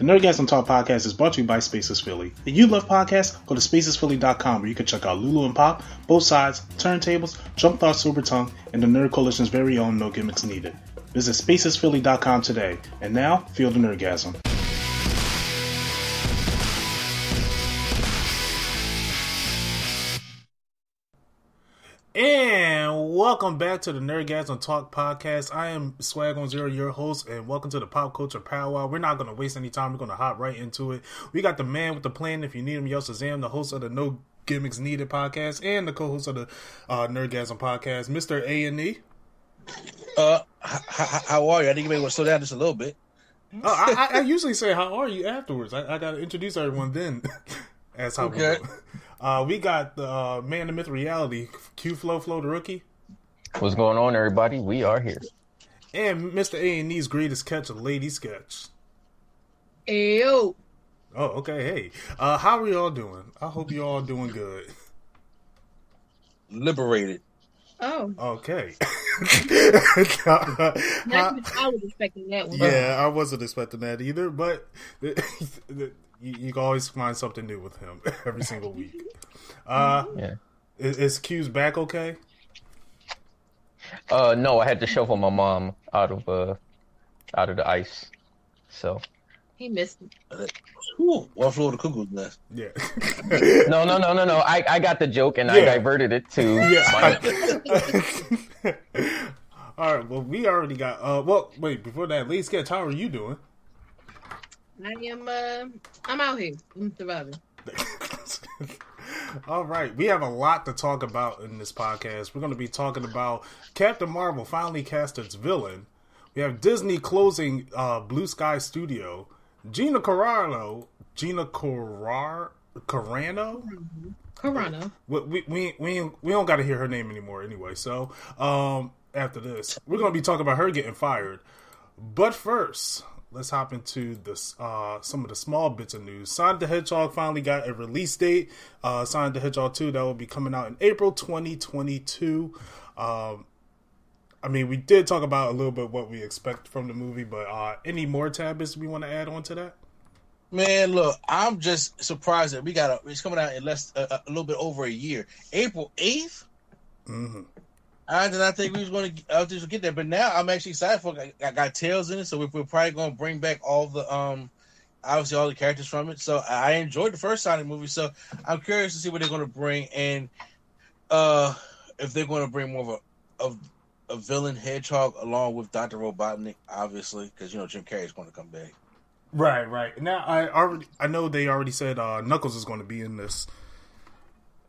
The Nerdgasm Talk podcast is brought to you by Spaces Philly. If you love podcasts, go to spacesphilly.com where you can check out Lulu and Pop, both sides, turntables, Jump Thought Super Tongue, and the Nerd Coalition's very own No Gimmicks Needed. Visit spacesphilly.com today. And now, feel the Nerdgasm. And welcome back to the Nerdgasm Talk podcast. I am Swag on Zero, your host, and welcome to the Pop Culture Powwow. We're not going to waste any time. We're going to hop right into it. We got the man with the plan. If you need him, Yo Shazam, the host of the No Gimmicks Needed podcast, and the co-host of the uh, Nerdgasm podcast, Mister A and E. Uh, h- h- how are you? I think you may want to slow down just a little bit. Oh, I, I, I usually say how are you afterwards. I, I got to introduce everyone then. As how Okay. we. Uh, we got the uh, man, the myth, reality, Q Flow, Flow the rookie. What's going on, everybody? We are here. And Mr. A and E's greatest catch, a lady sketch. Ew. Oh, okay. Hey, uh, how are y'all doing? I hope you all doing good. Liberated. Oh, Okay. not I was expecting that one. yeah, I wasn't expecting that either, but you, you can always find something new with him every single week. Uh, Yeah. is, is Q's back okay? Uh, no, I had to shovel my mom out of uh, out of the ice. So He missed it. Whew, one flew over the cuckoo's nest. Yeah. no, no, no, no, no. I, I got the joke and I diverted it to. yeah. all right. Well, we already got. Uh, well, wait. Before that, Lee Sketch, how are you doing? I am. Uh, I'm out here. I'm surviving. All right, we have a lot to talk about in this podcast. We're going to be talking about Captain Marvel finally cast its villain. We have Disney closing uh, Blue Sky Studio. Gina Carano, Gina Carrar, Carano. Corona. We we we we don't got to hear her name anymore anyway. So um, after this, we're going to be talking about her getting fired. But first, let's hop into this uh, some of the small bits of news. Sonic the Hedgehog finally got a release date. Uh, Sonic the Hedgehog 2 that will be coming out in April 2022. Um, I mean, we did talk about a little bit what we expect from the movie, but uh, any more tabs we want to add on to that? Man, look, I'm just surprised that we got a. It's coming out in less uh, a little bit over a year. April 8th. hmm I did not think we was going to. I was get there, but now I'm actually excited for. it. I, I got tails in it, so we're, we're probably going to bring back all the um, obviously all the characters from it. So I enjoyed the first Sonic movie, so I'm curious to see what they're going to bring and uh, if they're going to bring more of a of a villain hedgehog along with Doctor Robotnik, obviously, because you know Jim Carrey's going to come back. Right, right. Now I already I know they already said uh, Knuckles is going to be in this,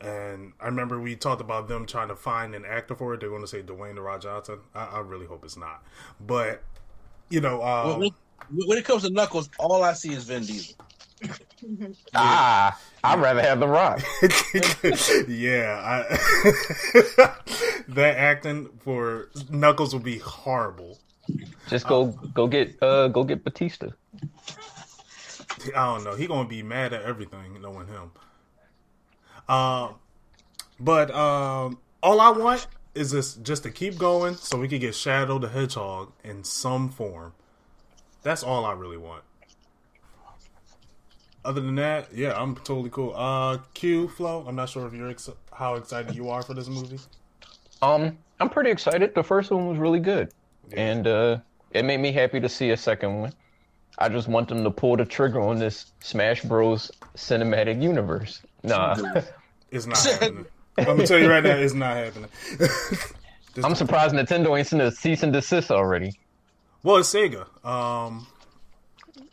and I remember we talked about them trying to find an actor for it. They're going to say Dwayne the Rock Johnson. I, I really hope it's not, but you know, uh, when, when it comes to Knuckles, all I see is Vin Diesel. Ah, I'd rather have the rock. yeah, I, that acting for Knuckles would be horrible. Just go go get uh go get Batista. I don't know. He gonna be mad at everything knowing him. Um, but um, all I want is this just to keep going so we can get Shadow the Hedgehog in some form. That's all I really want. Other than that, yeah, I'm totally cool. Uh, Q Flow. I'm not sure if you're ex- how excited you are for this movie. Um, I'm pretty excited. The first one was really good, and uh, it made me happy to see a second one. I just want them to pull the trigger on this Smash Bros. cinematic universe. Nah, It's not happening. I'm gonna tell you right now, it's not happening. This- I'm surprised Nintendo ain't sent a cease and desist already. well, it's Sega. Um,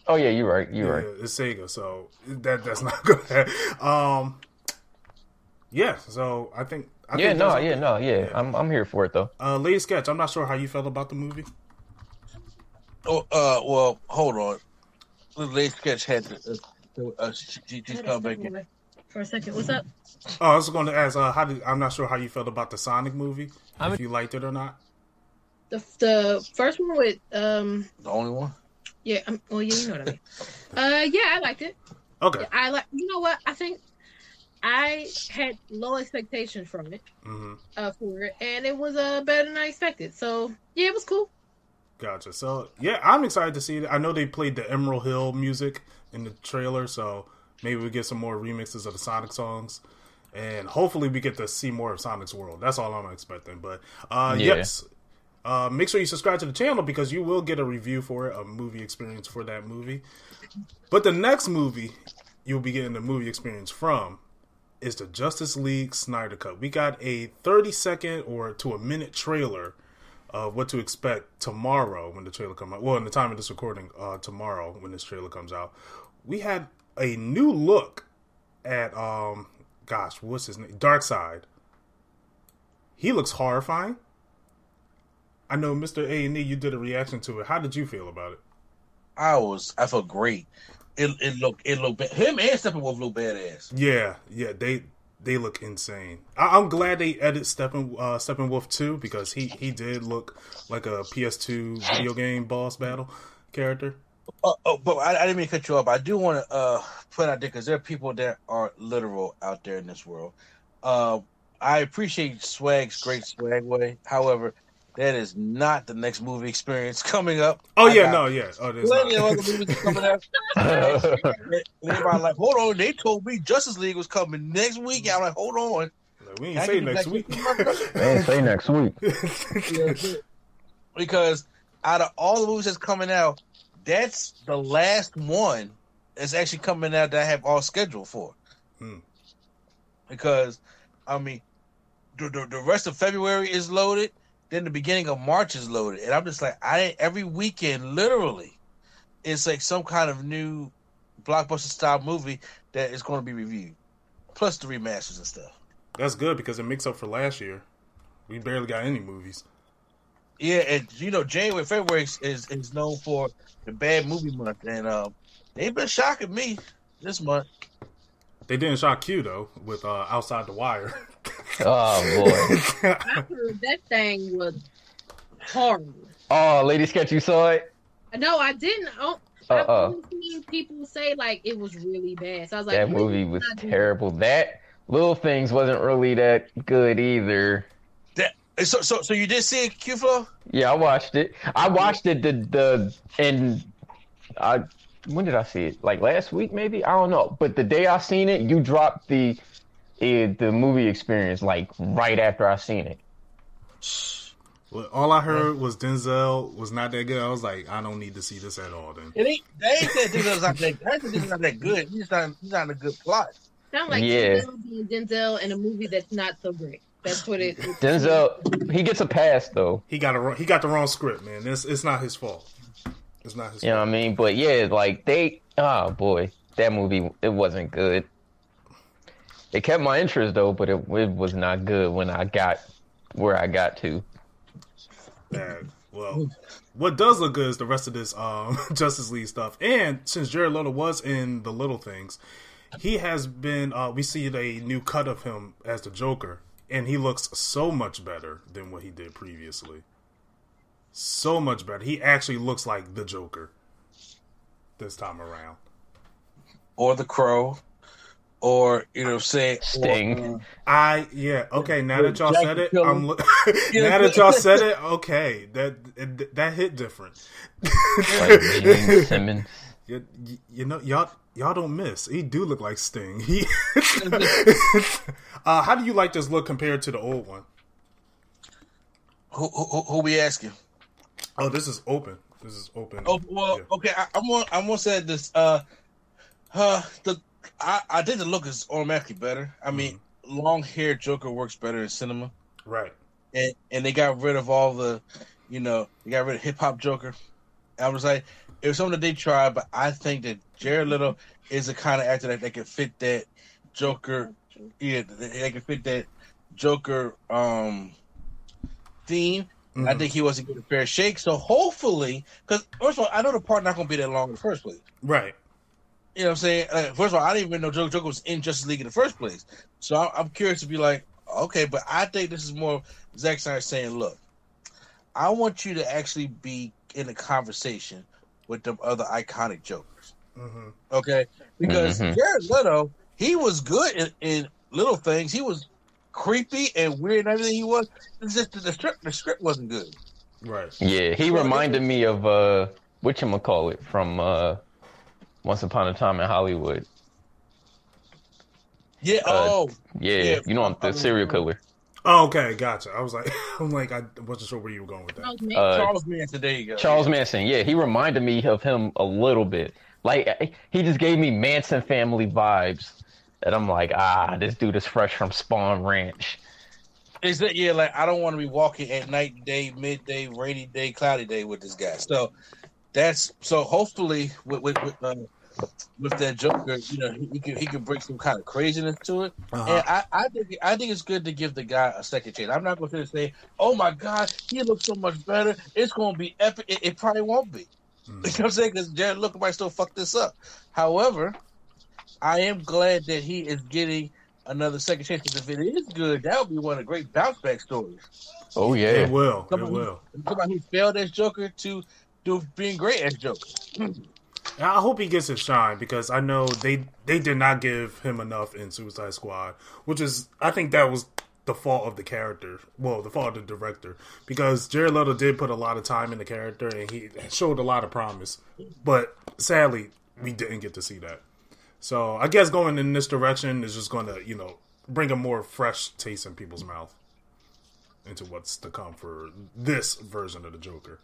Oh yeah, you're right. You're right. It's Sega, so that that's not good. Um, yeah, so I think. I Yeah, think no, yeah, okay. no, yeah. I'm I'm here for it though. Uh, Lady Sketch, I'm not sure how you felt about the movie. Oh, uh, well, hold on. Little late sketch had to. Uh, uh, she, she, she's come back in. For a second, what's up? Oh, I was going to ask. Uh, how did I'm not sure how you felt about the Sonic movie. I'm if you liked it or not. The the first one with um The only one. yeah um, well yeah you know what I mean. uh yeah I liked it. Okay. I like you know what I think I had low expectations from it hmm uh for it and it was uh better than I expected. So yeah it was cool. Gotcha. So yeah, I'm excited to see it. I know they played the Emerald Hill music in the trailer, so maybe we get some more remixes of the Sonic songs, and hopefully we get to see more of Sonic's world. That's all I'm expecting. But uh, Yeah. yes, uh, make sure you subscribe to the channel because you will get a review for it, a movie experience for that movie. But the next movie you'll be getting the movie experience from is the Justice League Snyder Cut. We got a 30 second or to a minute trailer of what to expect tomorrow when the trailer comes out. Well, in the time of this recording, uh, tomorrow when this trailer comes out, we had a new look at um, gosh, what's his name? Darkseid. He looks horrifying. I know, Mister A and E, you did a reaction to it. How did you feel about it? I was. I felt great. It it looked it looked ba- him and Steppenwolf look badass. Yeah, yeah, they they look insane. I, I'm glad they edit Steppen uh, Steppenwolf too because he he did look like a PS2 video game boss battle character. Oh, oh but I, I didn't mean to cut you off. I do want to uh, put out there because there are people that are literal out there in this world. Uh, I appreciate Swag's great swag way. However, that is not the next movie experience coming up. Oh I yeah, no, yeah. Oh, there's Plenty of other movies coming out. And everybody like, hold on. They told me Justice League was coming next week. I'm like, hold on. Like, we ain't I say can next back week. to- Man, say next week. because out of all the movies that's coming out, that's the last one that's actually coming out that I have all scheduled for. Hmm. Because, I mean, the, the, the rest of February is loaded, then the beginning of March is loaded, and I'm just like, I every weekend, literally, it's like some kind of new blockbuster style movie that is going to be reviewed, plus the remasters and stuff. That's good because it makes up for last year. We barely got any movies. Yeah, and you know, January, February is, is, is known for the bad movie month, and um, they've been shocking me this month. They didn't shock you though with uh, Outside the Wire. Oh boy. That thing was horrible. Oh, Lady Sketch, you saw it? No, I didn't. Oh, Uh-uh. I've only seen people say like it was really bad. So I was like, That movie was terrible. That Little Things wasn't really that good either. That so so so you did see it, Q Flow? Yeah, I watched it. I watched it the the and I when did I see it? Like last week maybe? I don't know. But the day I seen it, you dropped the eh, the movie experience like right after I seen it. Well, all I heard was Denzel was not that good. I was like, I don't need to see this at all. Then It ain't, they ain't said this was not that. They ain't said this was not that good. He's not. He's not a good plot. Sound like Yeah. Denzel being Denzel in a movie that's not so great. That's what it. Denzel, he gets a pass though. he got a he got the wrong script, man. It's it's not his fault. It's not his You know what I mean? But yeah, like they, oh boy, that movie it wasn't good. It kept my interest though, but it, it was not good when I got where I got to. bad. Well, what does look good is the rest of this um, Justice League stuff. And since Jared Leto was in the Little Things, he has been. Uh, we see a new cut of him as the Joker, and he looks so much better than what he did previously. So much better. He actually looks like the Joker this time around. Or the Crow, or you know, say Sting. Uh, I yeah okay. Now that y'all Jack said it, Killer. I'm look. now that y'all said it, okay, that it, that hit different. Like Gene Simmons. You, you- you know, y'all y'all don't miss. He do look like Sting. He. uh, how do you like this look compared to the old one? Who, who, who we asking? Oh, this is open. This is open. Oh well, Yeah. okay. I, I'm gonna I'm gonna say this. Uh, uh, the I I think the look is automatically better. I mean, long hair Joker works better in cinema, Right. and and they got rid of all the, you know, they got rid of hip hop Joker. I was like, it was something that they tried, but I think that Jared Leto is the kind of actor that, that can fit that Joker. Yeah, they can fit that Joker um theme I think he wasn't getting a fair shake. So hopefully, because first of all, I know the part not going to be that long in the first place. Right. You know what I'm saying? Uh, first of all, I didn't even know Joker, Joker was in Justice League in the first place. So I, I'm curious to be like, okay, but I think this is more Zack Snyder saying, look, I want you to actually be in a conversation with the other iconic Jokers. hmm Okay, because Mhm. Jared Leto, he was good in, in little things. He was creepy and weird and everything he was. It's just that the script, the script wasn't good. Right. Yeah, he reminded me of uh, what you call it from uh, Once Upon a Time in Hollywood. Yeah. Uh, oh, Yeah, Yeah, you know, I'm the serial killer. Oh, okay, gotcha. I was like, I'm like, I wasn't sure where you were going with that. Charles Manson. Uh, Charles Manson. There you go. Charles Manson. Yeah, he reminded me of him a little bit. Like he just gave me Manson family vibes, and I'm like, ah, this dude is fresh from Spahn Ranch. Is that yeah? Like I don't want to be walking at night, day, midday, rainy day, cloudy day with this guy. So that's so. Hopefully, with with with, uh, with that Joker, you know, he, he can he can bring some kind of craziness to it. Uh-huh. And I, I think I think it's good to give the guy a second chance. I'm not going to say, "Oh my God, he looks so much better." It's going to be epic. It, it probably won't be. You know what I'm saying? Because Jared Leto might still fuck this up. However, I am glad that he is getting another second chance. Because if it is good, that would be one of the great bounce back stories. Oh yeah, It will. It Somebody, will. somebody who failed as Joker to do being great as Joker. I hope he gets his shine because I know they they did not give him enough in Suicide Squad, which is I think that was the fault of the character. Well, the fault of the director because Jared Leto did put a lot of time in the character and he showed a lot of promise, but sadly we didn't get to see that. So I guess going in this direction is just going to you know bring a more fresh taste in people's mouth into what's to come for this version of the Joker.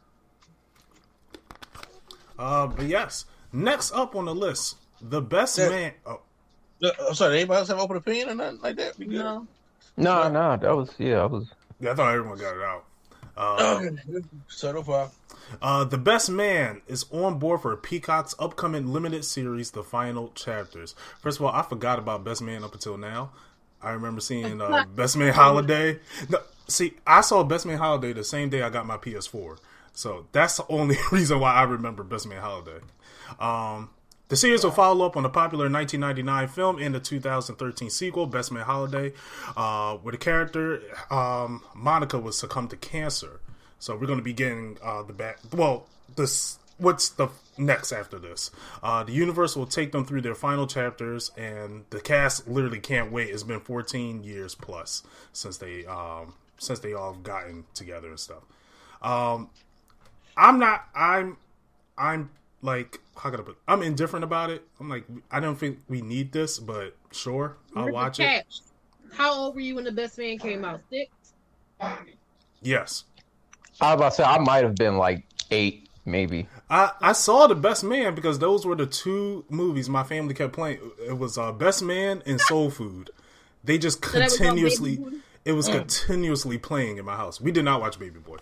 Uh, but yes. Next up on the list, the best Yeah. man. Oh, Uh, I'm sorry, anybody else have open opinion or nothing like that? We good? No. no, no, that was yeah, I was. yeah, I thought everyone got it out. Uh, Okay. So no problem. uh, the best man is on board for Peacock's upcoming limited series, The Final Chapters. First of all, I forgot about Best Man up until now. I remember seeing uh, Best Man Holiday. No, see, I saw Best Man Holiday the same day I got my PS4, so that's the only reason why I remember Best Man Holiday. Um, the series will follow up on the popular 1999 film and the 2013 sequel, Best Man Holiday, uh, where the character um, Monica was succumbed to cancer. So we're going to be getting uh, the back. Well, this what's the next after this? Uh, the universe will take them through their final chapters, and the cast literally can't wait. It's been 14 years plus since they um, since they all gotten together and stuff. Um, I'm not. I'm. I'm like how can I put? I'm indifferent about it. I'm like I don't think we need this, but sure, I'll Where's the watch it. How old were you when the best man came out? Six? Yes, I was about to say I might have been like eight, maybe. I I saw the Best Man because those were the two movies my family kept playing. It was uh, Best Man and Soul Food. They just that was on continuously. Baby Boy? It was continuously playing in my house. We did not watch Baby Boy.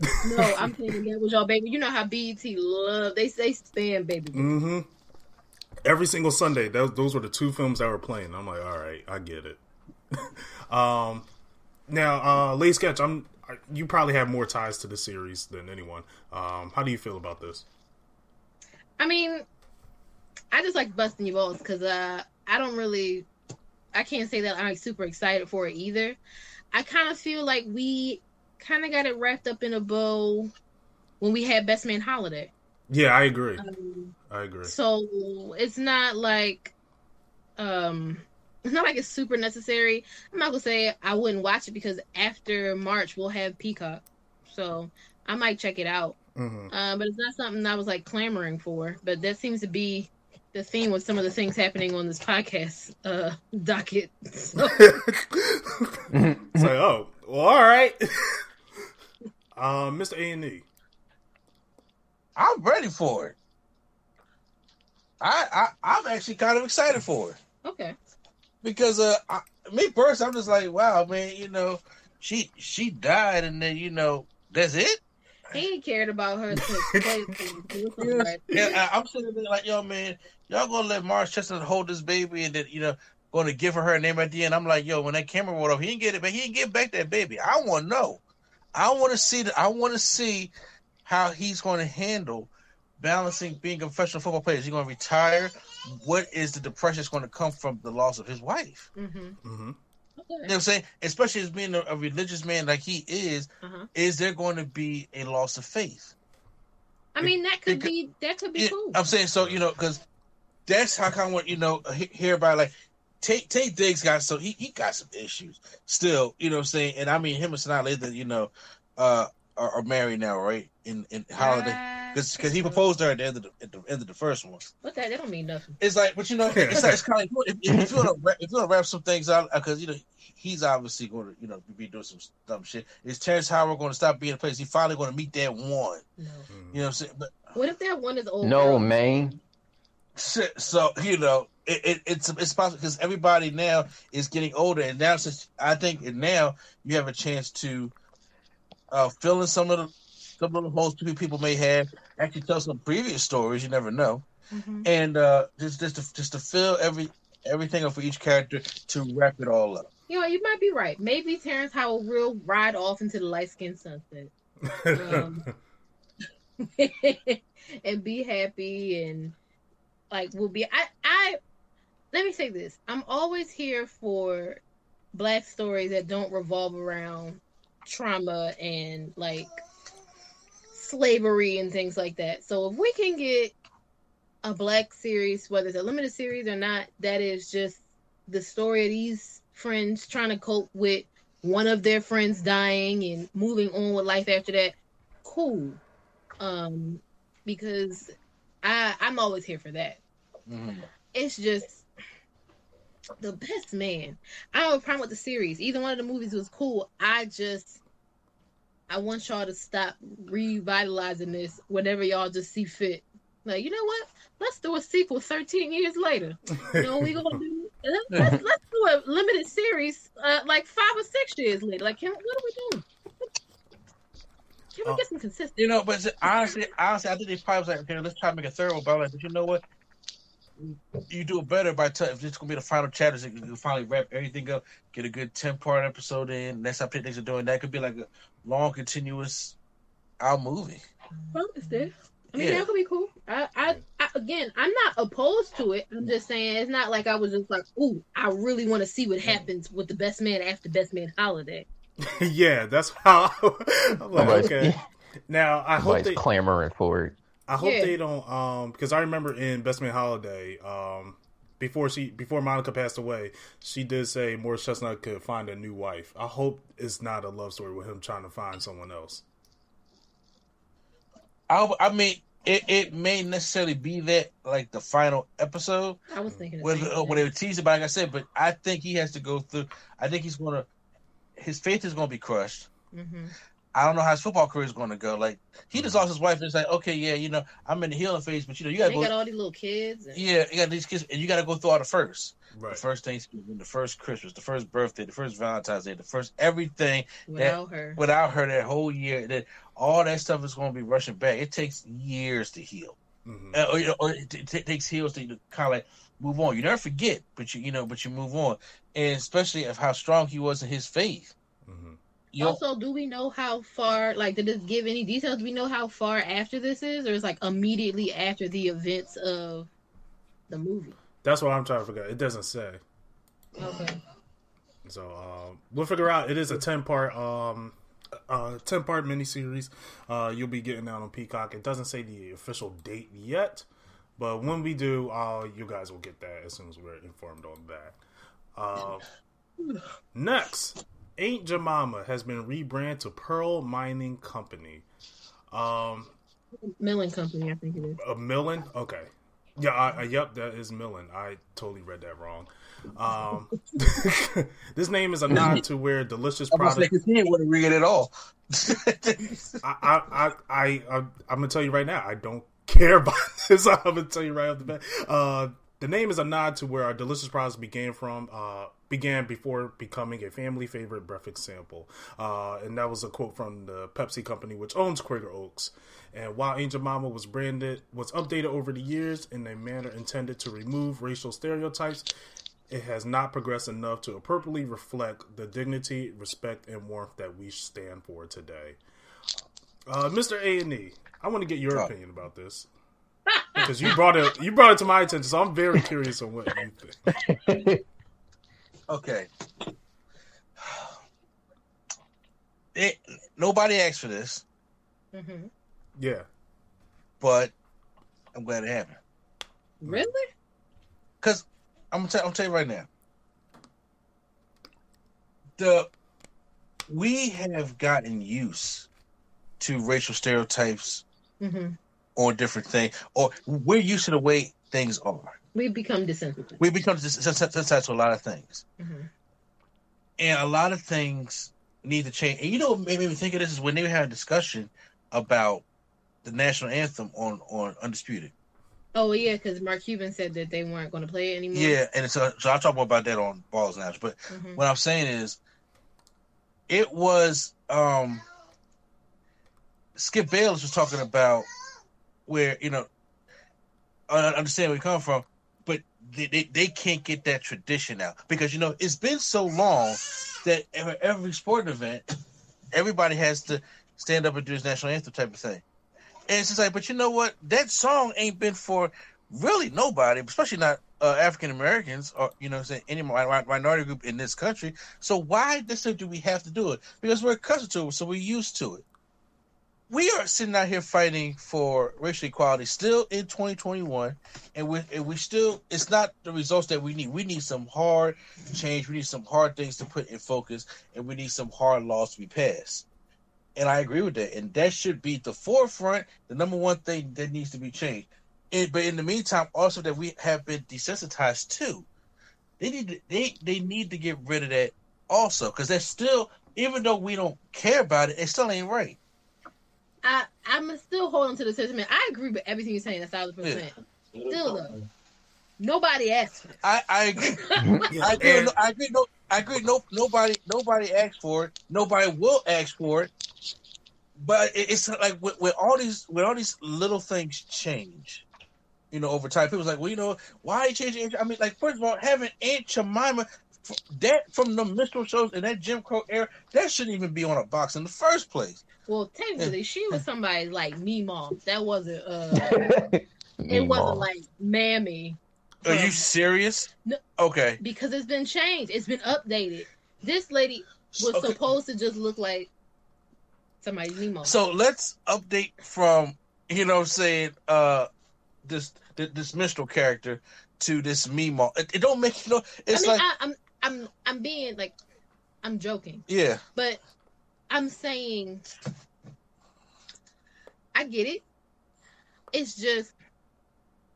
No, I'm thinking that was your baby. You know how BET love they say spam baby. Boy. hmm Every single Sunday, those, those were the two films that were playing. I'm like, all right, I get it. um, now, uh, Lay Sketch, I'm. You probably have more ties to the series than anyone. Um, how do you feel about this? I mean, I just like busting your balls because uh, I don't really, I can't say that I'm super excited for it either. I kind of feel like we kind of got it wrapped up in a bow when we had Best Man Holiday. Yeah, I agree. Um, I agree. so it's not like, um, it's not like it's super necessary. I'm not gonna say I wouldn't watch it because after March we'll have Peacock, so I might check it out. hmm Uh, but it's not something I was like clamoring for. But that seems to be the theme with some of the things happening on this podcast uh, docket. So, it's like, oh, well, all right. um, Mr. A and E. I'm ready for it. I, I I'm actually kind of excited for it okay, because uh, I, me personally, I'm just like, wow, man, you know, she she died, and then you know that's it. he ain't cared about her. To, Yeah, I, I'm sitting there like, yo, man, y'all gonna let Morris Chestnut hold this baby, and then you know, going to give her her name at the end. I'm like, yo, when that camera rolled off, he didn't get it, but he didn't get back that baby. I want to know. I want to see that. I want to see how he's going to handle balancing being a professional football player. Is he going to retire? What is the depression that's going to come from the loss of his wife? Mm-hmm. hmm You know what I'm saying? Especially as being a, a religious man like he is, Uh-huh. is there going to be a loss of faith? I mean, that could It be that could be Yeah, cool. I'm saying so, you know, because that's how kind of want you know he- hear about like Taye Taye Diggs got so he, he got some issues still, you know what I'm saying? And I mean him and Sanaa Lathan, you know, uh are, are married now, right? In in holiday. I Because he proposed to her at the end of the, at the end of the first one. What that? That don't mean nothing. It's like, but you know, it's like it's kind of like if, if you want to if you want to wrap some things out because you know he's obviously going to you know be doing some dumb shit. Is Terrence Howard going to stop being a place? He finally going to meet that one. No. You know what I'm saying? But What if that one is old? No, girl? man. shit, so you know it, it, it's it's possible because everybody now is getting older, and now since I think now you have a chance to uh, fill in some of the some of the holes people people may have. Actually, tell some previous stories. You never know. Mhm. and uh, just just to, just to fill every everything up for each character to wrap it all up. You know, you might be right. Maybe Terrence Howard will ride off into the light skinned sunset Um, and be happy and like will be. I I let me say this. I'm always here for black stories that don't revolve around trauma and like slavery and things like that. So if we can get a black series, whether it's a limited series or not, that is just the story of these friends trying to cope with one of their friends dying and moving on with life after that. Cool. Um, because I I'm always here for that. It's just the best man. I don't have a problem with the series. Either one of the movies was cool. I just I want y'all to stop revitalizing this whenever y'all just see fit. Like, you know what? Let's do a sequel 13 years later. You know what we gonna do? Let's, let's, do a limited series uh, like five or six years later. Like, can, what are we doing? Can we Oh. get some consistency? You know, but honestly, honestly, I think they probably was like, okay, let's try to make a third one. But I'm like, but you know what? You do it better by t- if this is gonna be the final chapters. You can finally wrap everything up, get a good ten part episode in. That's how things are doing. That could be like a long, continuous out movie. Well, it's there. I mean, Yeah. that could be cool. I, I, I, again, I'm not opposed to it. I'm just saying it's not like I was just like, ooh, I really want to see what happens with the best man after best man holiday. yeah, that's how. I'm like, okay. Now I hope they. clamoring for it. I hope Yeah. they don't. Um, because I remember in Best Man Holiday, um, before she before Monica passed away, she did say Morris Chestnut could find a new wife. I hope it's not a love story with him trying to find someone else. I, I mean, it, it may necessarily be that like the final episode I was thinking, the where, same uh, where they would tease it. But like I said, but I think he has to go through. I think he's gonna. His faith is gonna be crushed. Mhm. I don't know how his football career is going to go. Like he just lost his wife, and it's like, okay, yeah, you know, I'm in the healing phase, but you know, you gotta go. got all these little kids. And, yeah, you got these kids, and you got to go through all the first, Right. the first Thanksgiving, the first Christmas, the first birthday, the first Valentine's Day, the first everything without her. without her that whole year. That all that stuff is going to be rushing back. It takes years to heal, hmm uh, or, or it, t- t- takes heals to kind of like move on. You never forget, but you you know, but you move on, and especially of how strong he was in his faith. hmm Also, do we know how far? Like, did this give any details? Do we know how far after this is, or is like immediately after the events of the movie? That's what I'm trying to figure out. It doesn't say. Okay. So um, we'll figure out. It is a ten part um uh ten part miniseries. Uh, you'll be getting out on Peacock. It doesn't say the official date yet, but when we do, uh, you guys will get that as soon as we're informed on that. Uh, next, Aunt Jemima has been rebranded to Pearl Mining Company. Um, Milling Company, I think it is. a Milling. Okay. Yeah. I, I, yep. That is Milling. I totally read that wrong. Um, this name is a nod to where delicious I'm product. he didn't to read it at all. I, I, I, I, I, I'm gonna tell you right now. I don't care about this. I'm gonna tell you right off the bat. Uh, the name is a nod to where our delicious products began from. Uh, began before becoming a family favorite breakfast sample. Uh, and that was a quote from the Pepsi company, which owns Quaker Oats. And while Aunt Jemima was branded, was updated over the years in a manner intended to remove racial stereotypes it has not progressed enough to appropriately reflect the dignity, respect, and warmth that we stand for today. Uh, Mr. A and E, I want to get your Oh. opinion about this because you brought it you brought it to my attention, so I'm very curious on what you think. Okay. It, nobody asked for this, hmm Yeah, but I'm glad it happened. Really? Because I'm gonna tell, I'm gonna tell you right now. The we have gotten used to racial stereotypes hmm on different things, or we're used to the way things are. We've become desensitized. We become des- desensitized to a lot of things, hmm and a lot of things need to change. And you know, what made me think of this is when they had a discussion about the national anthem on on Undisputed. Oh yeah, because Mark Cuban said that they weren't going to play it anymore. Yeah, and so so I'll talk more about that on Balls and. But Mhm. what I'm saying is, it was um Skip Bayless was talking about where you know I understand where you come from, they, they they can't get that tradition out because you know it's been so long that every, every sporting event, everybody has to stand up and do his national anthem type of thing. And it's just like, but you know what? That song ain't been for really nobody, especially not uh, African Americans or you know, saying any mi- mi- minority group in this country. So why this do we have to do it? Because we're accustomed to it, so we're used to it. We are sitting out here fighting for racial equality still in 2021, and we and we still it's not the results that we need. We need some hard change. We need some hard things to put in focus, and we need some hard laws to be passed. And I agree with that. And that should be the forefront, the number one thing that needs to be changed. And, but in the meantime, also that we have been desensitized to. They need to, they they need to get rid of that also because that's still even though we don't care about it, it still ain't right. I I'm still holding to the sentiment. I agree with everything you're saying, a thousand percent. Still though, nobody asked for this. I I agree. I agree. And- I agree. No, I agree. No, nobody, nobody asked for it. Nobody will ask for it. But it- it's like with, with all these, with all these little things change, you know, over time. People's like, well, you know, why are you changing? I mean, like, first of all, having Aunt Jemima, f- that from the minstrel shows in that Jim Crow era, that shouldn't even be on a box in the first place. Well, technically, she was somebody like me, mom. That wasn't. uh it It wasn't like mammy. Are you serious? No. Okay. because it's been changed. It's been updated. This lady was Okay. supposed to just look like somebody's Nemo. So let's update from you know saying uh this th- this minstrel character to this meme. It, it don't make you know. I It's mean, like I, I'm I'm I'm being like I'm joking, yeah, but I'm saying I get it. It's just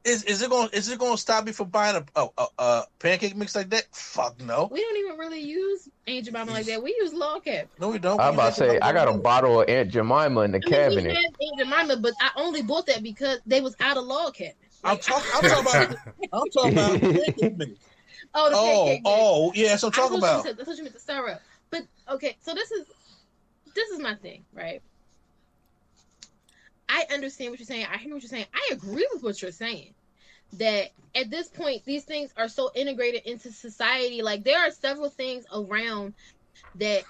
is is it going is it going to stop me from buying a, a a a pancake mix like that? Fuck no, we don't even really use Aunt Jemima like that. We use log cabin. no we don't. I'm about to say I got a bottle of Aunt Jemima in the I mean, we cabinet. had Aunt Jemima, but I only bought that because they was out of log cabin. I'm Like, talking. I'm talking about. I'm talking about pancake mix. Oh, the Oh pancake mix. oh yeah, that's what I'm I talking you about. said- That's what you meant to stir up. But okay, so this is this is my thing, right? I understand what you're saying. I hear what you're saying. I agree with what you're saying. That at this point, these things are so integrated into society. Like there are several things around that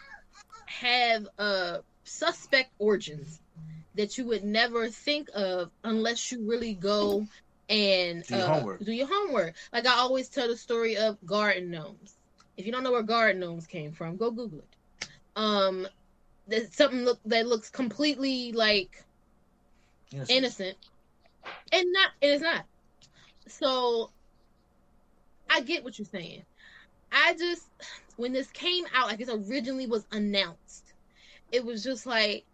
have uh suspect origins that you would never think of unless you really go and Do your uh, homework. do your homework. Like I always tell the story of garden gnomes. If you don't know where garden gnomes came from, go Google it. Um, there's something look that looks completely like Yes. innocent, and not it is not. So I get what you're saying. I just when this came out, like it originally was announced, it was just like,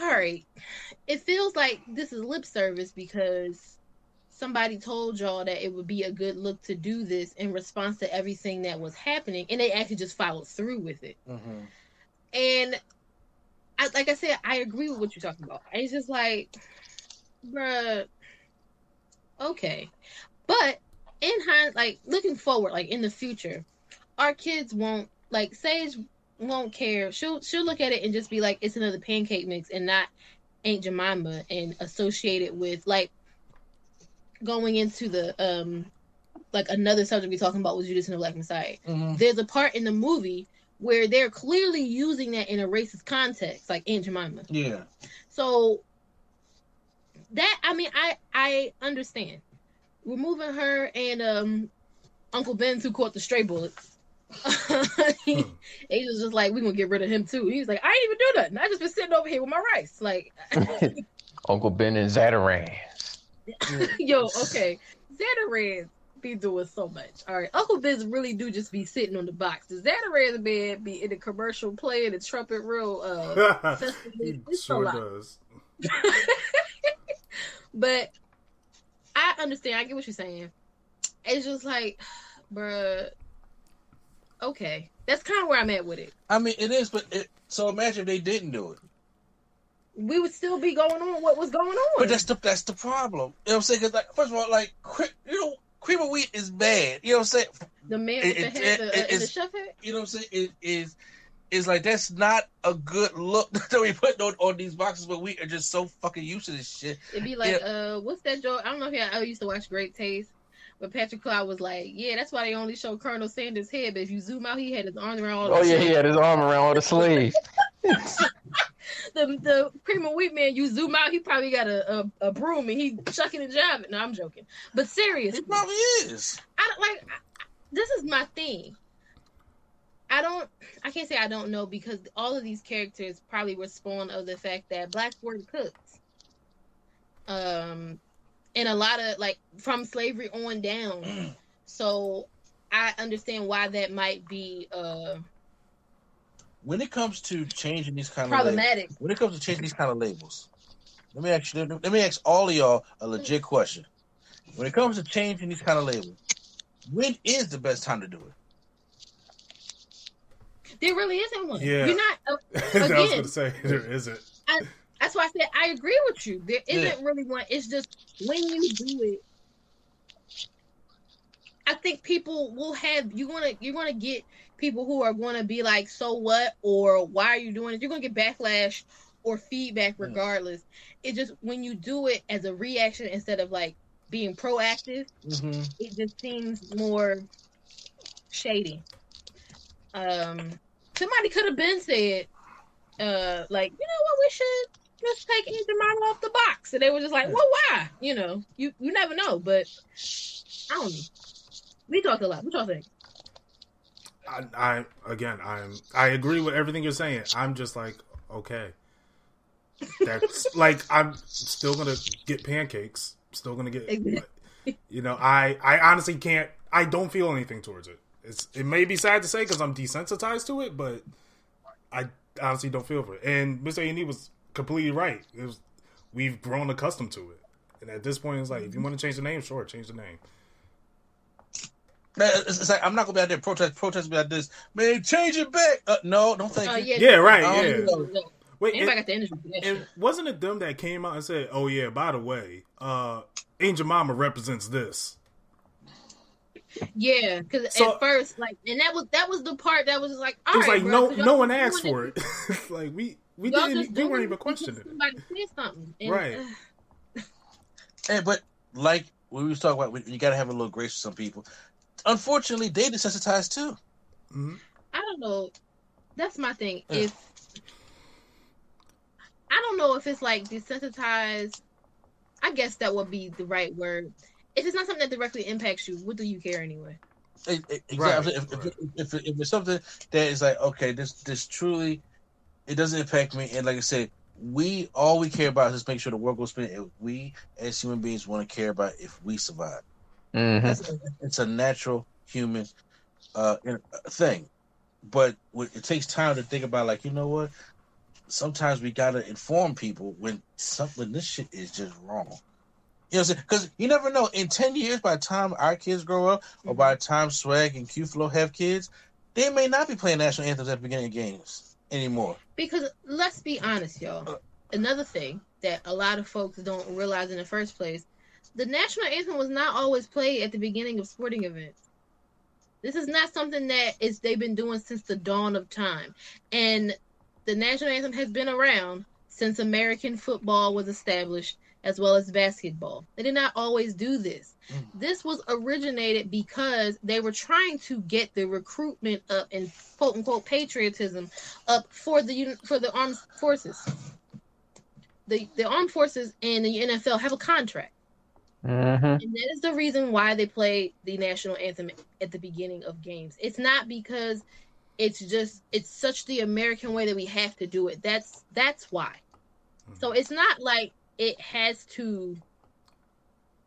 all right, it feels like this is lip service because somebody told y'all that it would be a good look to do this in response to everything that was happening, and they actually just followed through with it. Mhm. And I, like I said, I agree with what you're talking about. It's just like, bruh, okay. But in hind, like looking forward, like in the future, our kids won't like Sage won't care. She'll she'll look at it and just be like, it's another pancake mix and not Aunt Jemima and associate it with like going into the um like another subject we're talking about was Judas and the Black Messiah. Mhm. There's a part in the movie where they're clearly using that in a racist context, like Aunt Jemima. Yeah. So that I mean, I I understand removing her and um Uncle Ben who caught the stray bullets. he, he was just like, we're gonna get rid of him too." He was like, "I ain't even do nothing. I just been sitting over here with my rice." Like, Uncle Ben and Zatarain. yo, okay, Zatarain be doing so much. All right, Uncle Ben really do just be sitting on the box. The Zatarain man be in the commercial playing the trumpet real uh he. It's sure does. But I understand. I get what you're saying. It's just like, bruh. Okay, that's kind of where I'm at with it. I mean, it is, but it, so imagine if they didn't do it. We would still be going on what was going on. But that's the that's the problem. You know what I'm saying? Because like, first of all, like, cre- you know, cream of wheat is bad. You know what I'm saying? the man it- the it- head it- the, uh, in the it's- chef hat. You know what I'm saying? It is. It's like that's not a good look that we put on, on these boxes, but we are just so fucking used to this shit. It'd be like, uh, what's that joke? I don't know if y'all- I used to watch Great Taste, but Patrick Cloud was like, yeah, that's why they only show Colonel Sanders' head. But if you zoom out, he had his arm around all Oh the yeah, he had his arm around all the slaves. the the cream of wheat man. You zoom out, he probably got a, a, a broom and he chucking and jiving. No, I'm joking. But seriously, It probably is. I don't like. I, I- this is my thing. I don't. I can't say I don't know because all of these characters probably were spawned of the fact that blacks weren't cooked. Um, and a lot of like from slavery on down. so I understand why that might be uh When it comes to changing these kind of labels, problematic. when it comes to changing these kind of labels, let me ask you. Let me ask all of y'all a legit question. When it comes to changing these kind of labels, when is the best time to do it? There really isn't one. Yeah. You're not. Uh, I was Again. gonna say there isn't. that's why I said I agree with you. There isn't Yeah. really one. It's just when you do it, I think people will have you're gonna you're gonna get people who are gonna be like, so what, or why are you doing it? You're gonna get backlash or feedback Yeah. regardless. It just when you do it as a reaction instead of like being proactive, Mm-hmm. it just seems more shady. Um, somebody could have been said, uh, like, you know what, we should just take Jemima off the box, and they were just like, well, why? You know, you you never know, but I don't know. We talked a lot. What y'all think? I, I again, I'm I agree with everything you're saying. I'm just like, okay, that's like I'm still gonna get pancakes. Still gonna get, you know, I I honestly can't. I don't feel anything towards it. It's it may be sad to say because I'm desensitized to it, but I honestly don't feel for it. And Mr. A and E was completely right. It was we've grown accustomed to it, and at this point, it's like if you mm-hmm. want to change the name, sure, change the name. It's, it's like I'm not gonna be out there protest, protest about this. Man, change it back. Uh, no, don't think. Uh, yeah, Yeah, right. Oh, Yeah. No, no. Wait, Anybody it- got the energy And wasn't it them that came out and said, "Oh yeah, by the way, uh, Aunt Jemima represents this." Yeah, because So- at first, like, and that was that was the part that was like, all It was right, like bro, no, 'cause no one asked for it. like we, we Y'all didn't, we weren't it even because questioning it. Somebody said something, and, Right. uh, Hey, but like we was talking about, you got to have a little grace for some people. Unfortunately, they desensitized too. Mhm. I don't know. That's my thing. Yeah. If I don't know if it's like desensitized, I guess that would be the right word. If it's not something that directly impacts you, what do you care anyway? It- it- Right, If, right. if, if, if it's something that is like, okay, this this truly, it doesn't impact me, and like I said, we all we care about is just make sure the world goes spinning. If we as human beings want to care about if we survive, hmm it's a natural human uh thing. But it takes time to think about, like you know what. Sometimes we gotta inform people when something this shit is just wrong. You know what I'm saying? Because you never know. In ten years, by the time our kids grow up, or by the time Swag and Q Flow have kids, they may not be playing national anthems at the beginning of games anymore. Because let's be honest, y'all. Another thing that a lot of folks don't realize in the first place, the national anthem was not always played at the beginning of sporting events. This is not something that is they've been doing since the dawn of time. And the national anthem has been around since American football was established as well as basketball. They did not always do this. Mm. This was originated because they were trying to get the recruitment up and quote unquote patriotism up for the for the armed forces. The the armed forces and the NFL have a contract. Mm-hmm. And that is the reason why they play the national anthem at the beginning of games. It's not because it's just it's such the American way that we have to do it. That's that's why. So it's not like it has to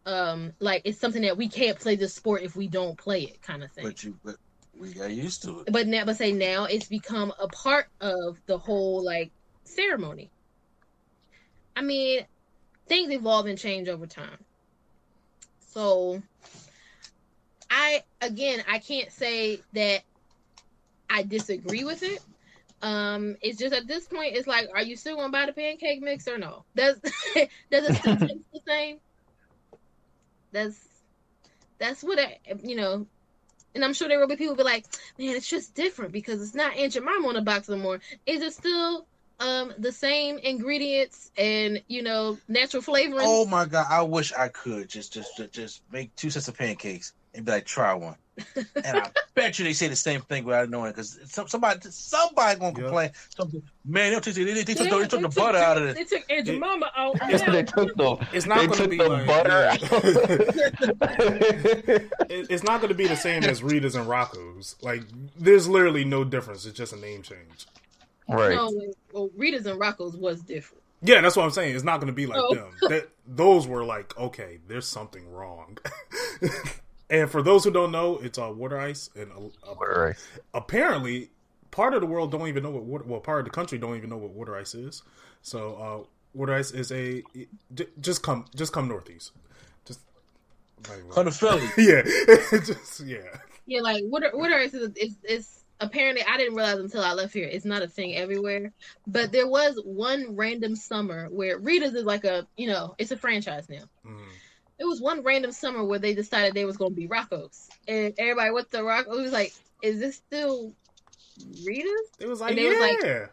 um like it's something that we can't play the sport if we don't play it kind of thing. But you, but we got used to it. But now but say now it's become a part of the whole like ceremony. I mean, things evolve and change over time. So I again I can't say that I disagree with it. Um, it's just at this point, it's like, are you still gonna buy the pancake mix or no? Does does it still taste the same? That's that's what I, you know. And I'm sure there will be people be like, man, it's just different because it's not Aunt Jemima on the box anymore. Is it still um the same ingredients and you know natural flavoring? Oh my god, I wish I could just just just, just make two sets of pancakes and be like, try one. and I bet you they say the same thing without knowing because some, somebody somebody gonna Yeah. complain. Something, man, they, took, they, they, they took, Yeah, the, they took the took- butter out of it. They took Aunt Jemima out. they took the It's not they gonna took be the like- butter It- it's not going to be the same as Rita's and Rocco's. Like, there's literally no difference. It's just a name change. Right. No, well, Rita's and Rocco's was different. Yeah, that's what I'm saying. It's not going to be like Oh. them. That those were like, okay, there's something wrong. and for those who don't know, it's uh, water ice, and uh, Right. apparently, part of the world don't even know what water. Well, part of the country don't even know what water ice is. So, uh, water ice is a j- just come just come northeast. Just Come to Philly. yeah, just yeah. Yeah, like water water ice is, is is apparently I didn't realize until I left here. It's not a thing everywhere, but there was one random summer where Rita's is like a you know it's a franchise now. Mm. It was one random summer where they decided they was going to be Rocco's, and everybody went to Rocco's was like, "Is this still Rita's?" It was like And they was like- yeah.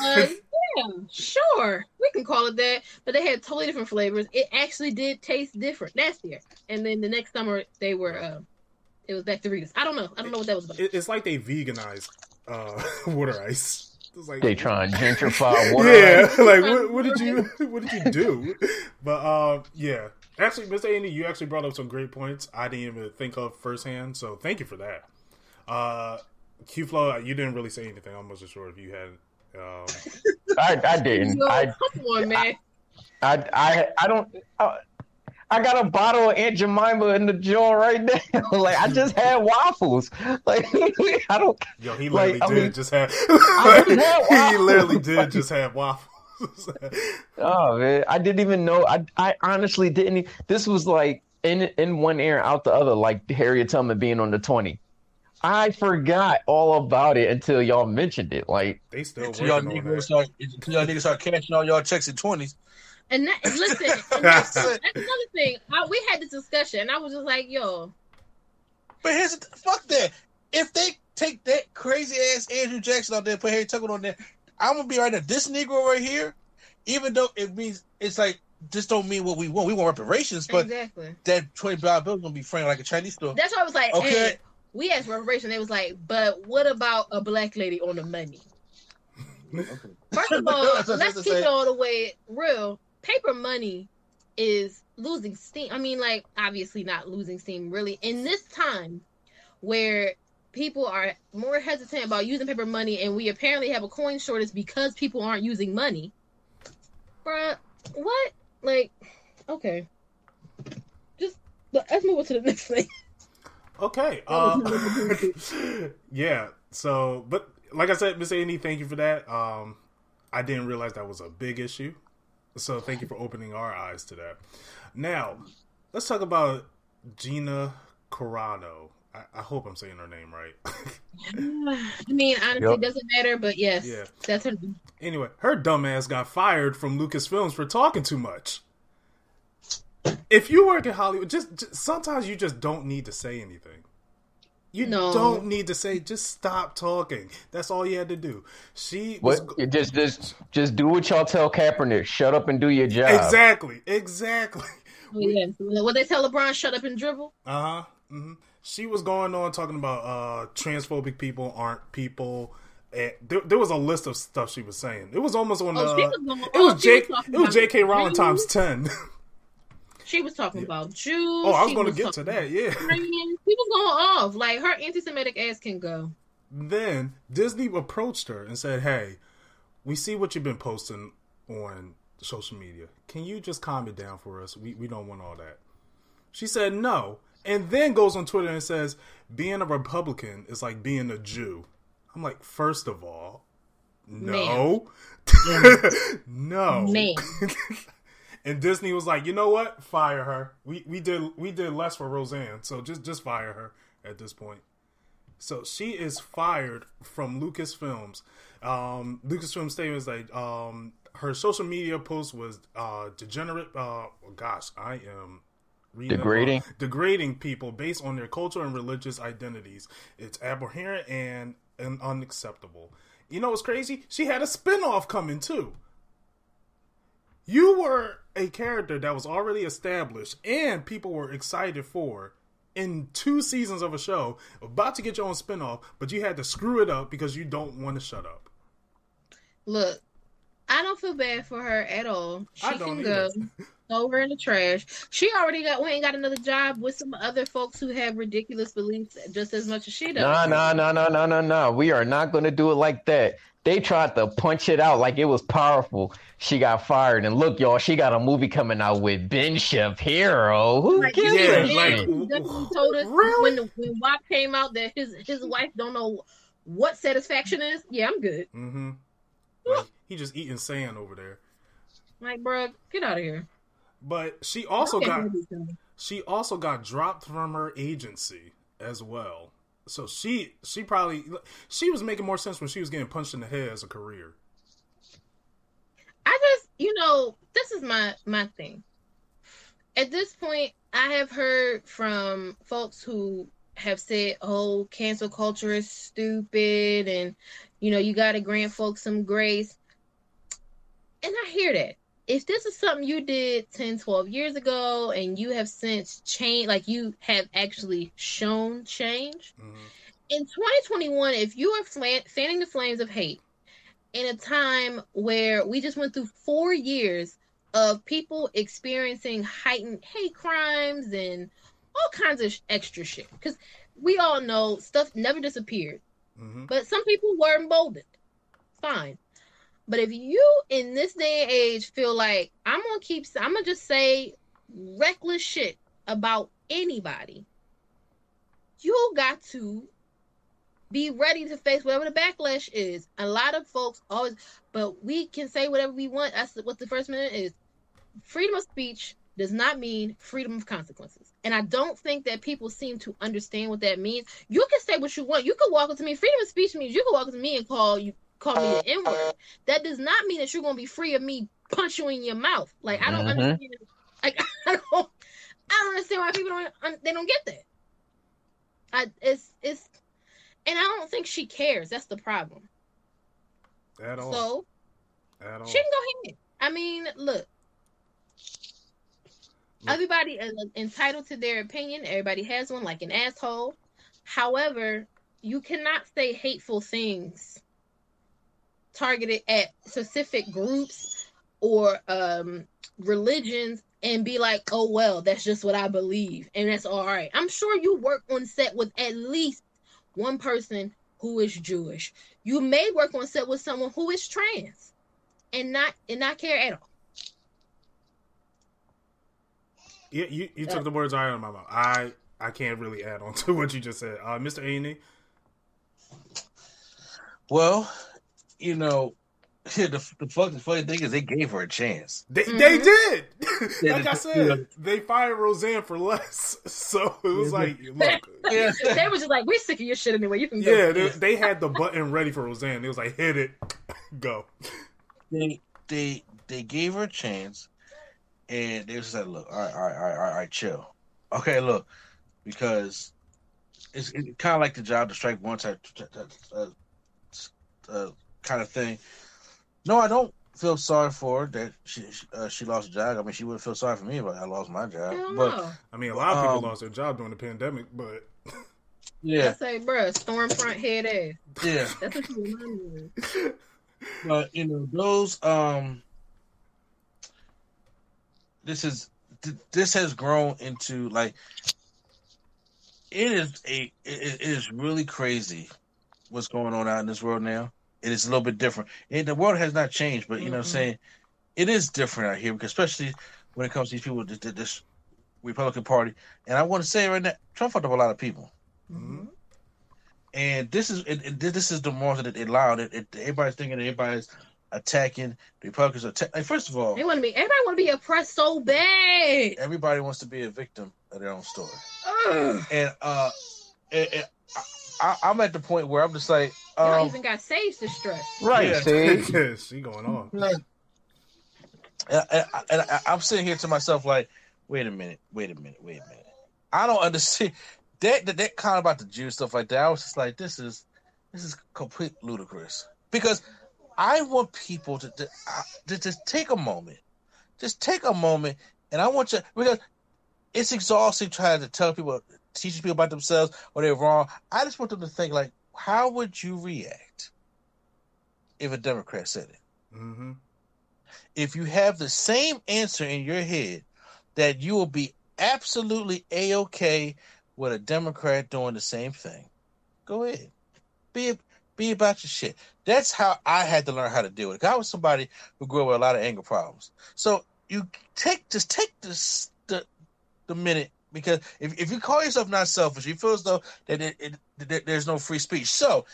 Uh, yeah, sure, we can call it that. But they had totally different flavors. It actually did taste different last year, and then the next summer they were. Uh, it was back to Rita's. I don't know. I don't know what that was about. It- it's like they veganized uh, water ice. It's like They try and gentrify water. yeah, like what, what did you what did you do? But um, yeah, actually, Miss Andy, you actually brought up some great points I didn't even think of firsthand. So thank you for that. Uh, Q Flow, you didn't really say anything. I wasn't sure if you had. Um, I, I didn't. Yo, I, come on, man. I, I, I don't. I, I got a bottle of Aunt Jemima in the jar right now. like I just had waffles. Like I don't. yo, he Like, literally I did mean, just have. I didn't he waffles. literally did just have waffles. Oh man, I didn't even know. I, I honestly didn't. This was like in in one ear, out the other. Like Harriet Tubman being on the twenty. I forgot all about it until y'all mentioned it. Like they still Until y'all working on niggas that. start, until y'all niggas start cashing all y'all checks in twenties. And that, listen, and that's, that's another thing. I, we had this discussion, and I was just like, "Yo, But here's the, fuck that. If they take that crazy ass Andrew Jackson out there and put Harry Tucker on there, I'm gonna be right now. This Negro right here, even though it means it's like just don't mean what we want. We want reparations, but exactly." that twenty dollar bill is gonna be framed like a Chinese store. That's why I was like, Okay. "Hey, we asked for reparation." They was like, "But what about a black lady on the money?" Okay. First of all, That's what I was let's keep say. it all the way real. Paper money is losing steam. I mean, like obviously not losing steam really in this time where people are more hesitant about using paper money, and we apparently have a coin shortage because people aren't using money. Bruh, what? Like, okay, just let's move on to the next thing. Okay. Uh, yeah. So, but like I said, Miss Andy, thank you for that. Um, I didn't realize that was a big issue. So thank you for opening our eyes to that. Now, let's talk about Gina Carano. I, I hope I'm saying her name right. I mean, honestly, Yep. it doesn't matter, but yes, Yeah. that's her. anyway, her dumbass got fired from Lucasfilms for talking too much. If you work in Hollywood, just, just sometimes you just don't need to say anything. You No. don't need to say. Just stop talking. That's all you had to do. She was What? You Just, just, just do what y'all tell Kaepernick. Shut up and do your job. exactly, exactly. Yeah. What they tell LeBron, shut up and dribble. Uh huh. Mm-hmm. She was going on talking about uh transphobic people aren't people. And there, there was a list of stuff she was saying. It was almost on the. Oh, she was going- it oh, was she was Jake. It was J.K. Rowling times ten. She was talking about Jews. oh, I was going to get to that. Yeah. about Koreans. She was going off. Like her anti-Semitic ass can go. Then Disney approached her and said, "Hey, we see what you've been posting on social media. Can you just calm it down for us? We we don't want all that." She said no, and then goes on Twitter and says, "Being a Republican is like being a Jew." I'm like, first of all, no, no, Man. and Disney was like, you know what? Fire her. We we did we did less for Roseanne, so just just fire her at this point. So she is fired from Lucasfilms. Um, Lucasfilm statement is like um, her social media post was uh, degenerate. Uh, oh gosh, I am reading Degrading? degrading people based on their cultural and religious identities. It's abhorrent and, and unacceptable. You know what's crazy? She had a spinoff coming too. You were a character that was already established and people were excited for in two seasons of a show, about to get your own spinoff, but you had to screw it up because you don't want to shut up. Look, I don't feel bad for her at all. She I don't can go. either. Throw her in the trash. She already got went and got another job with some other folks who have ridiculous beliefs just as much as she does. Nah, nah, nah, nah, nah, nah, nah. We are not going to do it like that. They tried to punch it out like it was powerful. She got fired, and look, y'all, she got a movie coming out with Ben Shapiro. Who Like, gives yeah, a like- he definitely told us Really? when the, when WAP came out that his his wife don't know what satisfaction is. Yeah, I'm good. Mm-hmm. Like, he just eating sand over there. Like, bruh, get out of here. But she also got she also got dropped from her agency as well. So she she probably she was making more sense when she was getting punched in the head as a career. I just, you know, this is my my thing. At this point, I have heard from folks who have said, "Oh, cancel culture is stupid," and you know, you got to grant folks some grace. And I hear that. If this is something you did 10, 12 years ago and you have since changed, like you have actually shown change, Mhm. in 2021, if you are flan- fanning the flames of hate in a time where we just went through four years of people experiencing heightened hate crimes and all kinds of sh- extra shit, because we all know stuff never disappeared, Mhm. but some people were emboldened. Fine. But if you in this day and age feel like I'm gonna keep, I'm gonna just say reckless shit about anybody, you got to be ready to face whatever the backlash is. A lot of folks always, but we can say whatever we want. That's what the first minute is. Freedom of speech does not mean freedom of consequences. And I don't think that people seem to understand what that means. You can say what you want. You can walk up to me. Freedom of speech means you can walk up to me and call you call me the N word. That does not mean that you're gonna be free of me punch you in your mouth. Like I don't Mhm. understand. Like I don't, I don't understand why people don't they don't get that. I it's it's, and I don't think she cares. That's the problem. At all. So At all. she can go ahead. I mean, look. Everybody is entitled to their opinion. Everybody has one, like an asshole. However, you cannot say hateful things targeted at specific groups or um, religions and be like, oh, well, that's just what I believe. And that's all right. I'm sure you work on set with at least one person who is Jewish. You may work on set with someone who is trans and not and not care at all. Yeah, you, you took the words right out of my mouth. I I can't really add on to what you just said. Uh, Mr. A&E? Well, you know, the, the fucking funny thing is they gave her a chance. They, Mhm. they did. Like I they- said, they fired Roseanne for less. So it was like, look, Yeah. they were just like, we're sick of your shit anyway. You can go. yeah, they, they had the button ready for Roseanne. It was like, hit it, go. they they they gave her a chance, and they just said, "Look, all right, all right, all right, all right, all right chill, okay, look, because it's it kind of like the job to strike once. type uh, uh, kind of thing. No, I don't feel sorry for her that she uh, she lost a job. I mean, she wouldn't feel sorry for me if I lost my job. Hell But no. I mean, a lot of people Um, lost their job during the pandemic, but Yeah. I yeah, say, bruh, Stormfront head ass. yeah. That's what you remind me of. But you know, those um, this is th- this has grown into like it is a it, it is really crazy what's going on out in this world now. It is a little bit different. And the world has not changed, but you know what I'm Mhm. saying? It is different out here because especially when it comes to these people this, this Republican Party. And I want to say right now, Trump fucked up a lot of people. Mhm. And this is it, it, this is the more that it allowed it. Everybody's thinking everybody's attacking the Republicans. Are atta- like first of all, They want to be. Everybody want to be oppressed so bad. everybody wants to be a victim of their own story. Ugh. And uh, and, and I, I'm at the point where I'm just like, Y'all um, even got Sage distressed. Right, Yeah. Sage. yeah, she going on. and, and, and I, I'm sitting here to myself like, wait a minute, wait a minute, wait a minute. I don't understand that that, that kind of about the Jew stuff like that. I was just like, this is this is complete ludicrous because I want people to to, uh, to just take a moment, just take a moment, and I want you because it's exhausting trying to tell people, teaching people about themselves or they're wrong. I just want them to think like, how would you react if a Democrat said it? hmm if you have the same answer in your head that you will be absolutely a-okay with a democrat doing the same thing go ahead be be about your shit that's how i had to learn how to deal with it. i was somebody who grew up with a lot of anger problems so you take just take this the the minute because if, if you call yourself not selfish you feel as though that it, it, that there's no free speech so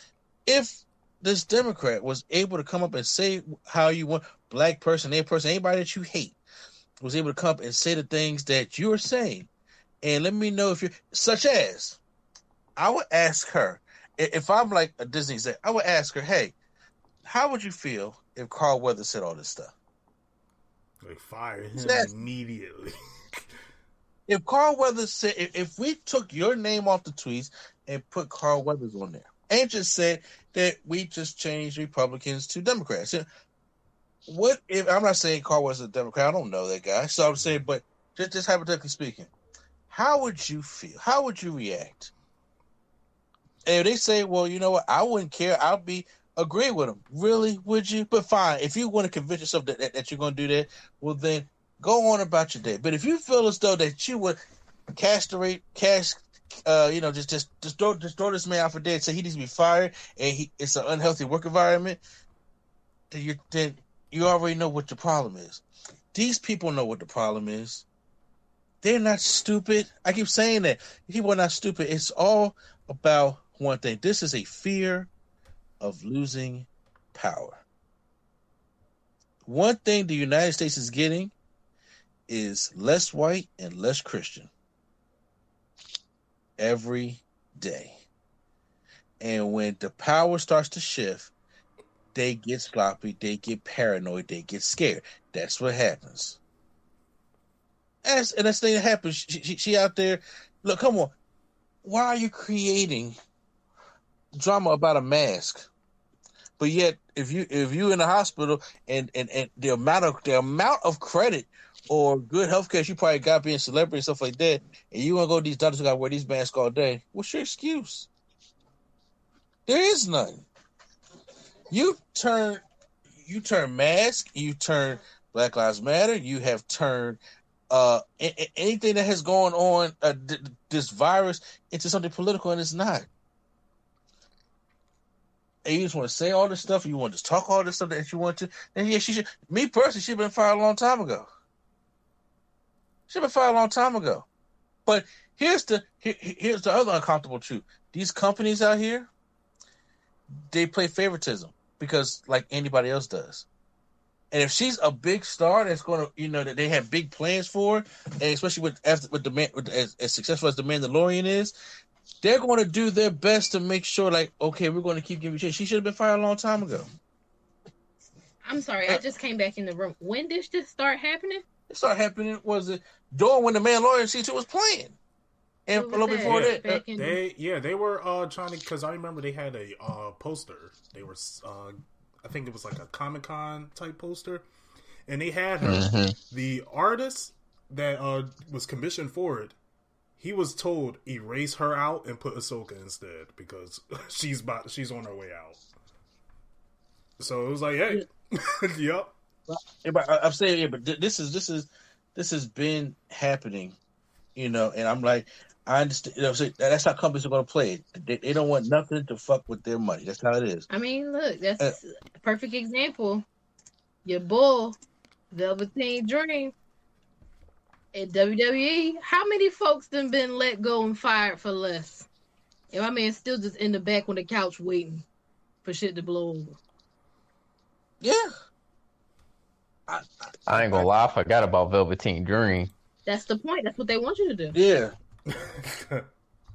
if this democrat was able to come up and say how you want black person, a person, anybody that you hate, was able to come up and say the things that you're saying, and let me know if you're such as, I would ask her if I'm like a Disney exec, I would ask her, hey, how would you feel if Carl Weathers said all this stuff? Like fire him immediately. If Carl Weathers said, if, if we took your name off the tweets and put Carl Weathers on there, and just said that we just changed Republicans to Democrats, what if I'm not saying Carl was a Democrat? I don't know that guy, so I'm saying, but just just hypothetically speaking, how would you feel? How would you react? And if they say, well, you know what, I wouldn't care. I'll be agree with them. Really, would you? But fine, if you want to convince yourself that, that, that you're going to do that, well, then go on about your day. But if you feel as though that you would castrate, cast, uh, you know, just just just throw just throw this man out for dead, say he needs to be fired, and he it's an unhealthy work environment, then you then you already know what the problem is. These people know what the problem is. They're not stupid. I keep saying that. People are not stupid. It's all about one thing. This is a fear of losing power. One thing the United States is getting is less white and less Christian every day. And when the power starts to shift, they get sloppy, they get paranoid, they get scared. That's what happens. As, and that's the thing that happens. She, she, she out there. Look, come on. Why are you creating drama about a mask? But yet, if you if you in the hospital and, and, and the amount of the amount of credit or good health care you probably got being celebrity and stuff like that, and you want to go to these doctors who got to wear these masks all day, what's your excuse? There is none. You turn you turn mask, you turn Black Lives Matter, you have turned uh anything that has gone on uh, th- this virus into something political, and it's not. And you just want to say all this stuff, you want to talk all this stuff that you want to. and yeah, she should. Me personally, she'd been fired a long time ago. She'd been fired a long time ago. But here's the here, here's the other uncomfortable truth. These companies out here, they play favoritism because like anybody else does. And if she's a big star that's going to, you know, that they have big plans for, and especially with after with the man with, as, as successful as the Mandalorian is, they're going to do their best to make sure, like, okay, we're going to keep giving you. She should have been fired a long time ago. I'm sorry, I uh, just came back in the room. When did this start happening? It started happening was it during when the Mandalorian season two was playing. And a little was before that, uh, in- They yeah they were uh trying to because I remember they had a uh poster. They were uh I think it was like a Comic Con type poster, and they had her Mm-hmm. the artist that uh was commissioned for it. He was told erase her out and put Ahsoka instead because she's about she's on her way out. So it was like, hey, yep, Yeah, but I- I'm saying, yeah, but th- this is this is this has been happening, you know, and I'm like, I understand. You know, so that's how companies are going to play it. They, they don't want nothing to fuck with their money. That's how it is. I mean, look, that's Uh, a perfect example. Your bull, Velveteen Dream, at WWE. How many folks done been let go and fired for less? And my man still just in the back on the couch waiting for shit to blow over. Yeah. I, I ain't gonna lie, I forgot about Velveteen Dream. That's the point. That's what they want you to do. yeah.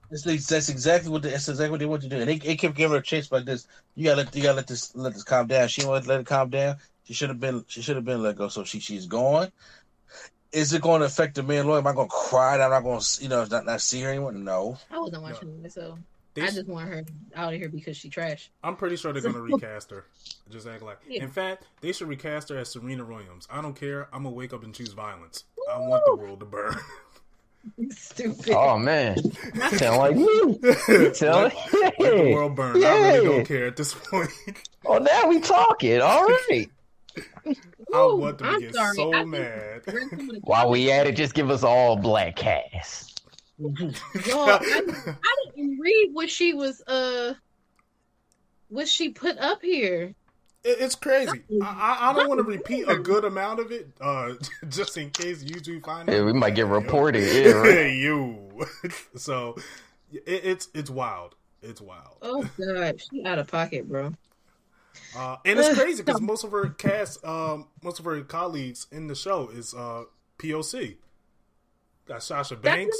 That's, that's exactly what they, that's exactly what they want you to do. And they, they kept giving her a chase like this. You gotta let you gotta let this let this calm down. She wanted to let it calm down. She should have been she should have been let go. So she she's gone. Is it going to affect the Mandalorian, Am I going to cry? That I'm not going to you know not, not see her anymore? No. I wasn't watching it, so They- I just want her out of here because she trash. I'm pretty sure they're gonna recast her. Just act like. Yeah. In fact, they should recast her as Serena Williams. I don't care. I'm gonna wake up and choose violence. I want the world to burn. Stupid. Oh man, sound like you. You tell Let, let the world burn. I really don't care at this point. Oh, now we talking. All right. I want them I'm to get sorry. so I mad. While we at it, just give us all black cast. Yo, I, I didn't read what she was uh what she put up here. It- It's crazy. I, I I don't want to repeat a good amount of it, uh, just in case you two find Yeah, out. we might get reported. Yeah, right. Hey, you. so it, it's it's wild. It's wild. Oh god, she out of pocket, bro. Uh, and it's crazy because most of her cast, um, most of her colleagues in the show is uh, POC. Got Sasha Banks.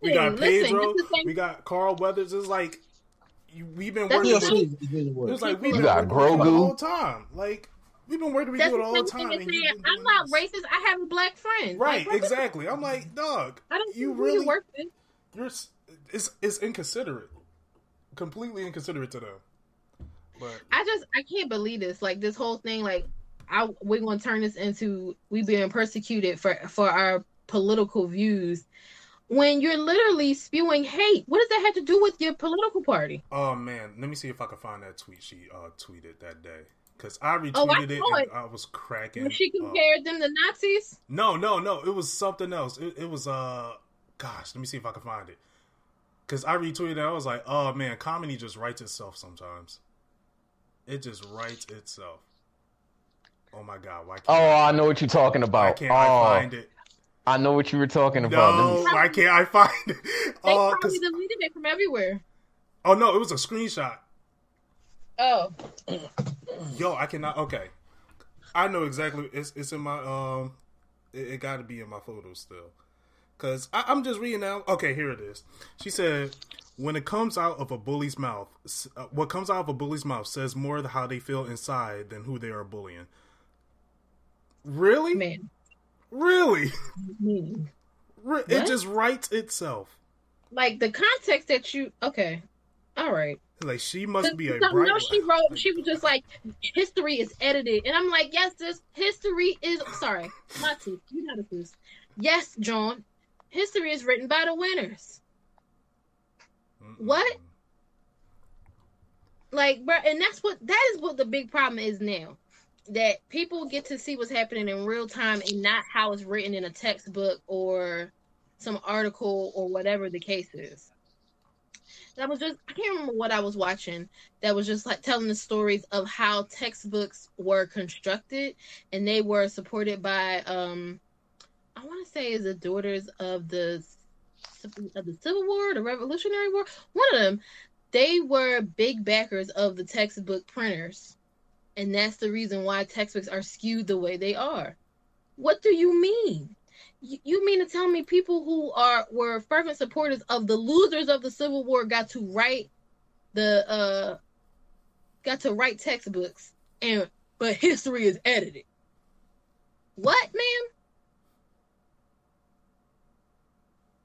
We got Pedro. is We got Carl Weathers. It's like you, we've been That's working. With, it was like we've been working it the whole time. Like we've been working with That's you the the time. thing as and you've saying I'm not this. racist. I have a black friend. Right, Like, exactly. I'm like, dog, I don't you really really work with. you're it's it's inconsiderate, completely inconsiderate to them. But I just I can't believe this. Like this whole thing. Like I we're gonna turn this into we being persecuted for for our political views. When you're literally spewing hate, what does that have to do with your political party? oh man, let me see if I can find that tweet she uh, tweeted that day because I retweeted Oh, I it and it. I was cracking. When she up. compared them to Nazis. No, no, no. It was something else. It, it was uh, gosh, let me see if I can find it. Because I retweeted it. I was like, oh man, comedy just writes itself sometimes. It just writes itself. Oh my god, why can't Oh, I, I know what you're talking about. why can't Oh, I find it? I know what you were talking about. No, me- why can't I find it? They Oh, probably 'cause- deleted it from everywhere. oh no, it was a screenshot. Oh, Yo, I cannot. Okay, I know exactly. It's it's in my um. It, it got to be in my photos still, cause I, I'm just reading now. Okay, here it is. She said, "When it comes out of a bully's mouth, uh, what comes out of a bully's mouth says more of how they feel inside than who they are bullying." Really, man. Really. Mm-hmm. Re- it just writes itself. Like the context that you okay. All right. Like she must be a Something bright. else she wrote, she was just like, history is edited. And I'm like, yes, this history is sorry, not to you not a sis. Yes, John. History is written by the winners. Mm-mm. What? Like, bro, and that's what that is what the big problem is now. That people get to see what's happening in real time and not how it's written in a textbook or some article or whatever the case is. That was just I can't remember what I was watching that was just like telling the stories of how textbooks were constructed and they were supported by um I want to say is the daughters of the of the Civil War, the Revolutionary War, one of them, they were big backers of the textbook printers. And that's the reason why textbooks are skewed the way they are. What do you mean? You, mean to tell me people who are were fervent supporters of the losers of the Civil War got to write the uh got to write textbooks and but history is edited. What, man?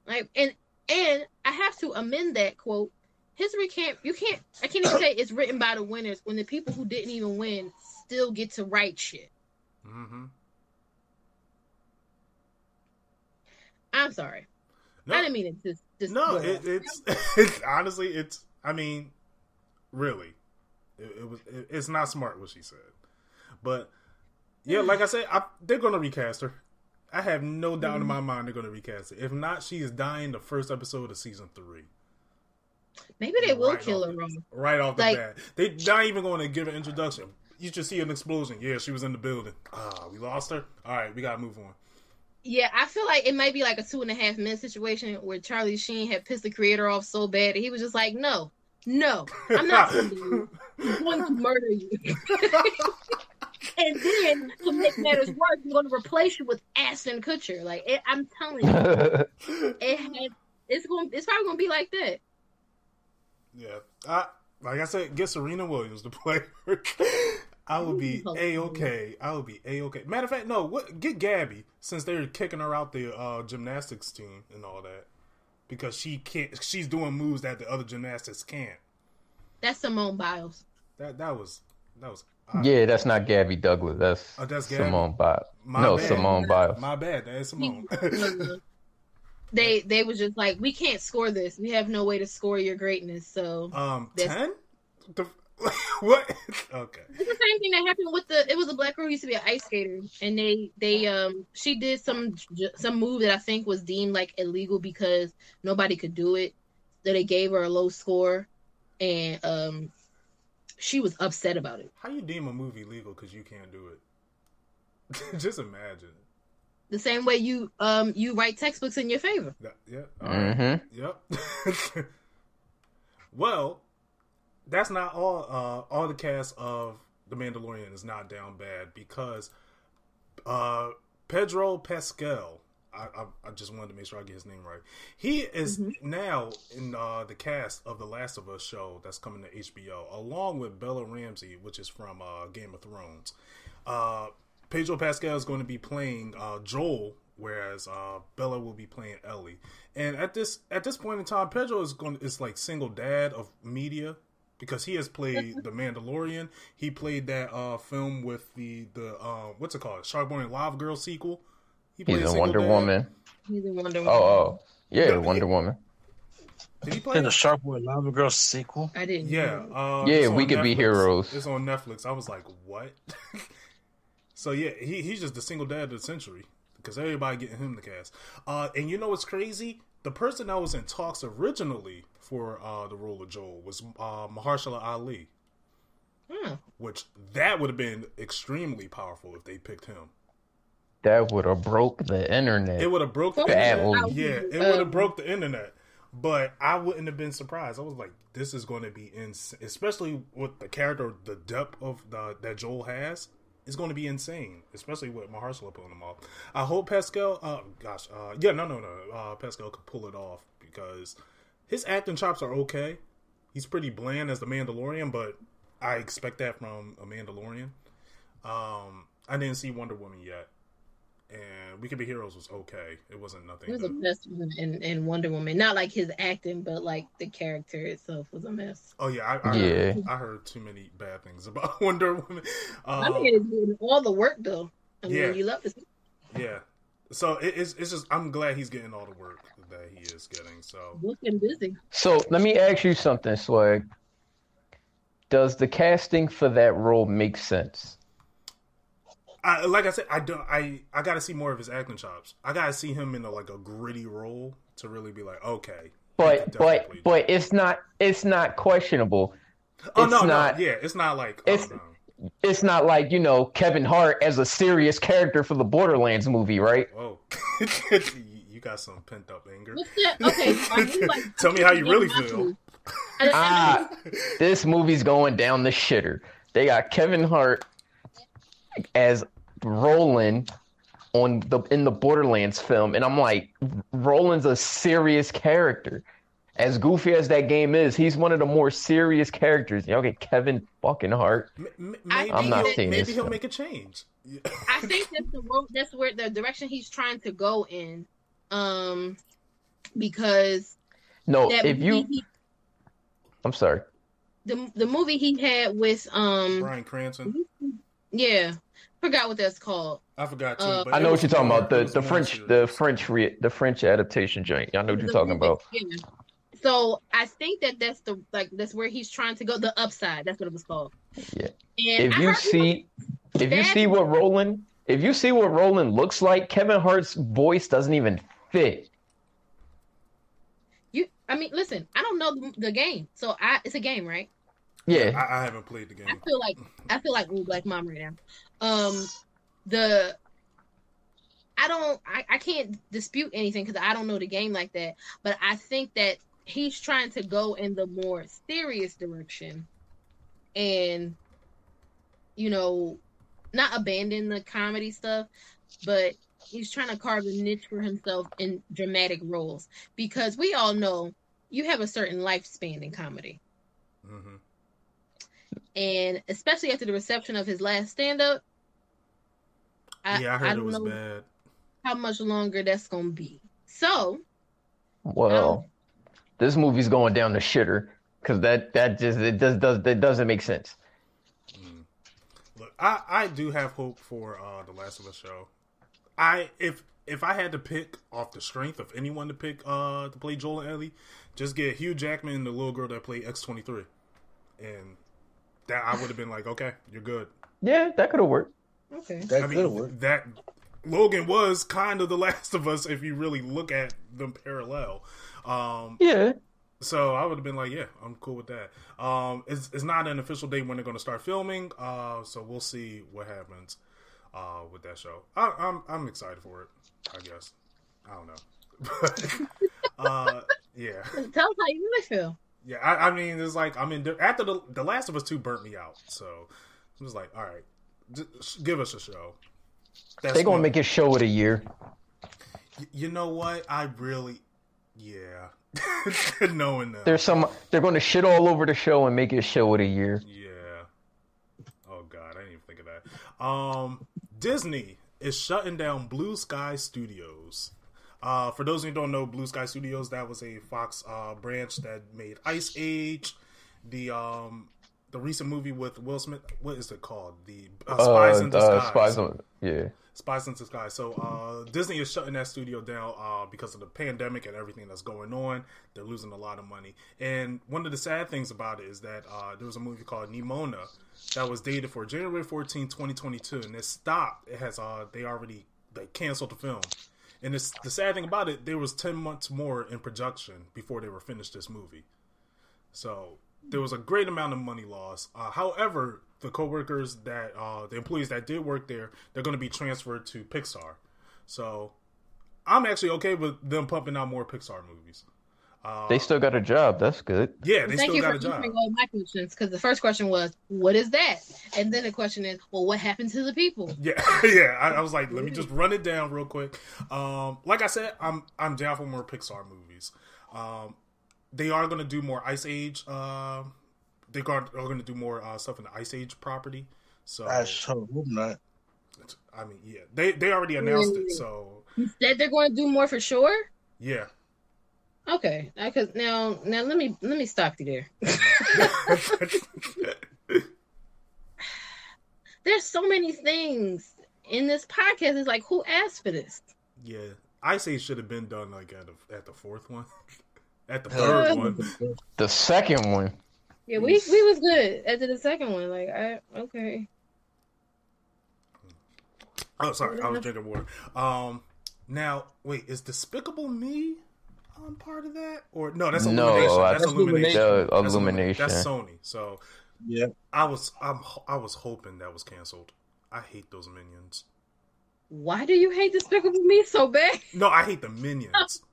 Like and And I have to amend that quote. History can't you can't I can't even say it's written by the winners when the people who didn't even win still get to write shit. Mm-hmm. I'm sorry. No, I didn't mean it to just no, it, it's it's honestly it's. I mean, really, it, it was. It, it's not smart what she said, but yeah, like I said, I, they're gonna recast her. I have no doubt Mm-hmm. in my mind they're gonna recast it. If not, she is dying the first episode of season three. Maybe they will Right kill off her the- wrong. Right off the Like- bat, they not even going to give an introduction. You just see an explosion. Yeah, she was in the building. Ah, we lost her. All right, we gotta move on. Yeah, I feel like it might be like a two and a half minute situation where Charlie Sheen had pissed the creator off so bad that he was just like, No, no, I'm not gonna. I'm going to murder you. and then to make matters worse, I'm gonna replace you with Ashton Kutcher. Like it, I'm telling you, it had it's going it's probably gonna be like that. Yeah, I like I said, get Serena Williams to play her. I would be a okay. I would be a okay. Matter of fact, no. What get Gabby since they're kicking her out the uh, gymnastics team and all that because she can't. She's doing moves that the other gymnastics can't. That's Simone Biles. That that was that was. yeah, that's not Gabby Douglas. That's, Oh, that's Gabby? Simone Biles. My No, bad. Simone Biles. My bad. That is Simone. They they was just like, we can't score this. We have no way to score your greatness. So um, ten. The what? okay. It's the same thing that happened with the. It was a black girl who used to be an ice skater, and they they um she did some some move that I think was deemed like illegal because nobody could do it. So they gave her a low score, and um she was upset about it. How you deem a movie legal because you can't do it? Just imagine. The same way you um you write textbooks in your favor. That, yeah. all right. Mm-hmm. Yep. well, that's not all. Uh, all the cast of The Mandalorian is not down bad because uh, Pedro Pascal. I, I, I just wanted to make sure I get his name right. He is now in uh, the cast of the Last of Us show that's coming to HBO, along with Bella Ramsey, which is from uh, Game of Thrones. Pedro Pascal is going to be playing uh, Joel, whereas uh, Bella will be playing Ellie. And at this at this point in time, Pedro is going is like single dad of media because he has played the Mandalorian. He played that uh, film with the the uh, what's it called, Sharkboy and Live Girl sequel. He He's played in single Wonder dad. Woman. He's a Wonder Oh, Woman. oh. Yeah, Yeah, Wonder he- Woman. Did he play? In the Sharkboy Lava Girl sequel. I didn't. Yeah, know. uh, Yeah, We Could Be Heroes. It's on Netflix. I was like, what? so yeah, he he's just the single dad of the century because everybody getting him the cast. Uh, and you know what's crazy? The person that was in talks originally for uh, the role of Joel was uh, Mahershala Ali, Hmm. which that would have been extremely powerful if they picked him. That would have broke the internet. It would have broke the Badly. internet. Yeah, it would have broke the internet. But I wouldn't have been surprised. I was like, this is going to be insane, especially with the character, the depth of the that Joel has. It's going to be insane, especially with Mahershala pulling them off. I hope Pascal. Uh, gosh, uh, yeah, no, no, no. Uh, Pascal could pull it off because his acting chops are okay. He's pretty bland as the Mandalorian, but I expect that from a Mandalorian. Um, I didn't see Wonder Woman yet, and We Could Be Heroes was okay. It wasn't nothing. It was to- a mess in, in Wonder Woman. Not like his acting, but like the character itself was a mess. oh yeah, I, I, Yeah. Heard, I heard too many bad things about Wonder Woman. I um, mean, it's doing all the work though. I mean, Yeah. you love to see. yeah, so it, it's it's just I'm glad he's getting all the work that he is getting. So looking busy. So let me ask you something, Swag. Does the casting for that role make sense? I, like I said, I don't. I I got to see more of his acting chops. I got to see him in a, like a gritty role to really be like, okay. he But but definitely- but it's not it's not questionable. oh it's no, not- no, yeah, it's not like oh, it's- no. It's not like you know Kevin Hart as a serious character for the Borderlands movie, right? Whoa, you you got some pent up anger. Okay, so like, Tell me how you really feel. I- I- Ah, this movie's going down the shitter. They got Kevin Hart as Roland on the in the Borderlands film, and I'm like, Roland's a serious character. As goofy as that game is, he's one of the more serious characters. Y'all get Kevin fucking Hart. M- m- I maybe I'm not he'll, seeing maybe he'll film. make a change. I think that's the road. That's where the direction he's trying to go in. Um, because No, that if you, he- I'm sorry. the the movie he had with um Bryan Cranston. yeah forgot what that's called. I forgot too. Uh, but I know what you're talking about. The the French serious. the French re, the French adaptation joint. I know what you're The talking about. yeah. So I think that that's the like that's where he's trying to go. The upside. That's what it was called. Yeah. And If I you heard see, if you see what Roland, if you see what Roland looks like, Kevin Hart's voice doesn't even fit. you, I mean, listen, I don't know the, the game, so I it's a game, right? Yeah, I, I haven't played the game. I feel like I feel like ooh, Black Mom right now. Um, the I don't I, I can't dispute anything because I don't know the game like that. But I think that he's trying to go in the more serious direction, and you know, not abandon the comedy stuff, but he's trying to carve a niche for himself in dramatic roles because we all know you have a certain lifespan in comedy and especially after the reception of his last stand up, I, yeah, I heard it don't was know bad. how much longer that's gonna be. So well, this movie's going down the shitter because that that just it does does that doesn't make sense. Look, I, I do have hope for uh, the Last of Us show. I if if I had to pick off the strength of anyone to pick uh to play Joel and Ellie, just get Hugh Jackman and the little girl that played X twenty three, and that I would have been like, okay, you're good. Yeah, that could have worked. okay, That I could mean, work. that Logan was kind of the Last of Us if you really look at them parallel. Um, Yeah, so I would have been like, yeah, I'm cool with that. Um, it's, it's not an official date when they're going to start filming, uh, so we'll see what happens uh, with that show. I, I'm I'm excited for it. I guess I don't know, but uh, yeah, tell us how you really feel. Yeah. I, I mean, it's like I mean, after the the Last of Us two burnt me out, so I'm just like, all right, just give us a show. That's they're gonna make a show of a year. Y- You know what? I really, yeah. Knowing that, There's some. They're gonna shit all over the show and make it show of a year. Yeah. Oh God, I didn't even think of that. Um, Disney is shutting down Blue Sky Studios. Uh, for those who don't know, Blue Sky Studios that was a Fox uh, branch that made Ice Age, the um, the recent movie with Will Smith. What is it called? The uh, Spies in Uh, uh, Disguise. spies on. Yeah. Spies in Disguise. So uh, Disney is shutting that studio down uh, because of the pandemic and everything that's going on. They're losing a lot of money. And one of the sad things about it is that uh, there was a movie called Nimona that was dated for January 14, 2022, and it stopped. It has uh, they already they canceled the film. And it's the sad thing about it, there was ten months more in production before they were finished this movie. So there was a great amount of money lost. Uh, however, the coworkers that uh, the employees that did work there, they're going to be transferred to Pixar. So I'm actually okay with them pumping out more Pixar movies. Uh, They still got a job. That's good. yeah, they Thank still you got for a job. all my questions because the first question was, "What is that?" and then the question is, "Well, what happened to the people?" Yeah, yeah. I, I was like, let me just run it down real quick. Um, like I said, I'm I'm down for more Pixar movies. Um, they are going to do more Ice Age. Uh, they are, are going to do more uh, stuff in the Ice Age property. So I sure hope not. I mean, yeah, they they already announced it. So That they're going to do more for sure. yeah, Okay, because now now let me let me stop you there. There's so many things in this podcast. It's like, who asked for this? yeah. Ice Age should have been done like at the at the fourth one, at the third Uh, one. The second one. Yeah, we we was good after the second one. Like, I okay. Oh, sorry, I was drinking water. Um, now wait, is Despicable Me um part of that or no? That's No, Illumination. I- that's That's Illumination. The That's Illumination. That's Sony. So Yeah. I was I'm I was hoping that was canceled. I hate those minions. Why do you hate Despicable Me so bad? No, I hate the minions.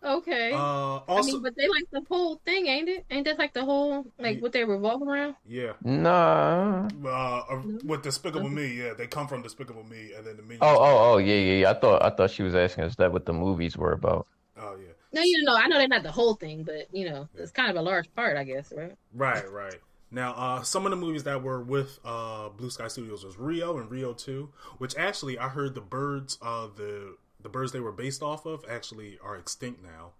Okay. Uh, I also, mean, but they like the whole thing, ain't it? Ain't that like the whole like what they revolve around? yeah. Nah. Uh, with Despicable Me, yeah, they come from Despicable Me, and then the minions. Oh, oh, oh, yeah, yeah, yeah. I thought, I thought she was asking us that what the movies were about. oh yeah. No, you know, I know they're not the whole thing, but you know, it's kind of a large part, I guess, right? Right, right. Now, uh, some of the movies that were with uh, Blue Sky Studios was Rio and Rio Two, which actually I heard the birds, uh, the the birds they were based off of, actually are extinct now.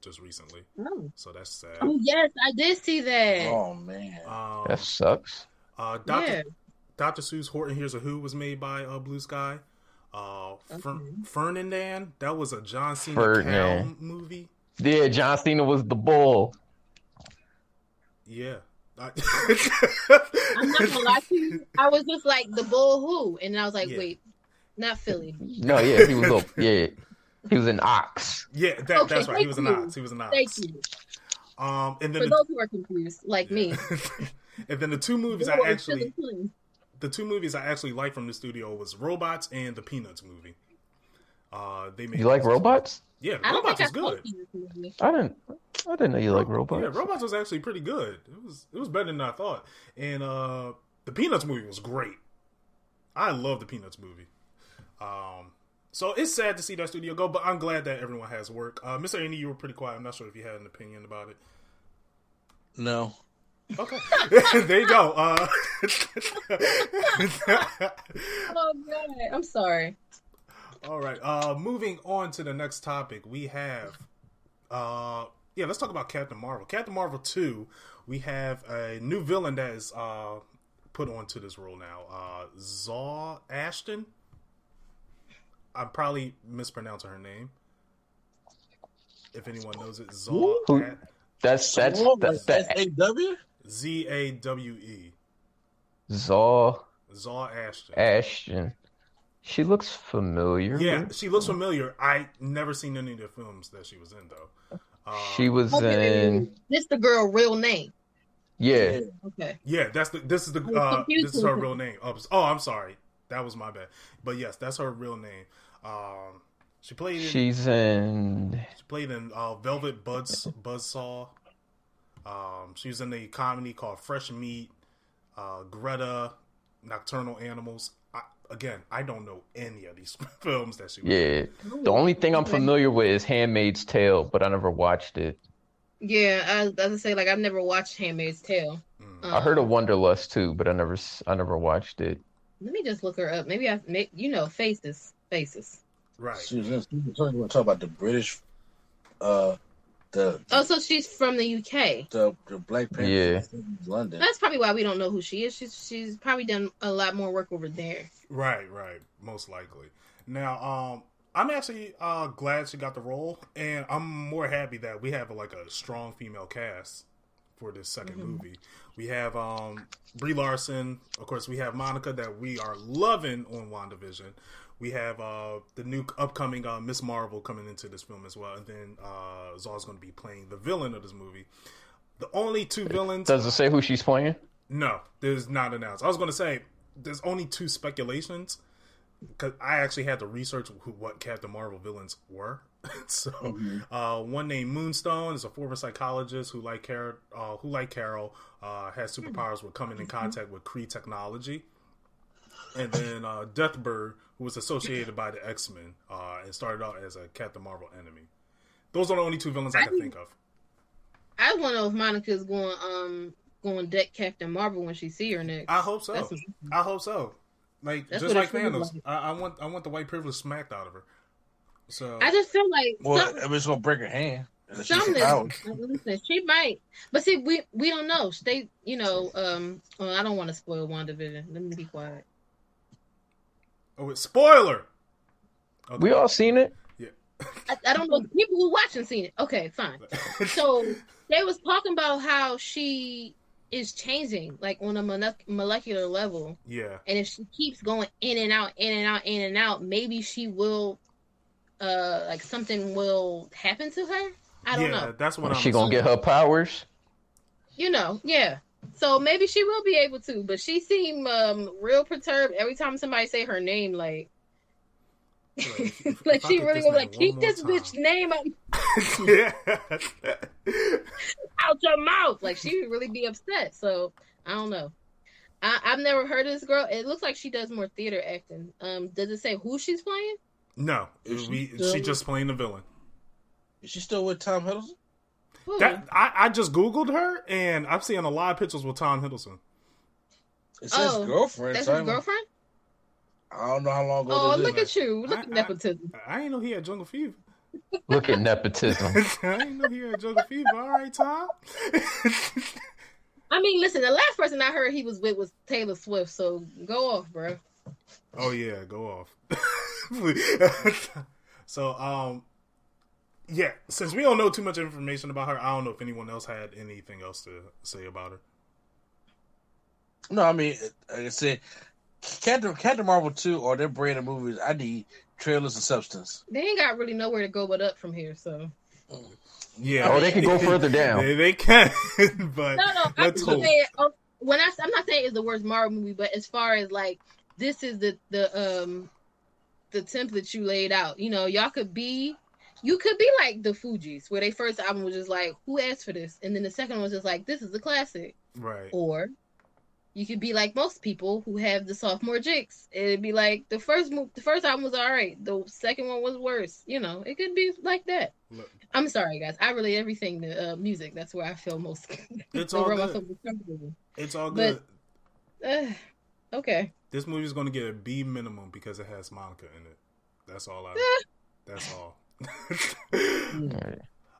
just recently, Oh. so that's sad. Oh, yes, I did see that. Oh man. Um, That sucks. uh, Doctor Yeah. Doctor Seuss Horton Hears a Who was made by uh, Blue Sky. Uh, Fer- Okay. Ferdinand, that was a John Cena Ferdinand. cow movie. Yeah, John Cena was the bull. Yeah. I- I'm not gonna lie to you. I was just like the bull who, and I was like, Yeah. wait, not Philly. No, yeah, he was a yeah, he was an ox. yeah, that, Okay, that's right. He was an you. ox. He was an ox. Thank you. Um, and then For the, those who are confused, like me. and then the two movies I Bull is actually Philly Twins. The two movies I actually liked from the studio was Robots and the Peanuts movie. Uh, they made You like those- robots? Yeah, I Robots was think I good. seen this movie. I didn't. I didn't know you like robots. Yeah, Robots was actually pretty good. It was it was better than I thought. And uh the Peanuts movie was great. I love the Peanuts movie. Um so it's sad to see that studio go, but I'm glad that everyone has work. Uh Mr. Andy, you were pretty quiet. I'm not sure if you had an opinion about it. No. Okay. there you go. Uh Oh god, I'm sorry. All right. Uh moving on to the next topic, we have uh yeah, let's talk about Captain Marvel. Captain Marvel 2, we have a new villain that is uh put onto this role now. Uh Zaw Ashton. I'm probably mispronouncing her name. If anyone knows it, Zaw Who? That's that's Whoa, that, that S-A-W? Z A W E. Zaw Zaw Ashton. Ashton. She looks familiar. Yeah, she looks familiar. I never seen any of the films that she was in though. Uh, She was Okay, in. This the girl real name. Yeah, Okay. Yeah, that's the. This is the. Uh, this is her real name. Oh, oh, I'm sorry. That was my bad. But yes, that's her real name. Um, she played. In, she's in. she played in uh, Velvet Buzz Buzzsaw. Um, she was in a comedy called Fresh Meat. Uh, Greta, Nocturnal Animals. I, again, I don't know any of these films that she. Was in. Yeah, the only thing I'm familiar with is Handmaid's Tale, but I never watched it. Yeah, I was about to say like I've never watched Handmaid's Tale. Mm. I heard of Um, Wanderlust too, but I never, I never watched it. Let me just look her up. Maybe I, may, you know, faces, faces. Right. She was in, she was talking, talk about the British, uh, the Oh, so she's from the UK. the, the Black Panther Yeah. London. That's probably why we don't know who she is. She's she's probably done a lot more work over there. Right, right. Most likely. Now, um, I'm actually uh, glad she got the role, and I'm more happy that we have like a strong female cast for this 2nd movie. We have um, Brie Larson, of course. We have Monica that we are loving on WandaVision. We have uh, the new upcoming uh, Miss Marvel coming into this film as well, and then uh, Zaw's going to be playing the villain of this movie. The only two villains. Does it say who she's playing? No, there's not announced. I was going to say there's only two speculations because I actually had to research who, what Captain Marvel villains were. so, uh, one named Moonstone is a former psychologist who, like Carol, uh, who like Carol, uh, has superpowers with coming in contact with Kree technology. And then uh, Deathbird, who was associated by the X Men uh, and started out as a Captain Marvel enemy. Those are the only two villains I can think of. I want to know if Monica's going um going deck Captain Marvel when she see her next. I hope so. That's- I hope so. Like That's just like it Thanos, like. I, I want I want the white privilege smacked out of her. So I just feel like well, some- I mean, it's gonna break her hand. she Something. Listen, she might, but see, we we don't know. They, you know, um, well, I don't want to spoil WandaVision. Let me be quiet. Oh, it's spoiler. Okay. We all seen it. I, I don't know. People who watching seen it. Okay, fine. So they was talking about how she is changing, like on a molecular level, yeah, and if she keeps going in and out, in and out, in and out, maybe she will, uh, like something will happen to her. I don't yeah, know. that's what I'm. She gonna get her powers. you know, yeah. So maybe she will be able to, but she seemed um real perturbed every time somebody say her name, like Like, if- if- like she really this was like, keep this time." bitch name out, out your mouth. Like she would really be upset. So I don't know. I, I've never heard of this girl. It looks like she does more theater acting. Um, does it say who she's playing? no, Is she we, still- she just playing the villain. Is she still with Tom Hiddleston? Who? That I, I just googled her and I'm seeing a lot of pictures with Tom Hiddleston. It's says Oh, girlfriend. That's his girlfriend. I don't know how long ago. Oh, this look is. at you! Look I- at nepotism. I didn't know he had jungle fever. Look at nepotism. I didn't know he had jungle fever. All right, Tom. I mean, listen, the last person I heard he was with was Taylor Swift. So go off, bro. oh yeah, go off. so um, yeah. Since we don't know too much information about her, I don't know if anyone else had anything else to say about her. No, I mean, like I said, Captain Captain Marvel two or their brand of movies. I need trailers and substance. They ain't got really nowhere to go but up from here. So Yeah. Oh, they can go further down. They, they can, but no, no. I'm let's just hope. saying. oh, When I, I'm not saying it's the worst Marvel movie, but as far as like this is the the um the template you laid out. You know, y'all could be. You could be like the Fugees, where they first album was just like, "Who asked for this?" and then the second one was just like, "This is a classic." Right. Or you could be like most people who have the sophomore jigs. It'd be like the first move, the first album was all right. The second one was worse. You know, it could be like that. Look, I'm sorry, guys. I relate everything to uh, music. That's where I feel most. It's all good. feel most comfortable. It's all But- good. Uh, okay. This movie is going to get a B minimum because it has Monica in it. That's all I. that's all.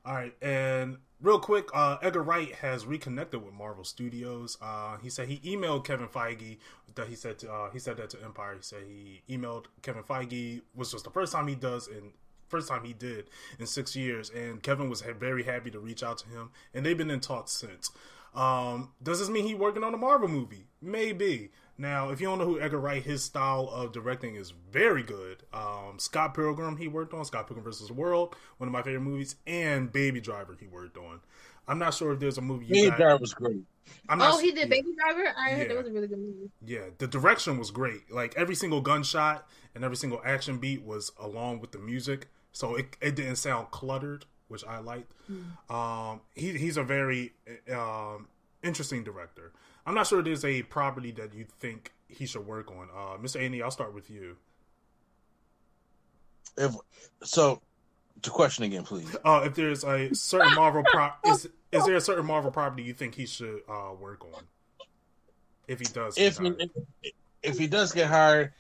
All right, and real quick, uh, Edgar Wright has reconnected with Marvel Studios. Uh, he said he emailed Kevin Feige that he said to, uh, he said that to Empire. He said he emailed Kevin Feige, which was the first time he does in first time he did in six years, and Kevin was very happy to reach out to him, and they've been in talks since. Um, does this mean he working on a Marvel movie? Maybe. Now, if you don't know who Edgar Wright, his style of directing is very good. Um, Scott Pilgrim, he worked on Scott Pilgrim vs. the World, one of my favorite movies, and Baby Driver, he worked on. I'm not sure if there's a movie you Baby Driver was great. I'm not Oh, he did yeah. Baby Driver. I heard that was a really good movie. Yeah, the direction was great. Like every single gunshot and every single action beat was along with the music, so it it didn't sound cluttered, which I liked. Um, he he's a very um interesting director. I'm not sure there's a property that you think he should work on. Uh, Mr. Andy, I'll start with you. If so, the question again, please. Uh, if there's a certain Marvel prop, is is there a certain Marvel property you think he should uh work on? If he does, get If he, if he does get hired,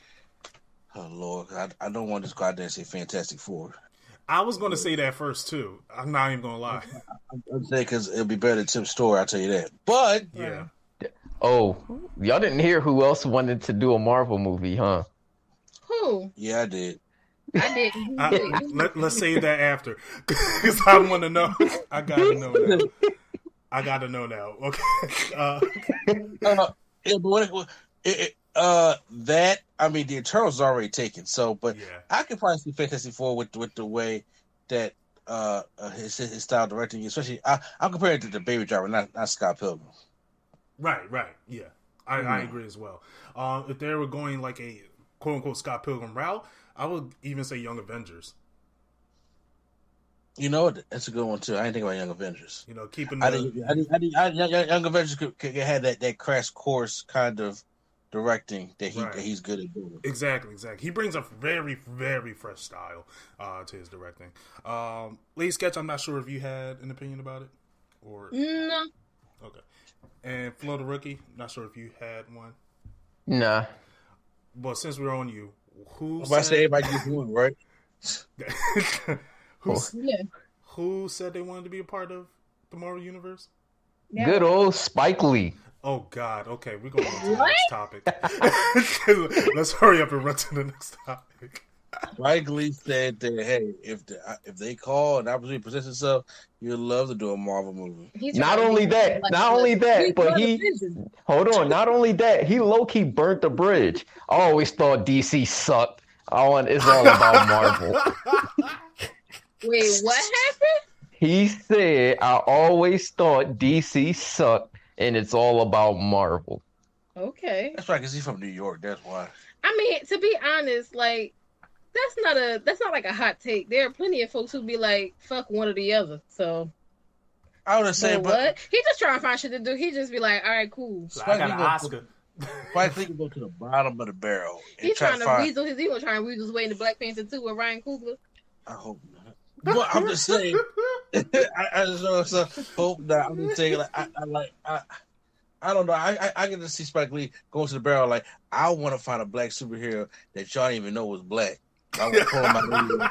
oh lord, I, I don't want to just go out there and say Fantastic Four. I was going to say that first too. I'm not even going to lie. I'm saying because it'll be better than Tim's story. I'll tell you that. But Yeah. Oh, y'all didn't hear who else wanted to do a Marvel movie, huh? Who? yeah, I did. I didn't. I, let, let's save that after because I want to know. I gotta know now. I gotta know now. Okay. Uh, Uh, yeah, but what, what- it, it, uh, that I mean, the Eternals is already taken. So, but yeah. I could probably see Fantastic Four with with the way that uh, uh his his style directing, especially I, I'm comparing it to the Baby Driver, not not Scott Pilgrim. Right. Right. Yeah. I, I agree as well. Um, if they were going like a quote unquote Scott Pilgrim route, I would even say Young Avengers. You know, what? that's a good one too. I didn't think about Young Avengers. You know, keeping I the think I think, I think I, Young, Young Avengers could, could have that that crash course kind of directing that he Right. that he's good at doing. Exactly, exactly. He brings a very, very fresh style uh, to his directing. Um, Lee Sketch, I'm not sure if you had an opinion about it, or No. okay. And Florida Rookie, not sure if you had one. Nah. But since we're on you, who If I say said, everybody gets one right, who, oh. Yeah. who said they wanted to be a part of the Marvel Universe? Yeah. Good old Spike Lee. Oh God. Okay, we're going to the next topic. Let's hurry up and run to the next topic. Spike Lee said that hey, if the, if they call and opportunity presents itself, you'd love to do a Marvel movie. He's Not only that, like- not only that, but he- Hold on. Not only that, he low key burnt the bridge. I always thought DC sucked. I want it's all about Marvel. Wait, what happened? He said, I always thought DC sucked and it's all about Marvel. Okay. That's right, because he's from New York. That's why. I mean, to be honest, like that's not a that's not like a hot take. There are plenty of folks who be like, "Fuck one or the other." So, I would say, but but what? He just trying to find shit to do. He just be like, "All right, cool." I got an Oscar. Spike Lee can go to the bottom of the barrel and He try trying to to find. weasel his. He gonna try and weasel his way into Black Panther too with Ryan Coogler. I hope not. But I'm just saying. I, I just know so hope not. I'm just saying like I, I like I. I don't know. I, I I get to see Spike Lee go to the barrel like I want to find a black superhero that y'all didn't even know was black. I want to pull him out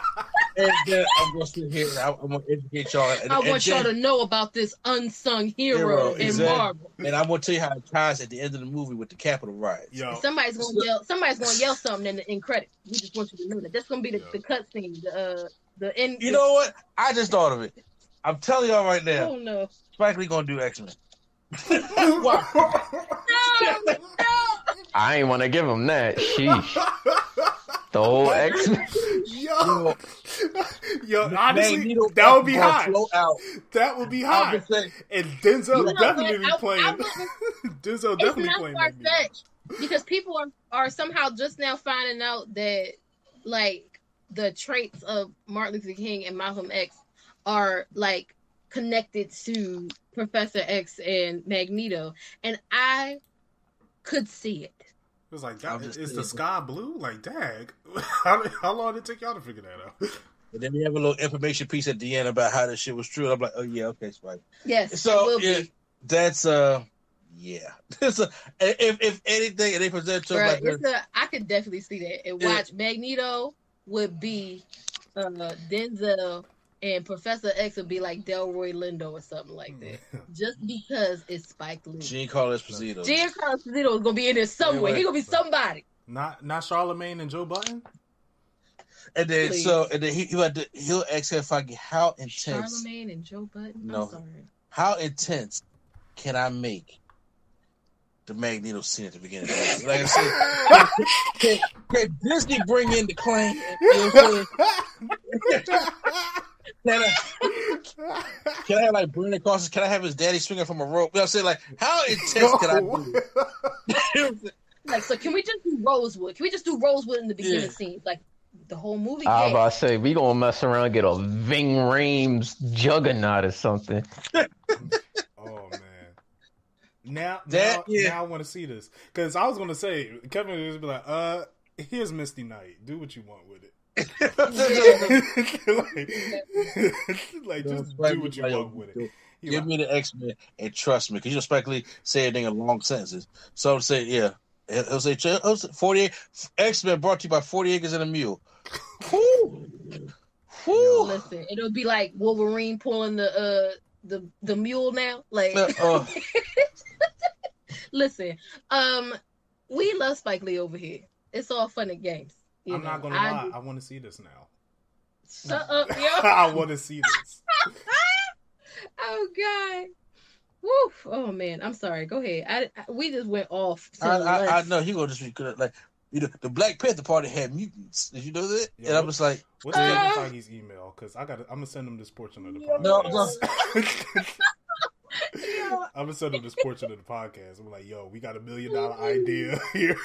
and then I'm gonna sit here and I- I'm gonna educate y'all. And, I and want y'all then- to know about this unsung hero, Hero, in exactly. Marvel. and I'm gonna tell you how it ties at the end of the movie with the Capitol riots. Yo, Somebody's gonna yell. Somebody's gonna yell something in the in credit. We just want you to know that. That's gonna be the, Yeah. the cut scene. The uh, the end. You know what? I just thought of it. I'm telling y'all right now, Oh no! Spike Lee gonna do X Men. Why? No! No! I ain't want to give him that. Sheesh. The whole X Men. yo, yo. Honestly, Magneto that would be hot. That would be hot. And Denzel No, definitely I- playing. I wouldn't- Denzel It's definitely not playing. far because people are are somehow just now finding out that like the traits of Martin Luther King and Malcolm X are like connected to Professor X and Magneto, and I could see it. It was like, I'm that, just is the sky blue? Like, dag. How, how long did it take y'all to figure that out? and then we have a little information piece at the end about how this shit was true. And I'm like, oh yeah, okay, Spike. Yes, it So will yeah, be. that's uh, yeah. It's a, if if anything, and they present to Bruh, like it's a, I could definitely see that. And Yeah. watch Magneto would be uh, Denzel, and Professor X would be like Delroy Lindo or something like hmm. that. Just because it's Spike Lee. Gene Carlos Esposito. Giancarlo Esposito is gonna be in there somewhere. Wait, He gonna be somebody. Not not Charlemagne and Joe Budden? And then Please. so and then he, he had to, he'll ask her if I get how intense Charlemagne and Joe Budden. No. I'm sorry. how intense can I make the Magneto scene at the beginning? Like I said, can, can Disney bring in the claim? You know what I'm saying? Can I, can I have like Brandon Carson? Can I have his daddy swinging from a rope? You know what I'm saying? Like, how intense can I do? Like, so can we just do Rosewood? Can we just do Rosewood in the beginning Yeah. scenes? Like the whole movie. I was Yeah. about to say we gonna mess around and get a Ving Rhames juggernaut or something. Oh man. Now, That- now, yeah. now I want to see this because I was gonna say Kevin was just be like, "Uh, here's Misty Knight. Do what you want with it. like, like, just do what you want with it." He Give like, me the X Men and trust me, because you know Spike Lee say everything in long sentences. So I'm saying, yeah, he'll say he'll say, 48 X Men brought to you by Forty Acres and a Mule. Whew. Whew. Listen, it'll be like Wolverine pulling the uh the the mule now. Like, Uh, uh. listen, um, we love Spike Lee over here. It's all fun and games. You I'm know. not gonna I lie. I want to see this now. Shut up, yo. I want to see this. oh God. Woof. Oh man, I'm sorry. Go ahead. I, I- we just went off. To I, I, I know he gonna just be good. Like you know, the Black Panther Party had mutants. Did you know that? Yeah, and I'm just like, What's Uh, Kevin Feige's email? Because I got. I'm gonna send him this portion of the Yeah. No, podcast. Yeah. I'm gonna send him this portion of the podcast. I'm like, yo, we got a million dollar idea here.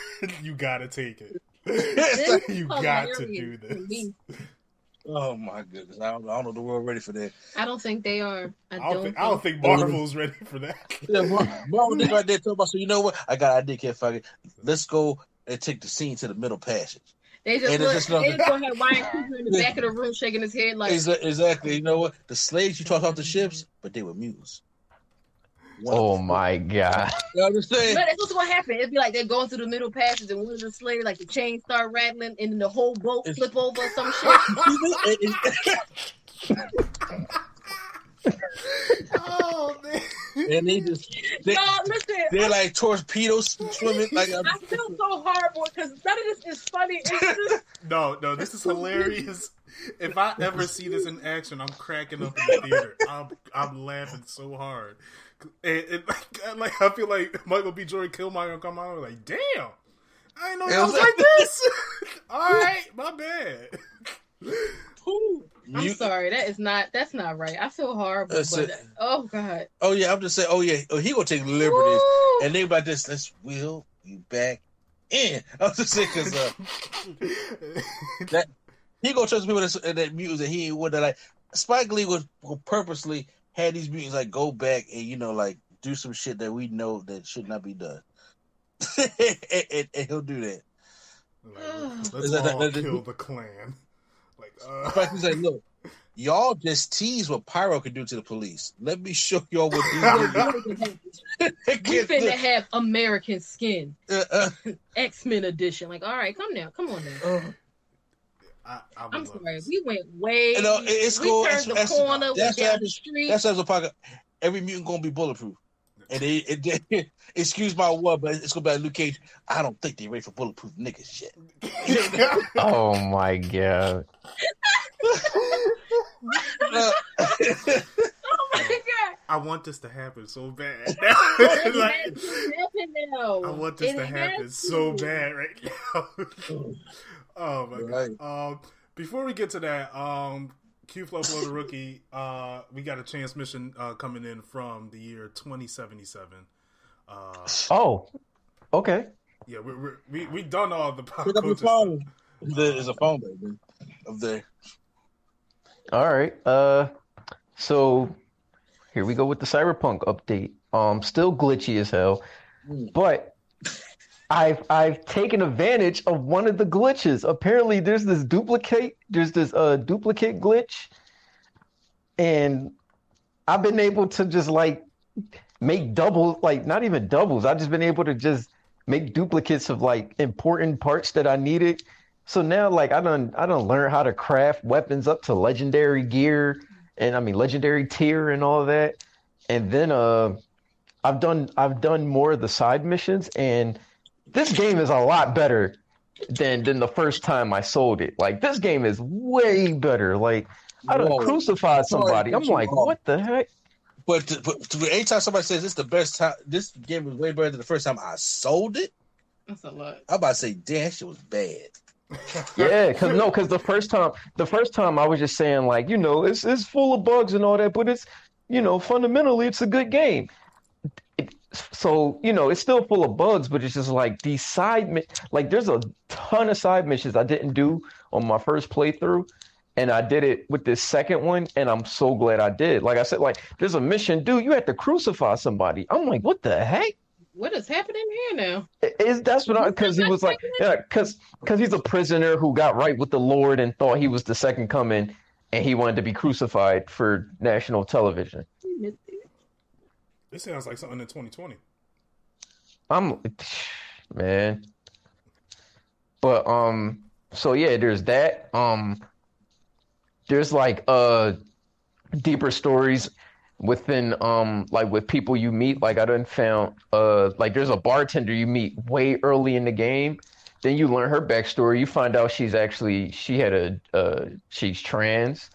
you gotta take it. This you got to do this. me. oh my goodness, I don't, I don't know the world ready for that. I don't think they are. I I don't, don't think I don't think Marvel's ready for that. Yeah, Marvel nigga right there talking about. So you know what? I got an idea, Kevin Feige. Let's go and take the scene to the middle passage. They just, And look, it's just they just gonna have Ryan Coogler in the back of the room shaking his head like, exactly. You know what? The slaves you tossed off the ships, but they were mutants. Oh my god. You know what I'm saying? No, that's what's gonna happen. It'd be like they're going through the middle passage and one of the slaves, like the chains start rattling, and then the whole boat It's- flip over or some shit. oh man. and they just they, no, listen, they're like torpedoes swimming like a, I feel so horrible because none of this is funny. It's just, No, no, this is hilarious. If I ever see this in action, I'm cracking up in the theater. I'm I'm laughing so hard. And, and like, like I feel like Michael B. Jordan Killmonger gonna come out like, damn, I didn't know Yeah, that was was like this. All right, my bad. I'm You- sorry, that is not that's not right. I feel horrible, That's but oh god, Oh yeah, I'm just saying. Oh yeah, oh, he gonna take liberties, Woo! and they about this. Let's wheel you back in. I'm just saying because uh, that he gonna trust people that that mutants that he would with. That like Spike Lee would, will purposely have these mutants like go back and you know like do some shit that we know that should not be done, and, and- and he'll do that. Like, let's all that- that- kill the Klan. Like, uh, Spike Lee's like, look. Y'all just tease what Pyro could do to the police. Let me show y'all what these we niggas finna have American skin uh, uh, X Men edition. Like, all right, come now, come on now. I, I would I'm sorry, this. we went way. You know, it- it's we cool. turned It's- the that's- corner, went that's what down the street. That's what I'm talking. Every mutant gonna be bulletproof. And they, it, it, excuse my word, but it's gonna be like Luke Cage. I don't think they ready for bulletproof niggas yet. Oh my god. Oh my god! I want this to happen so bad. Like, has to happen now. I want this It to happen has so bad right now. oh my Right. god. Um, before we get to that, um, Q Flow Flow the rookie, uh, we got a transmission uh, coming in from the year 2077. Uh, Oh. Okay. yeah, we we we we done all the pop Pick up your phone. There's a phone baby up there. All right. Uh so here we go with the Cyberpunk update. Um still glitchy as hell. But I've I've taken advantage of one of the glitches. Apparently there's this duplicate there's this uh duplicate glitch and I've been able to just like make doubles like not even doubles. I've just been able to just make duplicates of like important parts that I needed. So now like I done I done learn how to craft weapons up to legendary gear and I mean legendary tier and all that. And then uh I've done I've done more of the side missions and this game is a lot better than than the first time I sold it. Like this game is way better. Like I done Whoa. crucified somebody. I'm like, what the heck? But, to, but anytime somebody says it's the best time, this game was way better than the first time I sold it. That's a lot. I'm about to say, damn, that shit was bad. Yeah, because no, because the first time, the first time I was just saying like, you know, it's it's full of bugs and all that, but it's, you know, fundamentally it's a good game. It, so you know, it's still full of bugs, but it's just like these side, mi- like there's a ton of side missions I didn't do on my first playthrough, and I did it with this second one, and I'm so glad I did. Like I said, like there's a mission, dude, you have to crucify somebody. I'm like, what the heck? What is happening here now? Is that's what I because he was like yeah because because he's a prisoner who got right with the Lord and thought he was the second coming and he wanted to be crucified for national television. This sounds like something in 2020. I'm man, but um, so yeah, there's that. Um, there's like uh deeper stories within um like with people you meet. Like I done found uh like there's a bartender you meet way early in the game. Then you learn her backstory. You find out she's actually she had a uh she's trans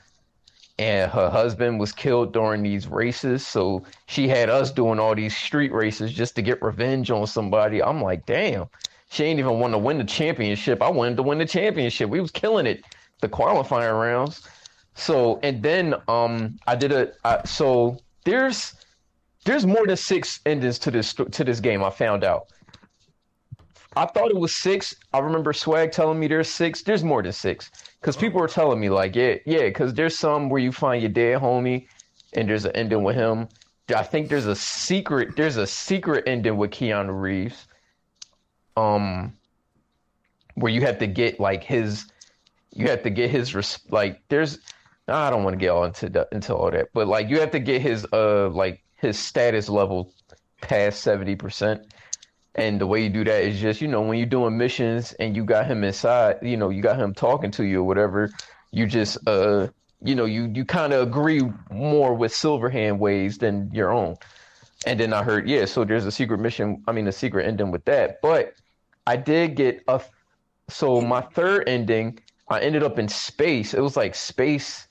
and her husband was killed during these races. So she had us doing all these street races just to get revenge on somebody. I'm like, damn, she ain't even want to win the championship. I wanted to win the championship. We was killing it, the qualifying rounds. So and then um I did a I, so there's there's more than six endings to this to this game. I found out. I thought it was six. I remember Swag telling me there's six. There's more than six because people were telling me like, yeah, yeah, because there's some where you find your dead homie, and there's an ending with him. I think there's a secret. There's a secret ending with Keanu Reeves. Um, where you have to get like his, you have to get his res- like. There's, I don't want to get all into the, into all that, but like you have to get his uh like his status level past seventy percent. And the way you do that is just, you know, when you're doing missions and you got him inside, you know, you got him talking to you or whatever, you just, uh, you know, you, you kind of agree more with Silverhand ways than your own. And then I heard, yeah, so there's a secret mission, I mean, a secret ending with that. But I did get a, so my third ending, I ended up in space. It was like space.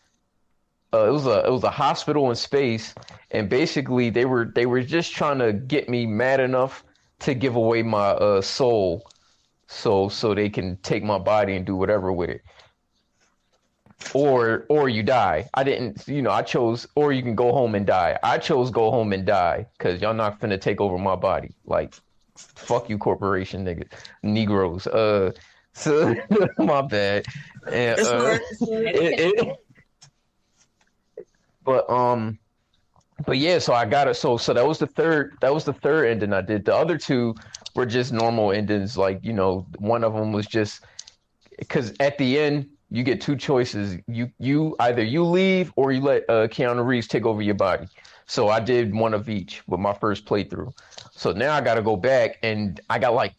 Uh, it was a it was a hospital in space, and basically they were they were just trying to get me mad enough to give away my uh, soul, so so they can take my body and do whatever with it. Or or you die. I didn't, you know, I chose. Or you can go home and die. I chose go home and die because y'all not finna take over my body. Like, fuck you, corporation niggas, Negroes. Uh, so my bad. And, uh, it, it, but um but yeah so i got it so so that was the third that was the third ending i did. The other two were just normal endings like you know one of them was just because at the end you get two choices. You you either you leave or you let uh keanu reeves take over your body. So i did one of each with my first playthrough. So now i gotta go back and i got like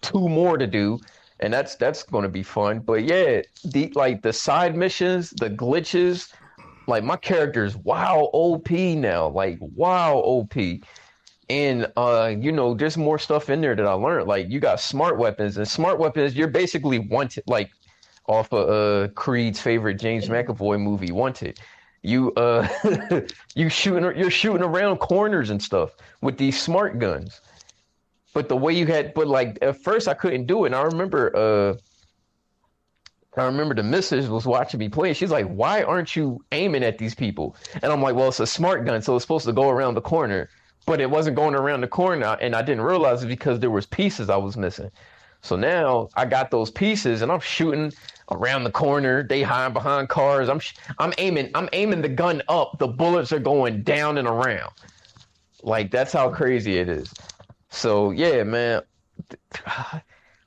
two more to do and that's that's going to be fun. But yeah, the like the side missions, the glitches, like my character's wow OP now, like wow OP. And uh, you know, there's more stuff in there that I learned. Like you got smart weapons, and smart weapons, you're basically wanted, like off of uh, Creed's favorite James McAvoy movie, Wanted. You uh, you shooting, you're shooting around corners and stuff with these smart guns. But the way you had, but like at first I couldn't do it. And I remember, uh, I remember the missus was watching me play. She's like, "Why aren't you aiming at these people?" And I'm like, "Well, it's a smart gun, so it's supposed to go around the corner." but it wasn't going around the corner and I didn't realize it because there was pieces I was missing. So now I got those pieces and I'm shooting around the corner. They hide behind cars. I'm sh- I'm aiming I'm aiming the gun up. The bullets are going down and around. Like that's how crazy it is. So yeah, man.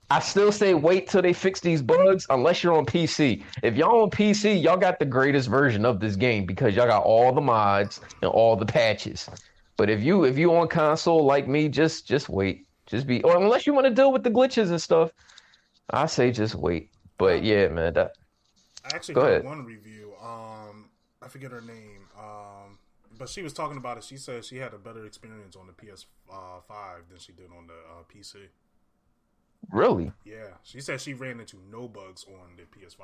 I still say wait till they fix these bugs unless you're on PC. If y'all on PC, y'all got the greatest version of this game because y'all got all the mods and all the patches. But if you if you on console like me, just just wait. Just be or unless you want to deal with the glitches and stuff, I say just wait. But yeah, man, that I actually Go got ahead. one review. Um, I forget her name. Um, but she was talking about it. She said she had a better experience on the PS uh, five than she did on the uh, PC. Really, Yeah, she said she ran into no bugs on the PS5,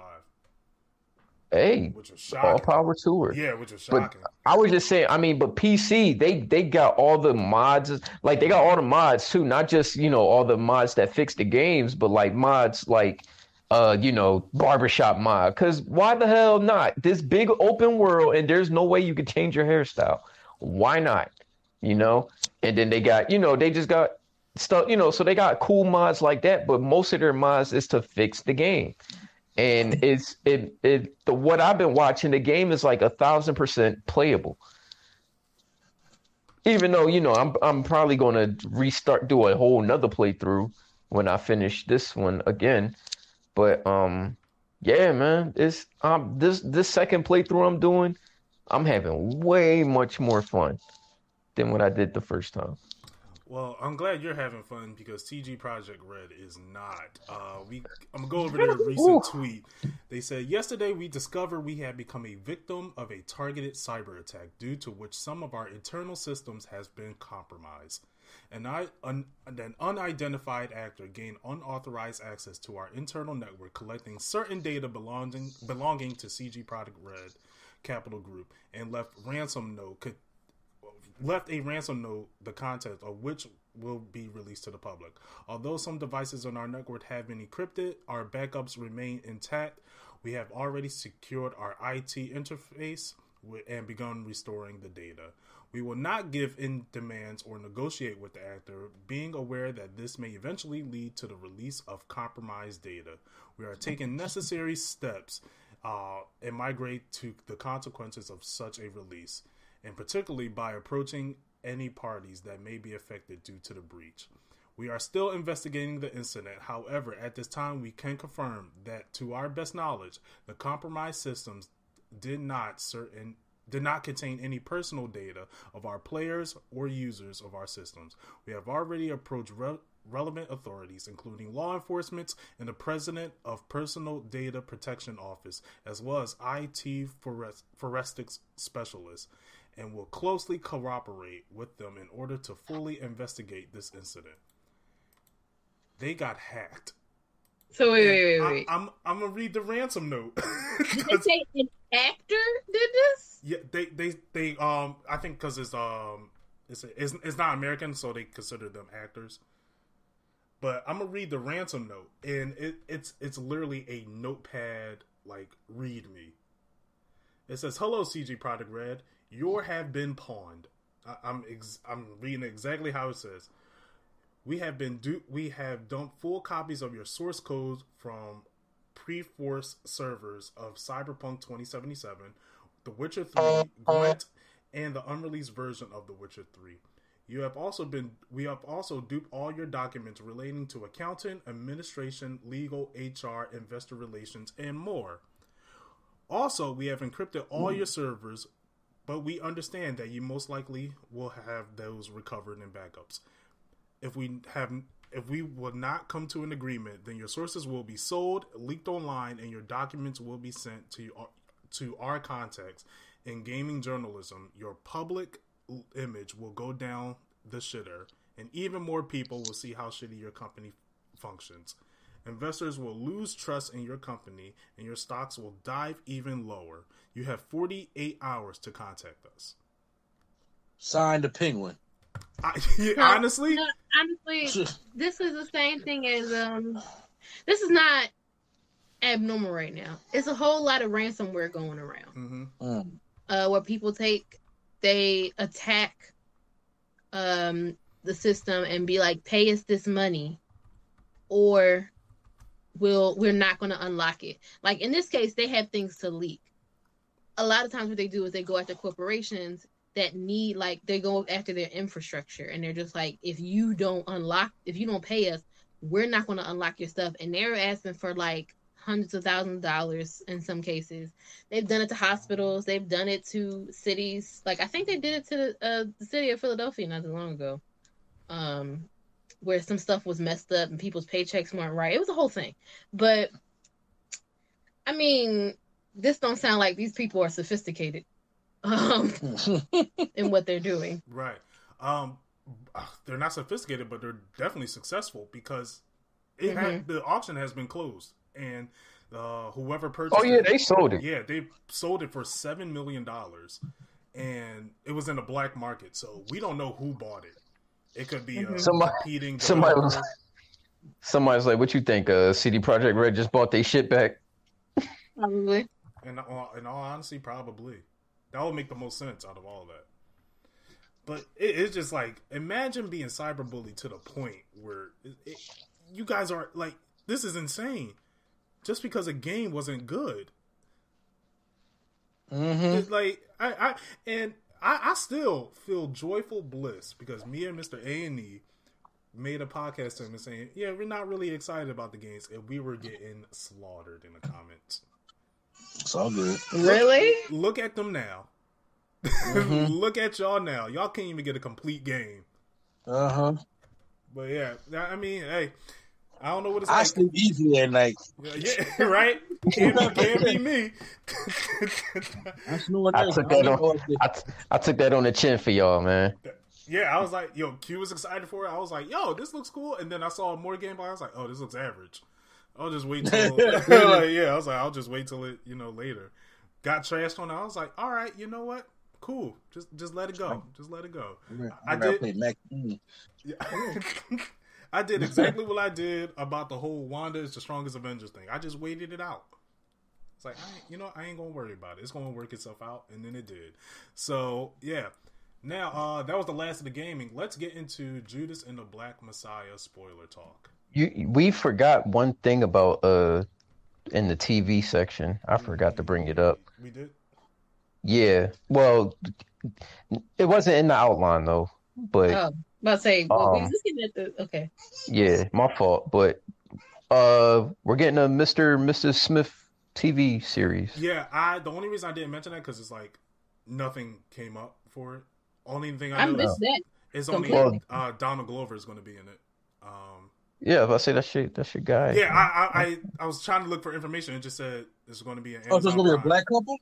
hey, which was all power to her. Yeah, which was shocking. But. I was just saying, I mean, but PC, they they got all the mods, like they got all the mods too, not just you know all the mods that fix the games, but like mods like, uh, you know, barbershop mod. Because why the hell not? This big open world, and there's no way you could change your hairstyle. Why not? You know, and then they got, you know, they just got stuff, you know, so they got cool mods like that, but most of their mods is to fix the game and it's it it the what I've been watching the game is like a thousand percent playable. Even though you know I'm I'm probably going to restart do a whole nother playthrough when I finish this one again, but um yeah man it's um this this second playthrough I'm doing I'm having way much more fun than what I did the first time. Well, I'm glad you're having fun because CD Projekt Red is not. Uh, we I'm gonna go over their recent tweet. They said yesterday we discovered we had become a victim of a targeted cyber attack due to which some of our internal systems has been compromised. And I, un, an unidentified actor gained unauthorized access to our internal network, collecting certain data belonging belonging to CD Projekt Red Capital Group, and left ransom note co- left a ransom note, the content of which will be released to the public. Although some devices on our network have been encrypted, our backups remain intact. We have already secured our IT interface and begun restoring the data. We will not give in demands or negotiate with the actor, being aware that this may eventually lead to the release of compromised data. We are taking necessary steps uh, and migrate to the consequences of such a release and particularly by approaching any parties that may be affected due to the breach. We are still investigating the incident. However, at this time, we can confirm that, to our best knowledge, the compromised systems did not certain did not contain any personal data of our players or users of our systems. We have already approached re- relevant authorities, including law enforcement and the President of Personal Data Protection Office, as well as IT forens- forensics specialists, and will closely cooperate with them in order to fully investigate this incident. They got hacked. So wait, wait, wait, I, wait. I'm I'm gonna read the ransom note. Did they say an actor did this? Yeah, they they they um I think because it's um it's, it's it's not American, so they consider them actors. But I'm gonna read the ransom note, and it, it's it's literally a notepad like read me. It says, "Hello, CD Projekt Red. Your have been pawned." I, I'm ex- I'm reading exactly how it says. We have been du- we have dumped full copies of your source code from Perforce servers of Cyberpunk 2077, The Witcher 3, Gwent, and the unreleased version of The Witcher 3. You have also been we have also duped all your documents relating to accounting, administration, legal, HR, investor relations, and more. Also, we have encrypted all hmm. your servers, but we understand that you most likely will have those recovered in backups. If we have if we will not come to an agreement, then your sources will be sold, leaked online, and your documents will be sent to to our contacts. In gaming journalism, your public image will go down the shitter, and even more people will see how shitty your company functions. Investors will lose trust in your company, and your stocks will dive even lower. You have 48 hours to contact us. Sign the penguin. I, yeah, No, honestly, No, honestly, this is the same thing as um. This is not abnormal right now. It's a whole lot of ransomware going around. hmm Mm. uh, where people take they attack um, the system and be like, "Pay us this money," or we'll we're not going to unlock it. Like in this case, they have things to leak. A lot of times, what they do is they go after corporations that need like they go after their infrastructure, and they're just like, "If you don't unlock, if you don't pay us, we're not going to unlock your stuff." And they're asking for like hundreds of thousands of dollars in some cases They've done it to hospitals. They've done it to cities. Like I think they did it to uh, the city of Philadelphia not too long ago, um, where some stuff was messed up and people's paychecks weren't right. It was a whole thing. But I mean, this don't sound like these people are sophisticated um, in what they're doing. right. Um, they're not sophisticated, but they're definitely successful because it had, the auction has been closed, and uh, whoever purchased, Oh yeah, it, they sold it. yeah, they sold it for seven million dollars, and it was in the black market. So we don't know who bought it. It could be a Somebody- competing. somebody was- Somebody's like, "What you think? Uh, CD Projekt Red just bought their shit back." Probably. In all, in all honesty, probably that would make the most sense out of all of that. But it, it's just like imagine being cyberbullied to the point where it, it, you guys are like, this is insane. Just because a game wasn't good, hmm it's like I, I and I, I still feel joyful bliss because me and Mister A and E made a podcast to him and saying, yeah, we're not really excited about the games, and we were getting slaughtered in the comments. It's all good. Really? look at them now. Mhm. look at y'all now. Y'all can't even get a complete game. Uh huh. But yeah, I mean, hey, I don't know what it's I like. sleep easy at night. Yeah, yeah, right? Can't be, can't be me. I, snore I took that on. know I, t- I took that on the chin for y'all, man. yeah, I was like, yo, Q was excited for it. I was like, yo, this looks cool. And then I saw more gameplay. I was like, oh, this looks average. I'll just wait till. like, yeah, I was like, I'll just wait till it, you know, later. Got trashed on it. I was like, all right, you know what? Cool. Just just let it go. Just let it go. I I did- play Mac. Yeah. I did exactly what I did about the whole Wanda is the strongest Avengers thing. I just waited it out. It's like, I, ain't- you know, I ain't gonna worry about it. It's gonna work itself out, and then it did. So yeah. Now uh, that was the last of the gaming. Let's get into Judas and the Black Messiah spoiler talk. You, we forgot one thing about uh in the TV section. I forgot to bring it up. We did. Yeah, well, it wasn't in the outline though. But Oh, about to say, well, Um, just getting at the okay. yeah, my fault. But uh, we're getting a Mister Mrs. Smith TV series. Yeah, I. The only reason I didn't mention that because it's like nothing came up for it. Only thing I I know missed that. is only completely. uh, Donald Glover is going to be in it. Um, Yeah, if I say that shit, that's your guy. Yeah, I, I, I, I was trying to look for information. It just said it's going to be an. Oh, so it's gonna be a black couple?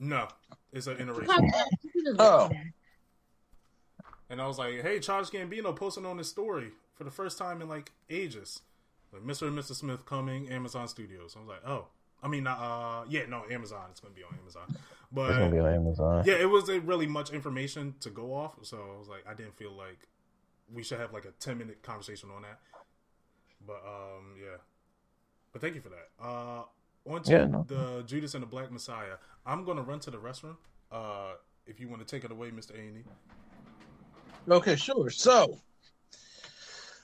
No, it's an interracial. Oh. And I was like, "Hey, Charles Gambino posting on this story for the first time in like ages. Like Mr. and Mrs. Smith coming, Amazon Studios." I was like, "Oh, I mean, uh, yeah, no, Amazon. It's going to be on Amazon." But It's gonna be on Amazon. yeah, it wasn't really much information to go off, so I was like, I didn't feel like we should have like a ten minute conversation on that. But um, yeah. But thank you for that. Uh, on to Yeah, no. the Judas and the Black Messiah. I'm gonna run to the restroom. Uh, if you want to take it away, Mister A and E. Okay, sure. So,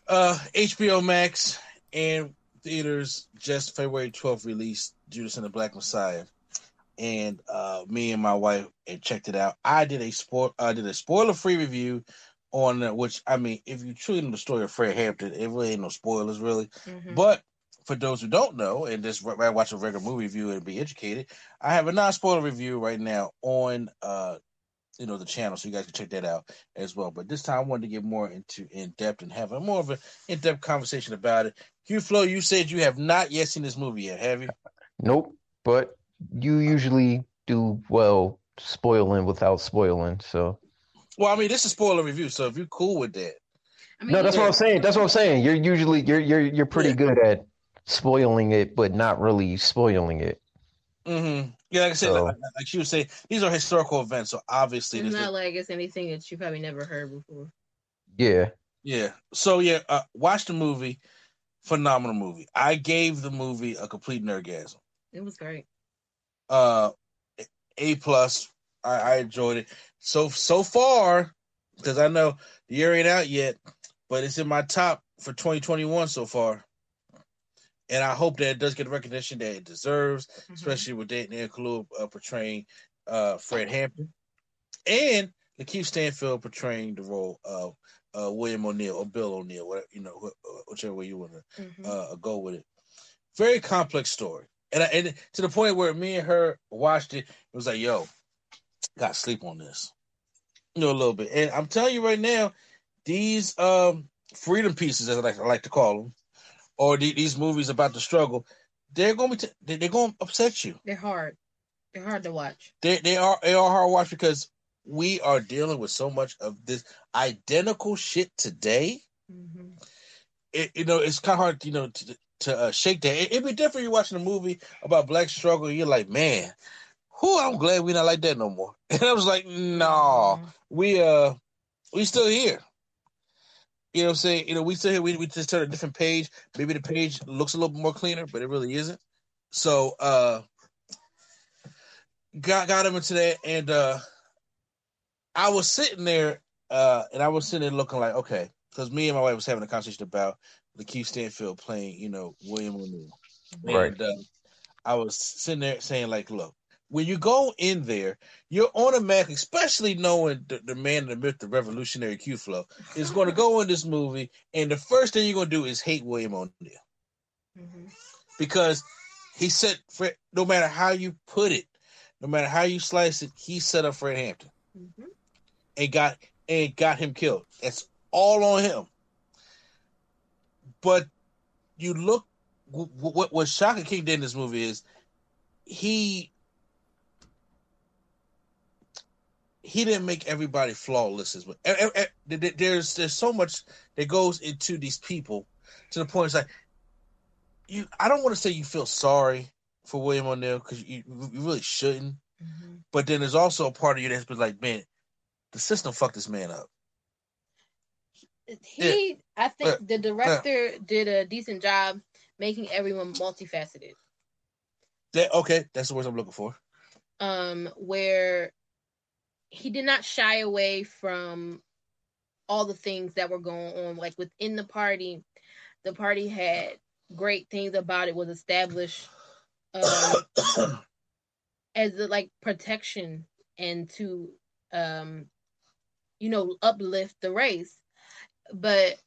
uh, HBO Max and theaters just February 12th released Judas and the Black Messiah, and uh, me and my wife and checked it out. I did a spoil, I did a spoiler free review on uh, which I mean, if you truly know the story of Fred Hampton, it really ain't no spoilers really. Mhm. But for those who don't know and just watch a regular movie review and be educated, I have a non spoiler review right now on uh, you know the channel, so you guys can check that out as well. But this time, I wanted to get more into in depth and have a more of an in depth conversation about it. Q Flow, you said you have not yet seen this movie yet, have you? Nope. But you usually do well spoiling without spoiling. So Well, I mean, this is spoiler review, so if you're cool with that, I mean, no, that's yeah. what I'm saying. That's what I'm saying. You're usually you're you're you're pretty Yeah. good at spoiling it, but not really spoiling it. mm-hmm. Yeah, like I said, So- like, like she was saying, these are historical events, so obviously, It's there's not like it's anything that you probably never heard before. Yeah. Yeah. So yeah, uh, watch the movie. Phenomenal movie. I gave the movie a complete nerdgasm. It was great. Uh, a plus. I, I enjoyed it. So so far, because I know the year ain't out yet, but it's in my top for 2021 so far. And I hope that it does get the recognition that it deserves, Mhm. especially with Daniel Kaluuya uh, portraying uh, Fred Hampton, and Lakeith Stanfield portraying the role of uh, William O'Neal or Bill O'Neal, whatever, you know, uh, whichever way you want to Mhm. uh, go with it. Very complex story, and I, and to the point where me and her watched it, it was like, "Yo, got to sleep on this," you know, a little bit. And I'm telling you right now, these um, freedom pieces, as I like, I like to call them, or the, these movies about the struggle, they're going to be t- they- they're going to upset you. They're hard. They're hard to watch. They they are they are hard to watch because we are dealing with so much of this identical shit today. hmm it, you know, it's kind of hard, you know, to to uh, shake that. It, would be different. You're watching a movie about black struggle. You're like, man, who? I'm glad we're not like that no more. And I was like, no, we uh, we still here. You know what I'm saying? You know, we still here. We we just turn a different page. Maybe the page looks a little more cleaner, but it really isn't. So uh, got got him into that, and uh, I was sitting there, uh, and I was sitting there looking like, okay, because me and my wife was having a conversation about Lakeith Stanfield playing, you know, William O'Neal. Right. And uh, I was sitting there saying, like, look, when you go in there, you're automatically, especially knowing the, the man, the myth, the revolutionary Q Flow, is going to go in this movie, and the first thing you're going to do is hate William O'Neal hmm because he said, Fred, no matter how you put it, no matter how you slice it, he set up Fred Hampton hmm and got and got him killed. That's all on him. But you look what what Shaka King did in this movie is he he didn't make everybody flawless as well. There- There's there's so much that goes into these people to the point it's like you. I don't want to say you feel sorry for William O'Neal because you, you really shouldn't. hmm But then there's also a part of you that's been like, man, the system fucked this man up. He, I think Yeah. the director did a decent job making everyone multifaceted. That okay, that's the words I'm looking for. um, where he did not shy away from all the things that were going on. Like within the party, the party had great things about it. Was established um, as a, like protection and to um, you know uplift the race, but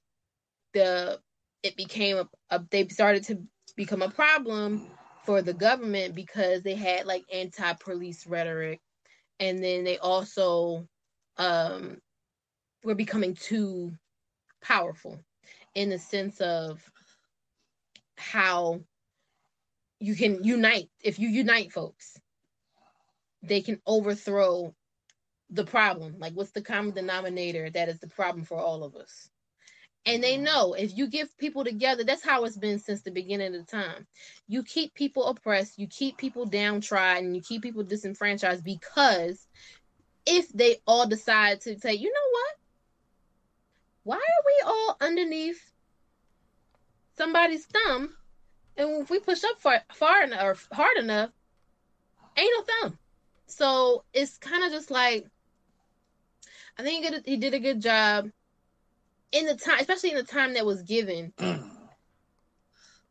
the it became a, a they started to become a problem for the government because they had like anti-police rhetoric and then they also um were becoming too powerful in the sense of how you can unite if you unite folks they can overthrow the problem. Like what's the common denominator that is the problem for all of us and they know if you give people together that's how it's been since the beginning of the time you keep people oppressed, you keep people downtrodden, you keep people disenfranchised because if they all decide to say, you know what? Why are we all underneath somebody's thumb? And if we push up far, far enough or hard enough, ain't no thumb. So it's kind of just like I think he did, he did a good job in the time, especially in the time that was given,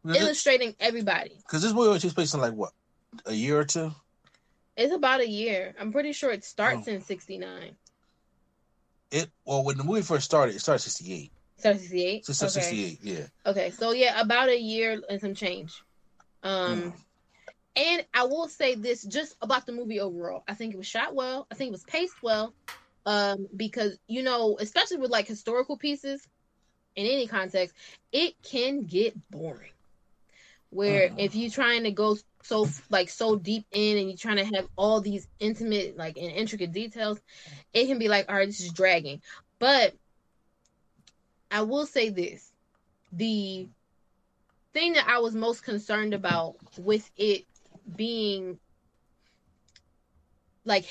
illustrating everybody. Because this movie only takes place in like what, a year or two? It's about a year. I'm pretty sure it starts Oh. in 69. It well when the movie first started, it started sixty eight. Starts 68. So started okay. sixty eight, yeah. Okay, so yeah, about a year and some change. Um, Mm. And I will say this just about the movie overall. I think it was shot well. I think it was paced well. Um, because you know, especially with like historical pieces in any context, it can get boring. Where Mhm. if you're trying to go so like so deep in and you're trying to have all these intimate like and intricate details, it can be like, all right, this is dragging. But I will say this: the thing that I was most concerned about with it being like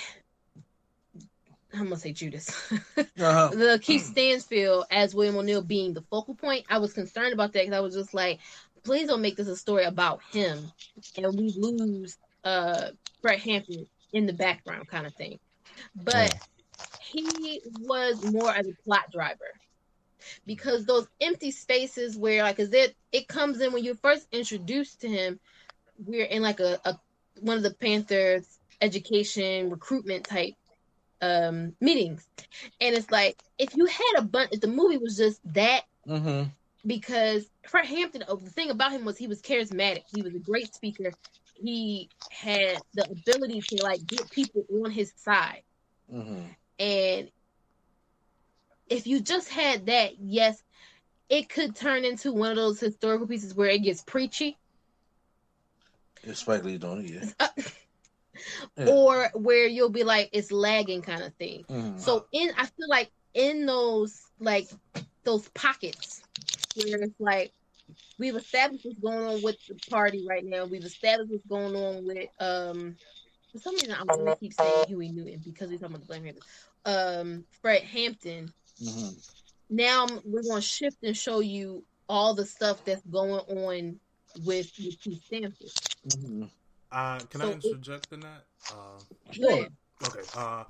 I'm gonna say Judas. Uh-huh. the Keith Stansfield as William O'Neill being the focal point. I was concerned about that because I was just like, please don't make this a story about him and we lose uh Brett Hampton in the background kind of thing. But he was more as a plot driver because those empty spaces where like is it it comes in when you're first introduced to him we're in like a, a one of the panthers education recruitment type um meetings and it's like if you had a bunch if the movie was just that Mm-hmm. because Fred Hampton, oh, the thing about him was he was charismatic. He was a great speaker. He had the ability to like get people on his side. Mm-hmm. And if you just had that, yes, it could turn into one of those historical pieces where it gets preachy, If Spike Lee doing it, yeah. Yeah. or where you'll be like it's lagging kind of thing. Mhm. So in I feel like in those like those pockets where it's like we've established what's going on with the party right now. We've established what's going on with um for some reason I'm gonna keep saying Huey Newton because he's talking about the Blame Hampton. Um Fred Hampton. Mhm. Now we're gonna shift and show you all the stuff that's going on with, with Keith Stanfield. Mhm. Uh, can So I it- interject in that? Uh, Sure. Okay. Uh,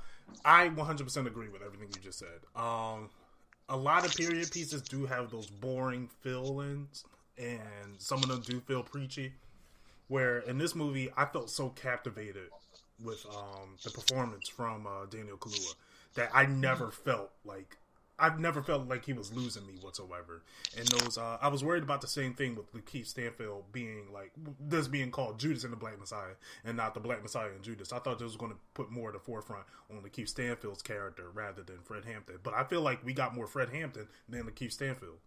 I 100% agree with everything you just said. Um, a lot of period pieces do have those boring fill-ins, and some of them do feel preachy. Where in this movie, I felt so captivated with um, the performance from uh, Daniel Kaluuya that I never felt like I've never felt like he was losing me whatsoever. And those, uh, I was worried about the same thing with Lakeith Stanfield being like this being called Judas in the Black Messiah and not the Black Messiah and Judas. I thought this was going to put more of the forefront on Lakeith Stanfield's character rather than Fred Hampton. But I feel like we got more Fred Hampton than Lakeith Stanfield.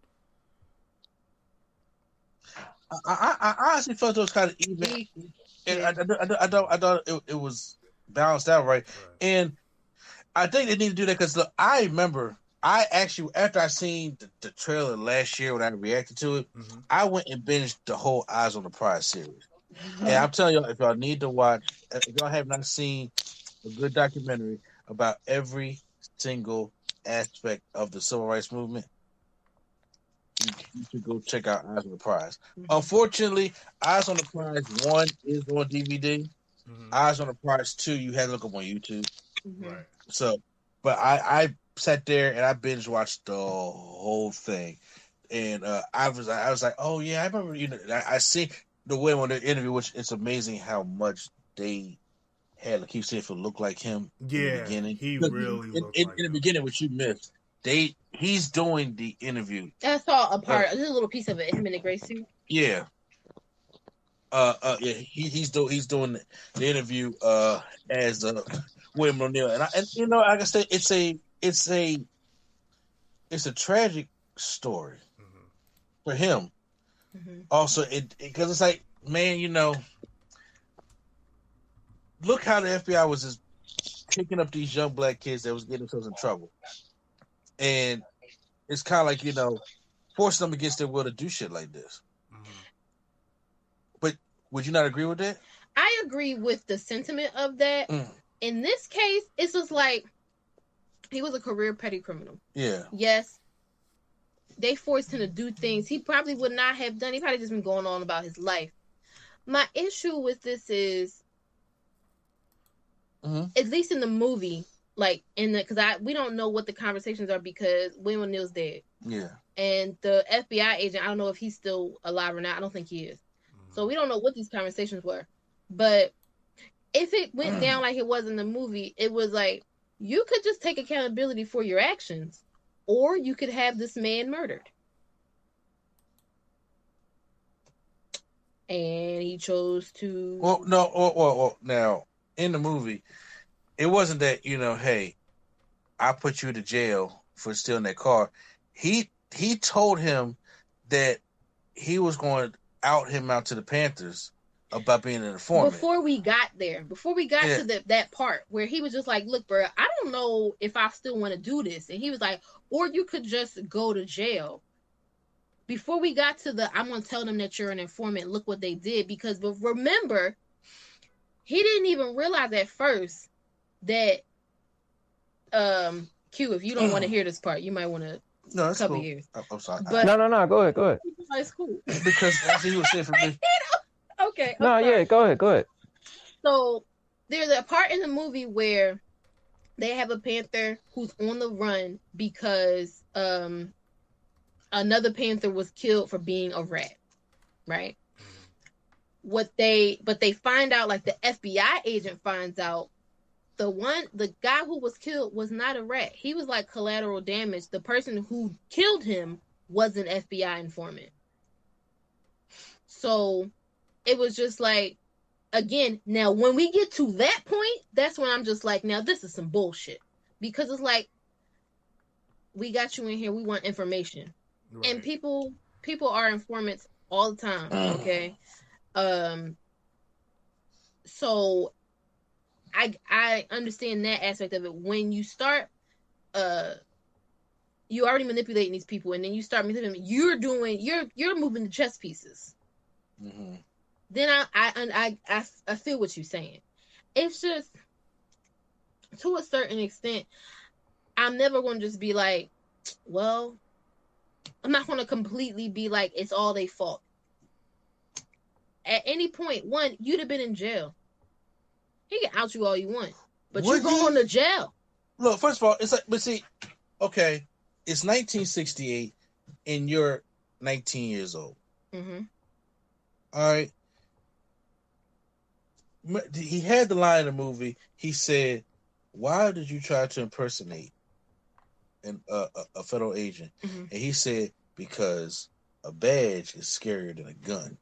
I, I, I honestly felt it was kind of even. And I, I, I, I don't, I thought it, it was balanced out right. Right. And I think they need to do that because I remember I actually after I seen the, the trailer last year when I reacted to it, Mhm. I went and binged the whole Eyes on the Prize series. And I'm telling y'all, if y'all need to watch, if y'all have not seen a good documentary about every single aspect of the civil rights movement, you, you should go check out Eyes on the Prize. Unfortunately, Eyes on the Prize one is on DVD. Mhm. Eyes on the Prize two, you had to look up on YouTube. Mhm. Right. So, but I I sat there and I binge watched the whole thing, and uh, I was I was like, oh yeah, I remember you know I, I see the way on the interview, which it's amazing how much they had Lakeith Stanfield look like him. in the Yeah, beginning. he 'Cause really in, looked in, like in the him. beginning, which you missed. They he's doing the interview. I saw a part, just a little piece of it. Him in the gray suit. Yeah. Uh, uh, yeah, he, he's doing he's doing the interview uh as uh William O'Neal, and I, and you know, like I said, it's a it's a it's a tragic story Mhm. for him. Mm-hmm. Also, it because it's like, man, you know, look how the FBI was just picking up these young black kids that was getting themselves in trouble, and it's kind of like you know, forcing them against their will to do shit like this. Mhm. Would you not agree with that? I agree with the sentiment of that. Mm. In this case, it's just like he was a career petty criminal. Yeah. Yes, they forced him to do things he probably would not have done. He probably just been going on about his life. My issue with this is, Mhm. at least in the movie, like in the because I we don't know what the conversations are because William O'Neal's dead, Yeah. and the FBI agent I don't know if he's still alive or not. I don't think he is. So we don't know what these conversations were. But if it went down like it was in the movie, it was like you could just take accountability for your actions, or you could have this man murdered. and he chose to. Well, no, well, well, well, now in the movie, it wasn't that you know, hey, I put you to jail for stealing that car. He he told him that he was going to out him out to the Panthers about being an informant. before we got there, before we got Yeah. to the, that part where he was just like, "Look, bro, I don't know if I still want to do this," and he was like, "Or you could just go to jail." Before we got to the, I'm gonna tell them that you're an informant. Look what they did because, but remember, he didn't even realize at first that, um, Q. If you don't want to hear this part, you might want to no, that's cover cool. yours. I'm, I'm sorry. But No, no, no. Go ahead. Go ahead. it's cool. because that's what he was saying for me. Okay. No, sorry. yeah. Go ahead. Go ahead. So there's a part in the movie where they have a panther who's on the run because um another panther was killed for being a rat, right? What they but they find out like the FBI agent finds out the one the guy who was killed was not a rat. He was like collateral damage. The person who killed him was an FBI informant. So it was just like again, now when we get to that point, that's when I'm just like, now this is some bullshit. Because it's like we got you in here, we want information. Right. And people people are informants all the time, okay? Um so I I understand that aspect of it. When you start uh you already manipulating these people and then you start manipulating you're doing you're you're moving the chess pieces hmm then I, I I I I feel what you're saying. It's just to a certain extent, I'm never going to just be like, well, I'm not going to completely be like it's all they fault. At any point, one, you'd have been in jail. He can out you all you want, but Would you're going to jail. Look, first of all, it's like, but see, okay, it's 1968, and you're 19 years old. hmm All right. M- He had the line in the movie. He said, "Why did you try to impersonate an uh, a, a federal agent?" Mhm. And he said, "Because a badge is scarier than a gun."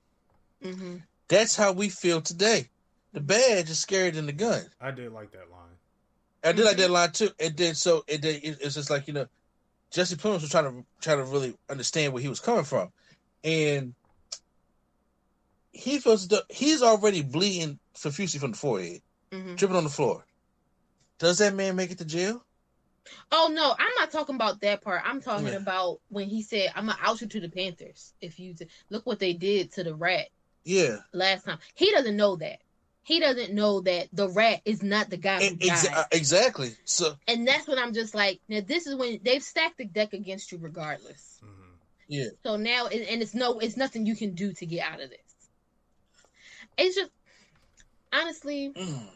hmm That's how we feel today. The badge is scarier than the gun. I did like that line. I did like that line too. And then so it did, it- it's just like you know, Jesse Plemons was trying to trying to really understand where he was coming from, and he feels that he's already bleeding profusely from the forehead, hmm dripping on the floor. Does that man make it to jail? Oh no, I'm not talking about that part. I'm talking Yeah. about when he said, "I'm gonna out you to the Panthers." If you t- look what they did to the rat Yeah, last time, he doesn't know that. He doesn't know that the rat is not the guy who exa- died, exactly. So and that's what I'm just like. Now this is when they've stacked the deck against you, regardless. hmm yeah, So now, and and it's no, it's nothing you can do to get out of this. It's just honestly, Mm.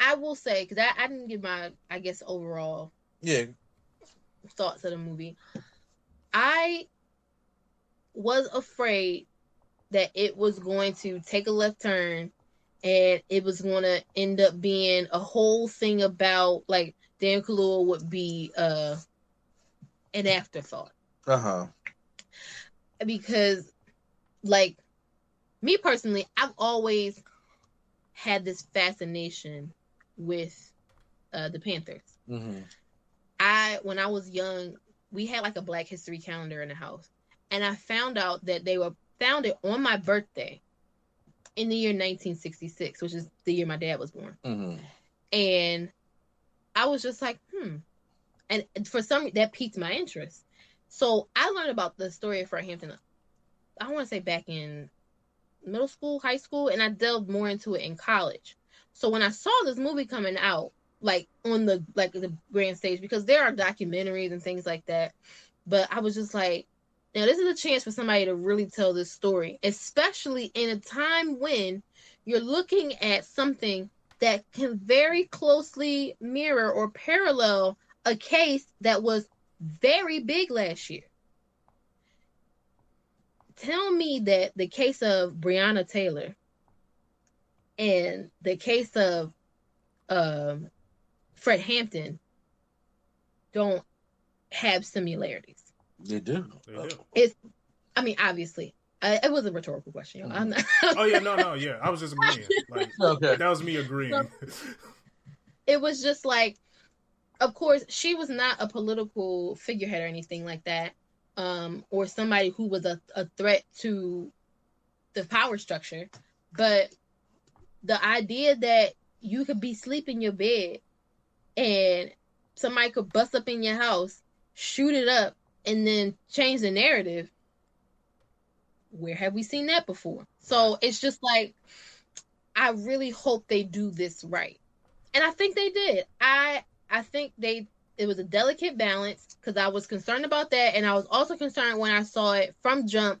I will say because I, I didn't give my, I guess, overall yeah. thoughts of the movie. I was afraid that it was going to take a left turn and it was going to end up being a whole thing about like Dan Kaluuya would be uh an afterthought Uh huh. because like me personally I've always had this fascination with uh the Panthers. hmm I when I was young, we had like a Black History calendar in the house, and I found out that they were founded on my birthday in the year 1966, which is the year my dad was born. hmm And I was just like, hmm. And for some that piqued my interest. So I learned about the story of Fred Hampton. I want to say back in middle school, high school, and I delved more into it in college. So when I saw this movie coming out, like on the like the grand stage, because there are documentaries and things like that, but I was just like, now this is a chance for somebody to really tell this story, especially in a time when you're looking at something that can very closely mirror or parallel a case that was very big last year. Tell me that the case of Breonna Taylor and the case of um, Fred Hampton don't have similarities. They do. They do. It's, I mean, obviously, I, it was a rhetorical question. yo. I'm not, Oh yeah, no, no, yeah. I was just agreeing. Like Okay. that was me agreeing. it was just like of course she was not a political figurehead or anything like that um or somebody who was a, a threat to the power structure. But the idea that you could be sleeping in your bed and somebody could bust up in your house shoot it up and then change the narrative where have we seen that before? So it's just like i really hope they do this right. And I think they did. I I think they it was a delicate balance because I was concerned about that, and I was also concerned when I saw it from jump.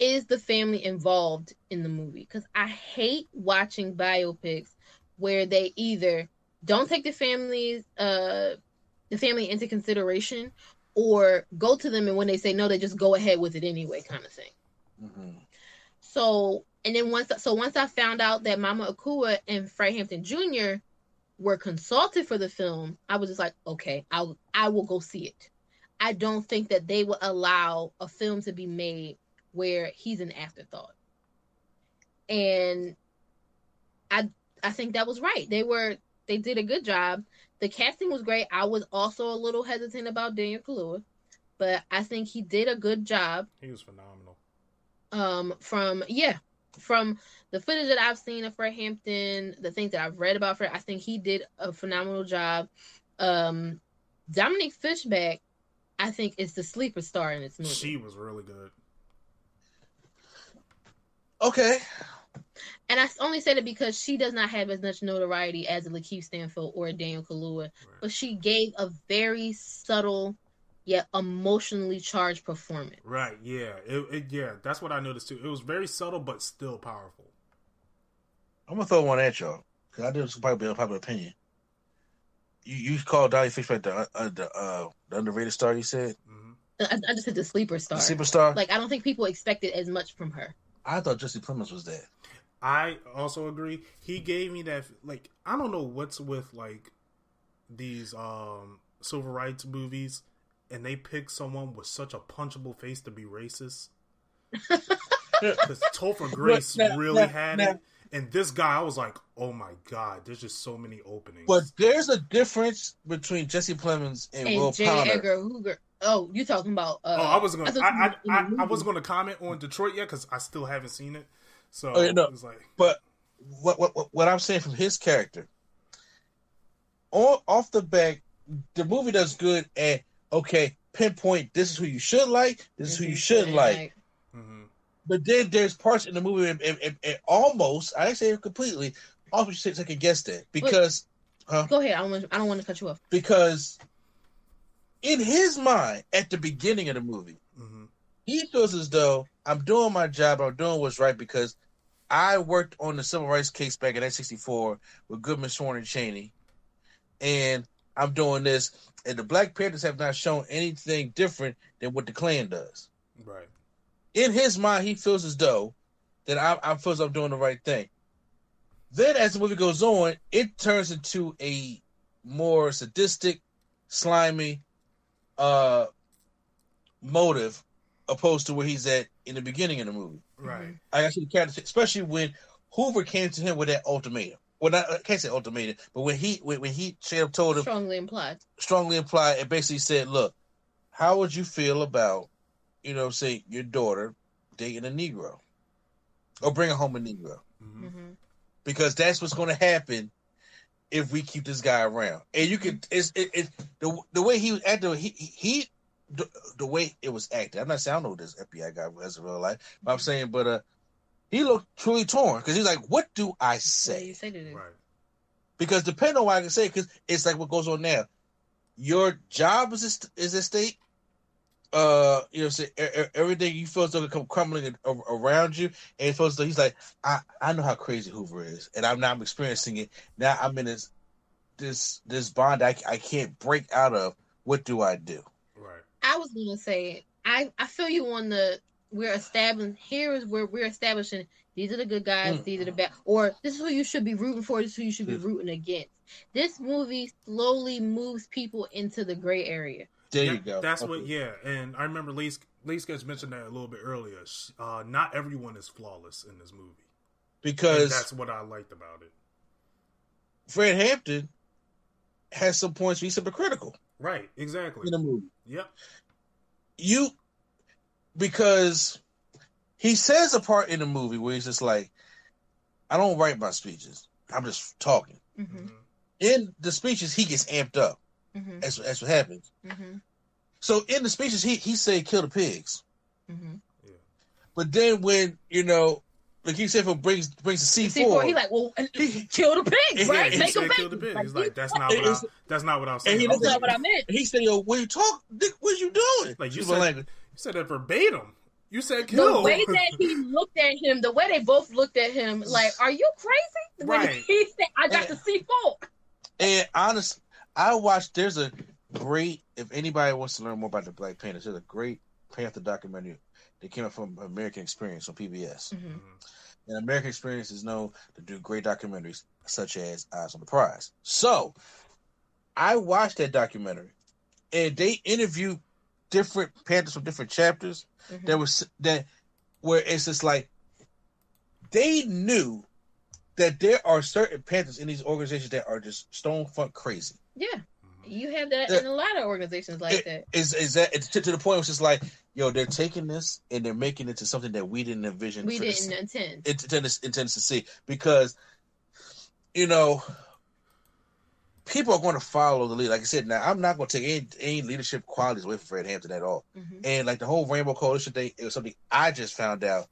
Is the family involved in the movie? Because I hate watching biopics where they either don't take the families uh the family into consideration or go to them and when they say no they just go ahead with it anyway kind of thing Mhm. so and then once so once I found out that Mama Akua and Fred Hampton Jr. were consulted for the film, I was just like, okay, I'll I will go see it. I don't think that they would allow a film to be made where he's an afterthought. And I I think that was right. They were they did a good job. The casting was great. I was also a little hesitant about Daniel Kaluuya, but I think he did a good job he was phenomenal. um from yeah from the footage that I've seen of Fred Hampton, the things that I've read about Fred, I think he did a phenomenal job. Um Dominique Fishback, I think is the sleeper star in this movie. She was really good. Okay. and I only say that because she does not have as much notoriety as a Lakeith Stanfield or a Daniel Kaluuya, but she gave a very subtle yet emotionally charged performance. Right. Yeah. It, it. Yeah. That's what I noticed too. It was very subtle, but still powerful. I'm gonna throw one at y'all because I think this probably be a popular opinion. You you called Dolly Fishback the uh, the uh, the underrated star. You said hmm I, I just said the sleeper star. the superstar. Like I don't think people expected as much from her. I thought Jesse Plemons was that. I also agree. He gave me that. Like I don't know what's with like these um civil rights movies, and they pick someone with such a punchable face to be racist. Because Topher Grace Now- really now- had now- it, and this guy, I was like, oh my god, there's just so many openings. But there's a difference between Jesse Plemons and, And Will J. Poulter. Edgar Hoover. Oh, you talking about? Uh, oh, I wasn't gonna. I I, I, I wasn't gonna comment on Detroit yet because I still haven't seen it. So Oh, yeah, no. it was like, But what, what what what I'm saying from his character, on off the back, the movie does good at okay pinpoint. This is who you should like. This is who you shouldn't like. mhm. But then there's parts in the movie and, and, and- and almost I didn't say it completely. Almost you second guess that because Go ahead. I don't. Want, I don't want to cut you off. because in his mind at the beginning of the movie, Mhm. he feels as though I'm doing my job, I'm doing what's right because I worked on the civil rights case back in 1964 with Goodman, Schwerner, and Chaney, and I'm doing this. And the Black Panthers have not shown anything different than what the Klan does. right. In his mind, he feels as though that I, I feels I'm doing the right thing. Then, as the movie goes on, it turns into a more sadistic, slimy uh, motive, opposed to where he's at in the beginning of the movie. Right. I actually especially when Hoover came to him with that ultimatum. Well, not, I can't say ultimatum, but when he when, when he straight up told him, Strongly implied. strongly implied, and basically said, "Look, how would you feel about, you know, say your daughter dating a Negro, or bringing home a Negro, Mhm. hmm because that's what's going to happen." If we keep this guy around, and you can, it's it, it the the way he was acting, he he the, the way it was acted. I'm not saying I don't know this FBI guy was in real life, but I'm saying, but uh, he looked truly torn because he's like, "What do I Say say?" you say. Right. Because depending on what I can say, because it's like what goes on now. Your job is at- is at stake. Uh, you know, say, e- everything you feel is going to come crumbling a- around you, and it feels like he's like, I, I know how crazy Hoover is, and I'm now I'm experiencing it. Now I'm in this this this bond I, I can't break out of. What do I do? Right. I was gonna say I I feel you on the we're establishing here is where we're establishing these are the good guys, Mm. these are the bad, or this is who you should be rooting for, this is who you should be rooting against. This movie slowly moves people into the gray area. There you go. That's Okay. what. Yeah, and I remember Lee Lee Sketch mentioned that a little bit earlier. Uh, not everyone is flawless in this movie. And because that's what I liked about it. Fred Hampton has some points where he's hypocritical Right. Exactly. in the movie. Yep. You because he says a part in the movie where he's just like, I don't write my speeches. I'm just talking. Mm-hmm. In the speeches, he gets amped up. Mm-hmm. That's, that's what happens. Mm-hmm. So in the speeches, he he said kill the pigs. Mm-hmm. But then when you know, like he said, for brings brings the C C4, four, he like, well, kill the pigs, right? he Make He them said kill the big. pig. He's like, that's not what I, It's- that's not what I was and saying. he I was That's doesn't- what I meant. he said, "Yo, when you talk, Dick, what you doing?" Like you said, my language. you said that verbatim. You said kill. The way that he looked at him, the way they both looked at him, like, are you crazy? When Right. he said, I got the C4. And honestly, I watched. There's a great. If anybody wants to learn more about the Black Panthers, there's a great Panther documentary that came out from American Experience on PBS. Mm-hmm. And American Experience is known to do great documentaries such as Eyes on the Prize. So I watched that documentary, and they interviewed different Panthers from different chapters. Mhm. That was that where it's just like they knew that there are certain Panthers in these organizations that are just stone funk crazy. Yeah. You have that Yeah. in a lot of organizations like It- that. Is is that it's to, to the point where it's just like, yo, they're taking this and they're making it to something that we didn't envision. We didn't intend. it intends, intends to see because you know people are going to follow the lead. Like I said, now I'm not going to take any, any leadership qualities away from Fred Hampton at all. Mhm. And like the whole Rainbow Coalition thing, it was something I just found out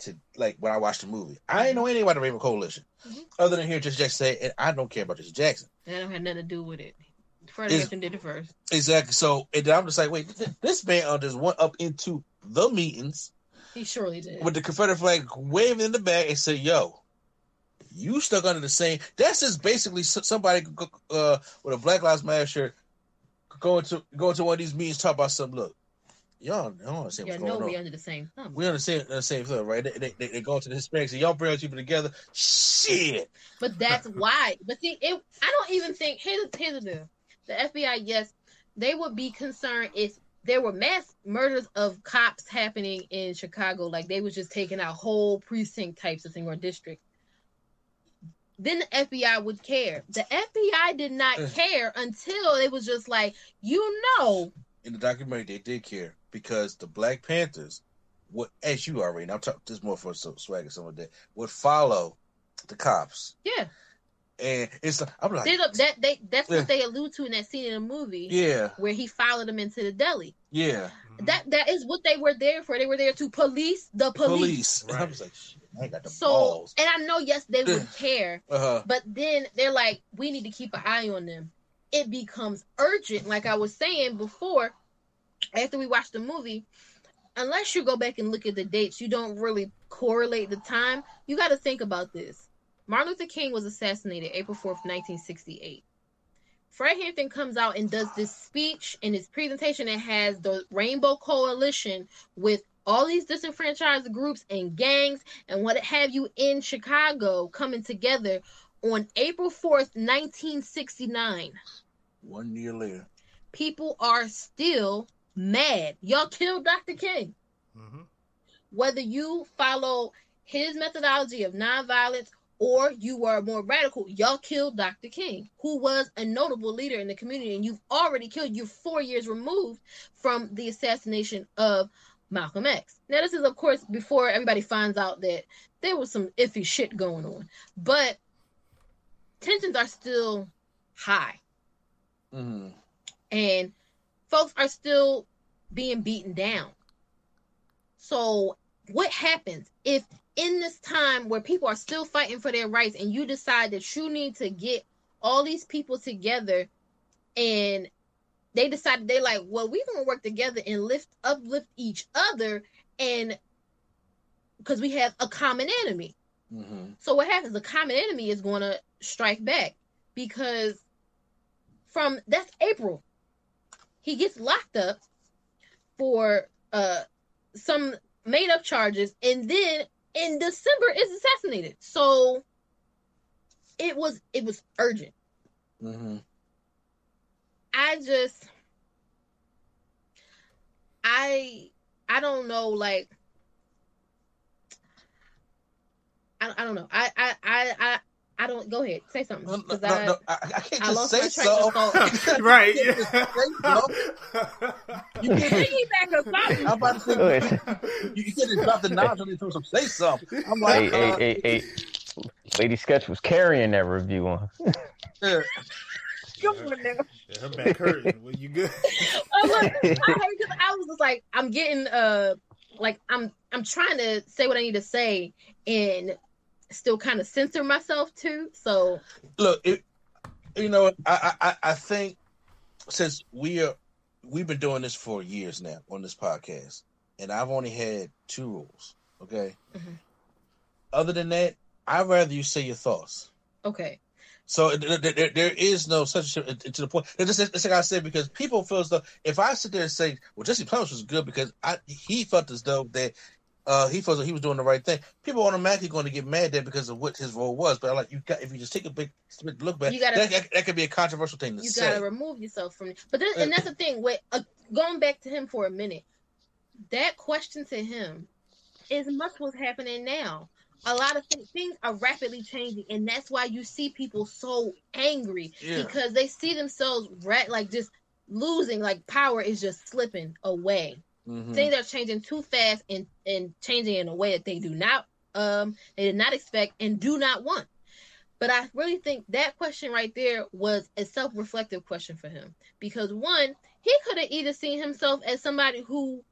to like when I watched the movie. I didn't know anything about the Rainbow Coalition Mhm. other than hearing Jesse Jackson say, and I don't care about Jesse Jackson. That don't have nothing to do with it. Fred Is- Hampton did it first. Exactly. So and then I'm just like, wait, this man uh, just went up into the meetings He surely did. with the Confederate flag waving in the back and said, "Yo, you stuck under the same." That's just basically somebody uh, with a Black Lives Matter shirt going to going to one of these meetings talk about some Look, y'all don't understand yeah, what's no, going we on. under the same thumb. We understand the same thing, right? They, they, they, they go to the Hispanics and y'all bring people together. Shit. But that's why. But see, it. I don't even think. Here's, here's the deal. The FBI, yes, they would be concerned if there were mass murders of cops happening in Chicago, like they was just taking out whole precinct types of thing or district. Then the FBI would care. The FBI did not care until it was just like, you know, In the documentary, they did care because the Black Panthers, what as you already, know, I'm talking this more for some swag or some of that, would follow the cops. yeah. And it's I'm like, They, that they that's what they allude to in that scene in the movie yeah, where he followed them into the deli. yeah. Mhm. That that is what they were there for. They were there to police the police. police. And I was like, shit, I ain't got the So, balls. and I know, yes, they would care, Uh huh. but then they're like, we need to keep an eye on them. It becomes urgent, like I was saying before, after we watched the movie. Unless you go back and look at the dates, you don't really correlate the time. You got to think about this. Martin Luther King was assassinated April 4th, 1968. Fred Hampton comes out and does this speech in his presentation that has the Rainbow Coalition with all these disenfranchised groups and gangs and what have you in Chicago coming together on April 4th, 1969. One year later. People are still mad. Y'all killed Dr. King. Mhm. Whether you follow his methodology of nonviolence or you were more radical, y'all killed Dr. King, who was a notable leader in the community, and you've already killed. You're four years removed from the assassination of Malcolm X. Now, this is, of course, before everybody finds out that there was some iffy shit going on, but tensions are still high, Mm. and folks are still being beaten down. So, what happens if in this time where people are still fighting for their rights and you decide that you need to get all these people together and they decided they like, well, we're gonna work together and lift uplift each other and because we have a common enemy. hmm So what happens? The common enemy is going to strike back because from that's April. He gets locked up for uh some made up charges and then in December is assassinated. So it was it was urgent. Mm-hmm. I just I I don't know like I, I don't know. I I I I I don't go ahead. Say something. No, no, 'cause no, I, no, I, I can't just lost say my train of so. right. You can't just say so. You can't or something. I'm about to say, Listen. you, you can't just drop the knowledge on those some say something. I'm like, hey, uh, hey, hey. Lady Sketch was carrying that review on. yeah. Come on now. Yeah, her back hurting. Well, you good? I, was, I, I was just like, I'm getting uh, like I'm I'm trying to say what I need to say and still kind of censor myself too. So look, it, you know, I, I I think since we are we've been doing this for years now on this podcast, and I've only had two rules. Okay. Mhm. Other than that, I'd rather you say your thoughts. okay, So there, there, there is no such to the point. It's like I said because people feel as though if I sit there and say, "Well, Jesse Plemons was good," because I he felt as though that uh, he felt that he was doing the right thing. People are automatically going to get mad there because of what his role was. But I like you got if you just take a big look back, You gotta- that, that, that could be a controversial thing to you say. gotta remove yourself from it. But then, and that's the thing. With uh, going back to him for a minute, that question to him is much what's happening now. A lot of th- things are rapidly changing, and that's why you see people so angry Yeah. because they see themselves ra- like just losing, like power is just slipping away. Mhm. Things are changing too fast and and changing in a way that they do not um they did not expect and do not want. But I really think that question right there was a self-reflective question for him because one, he could have either seen himself as somebody who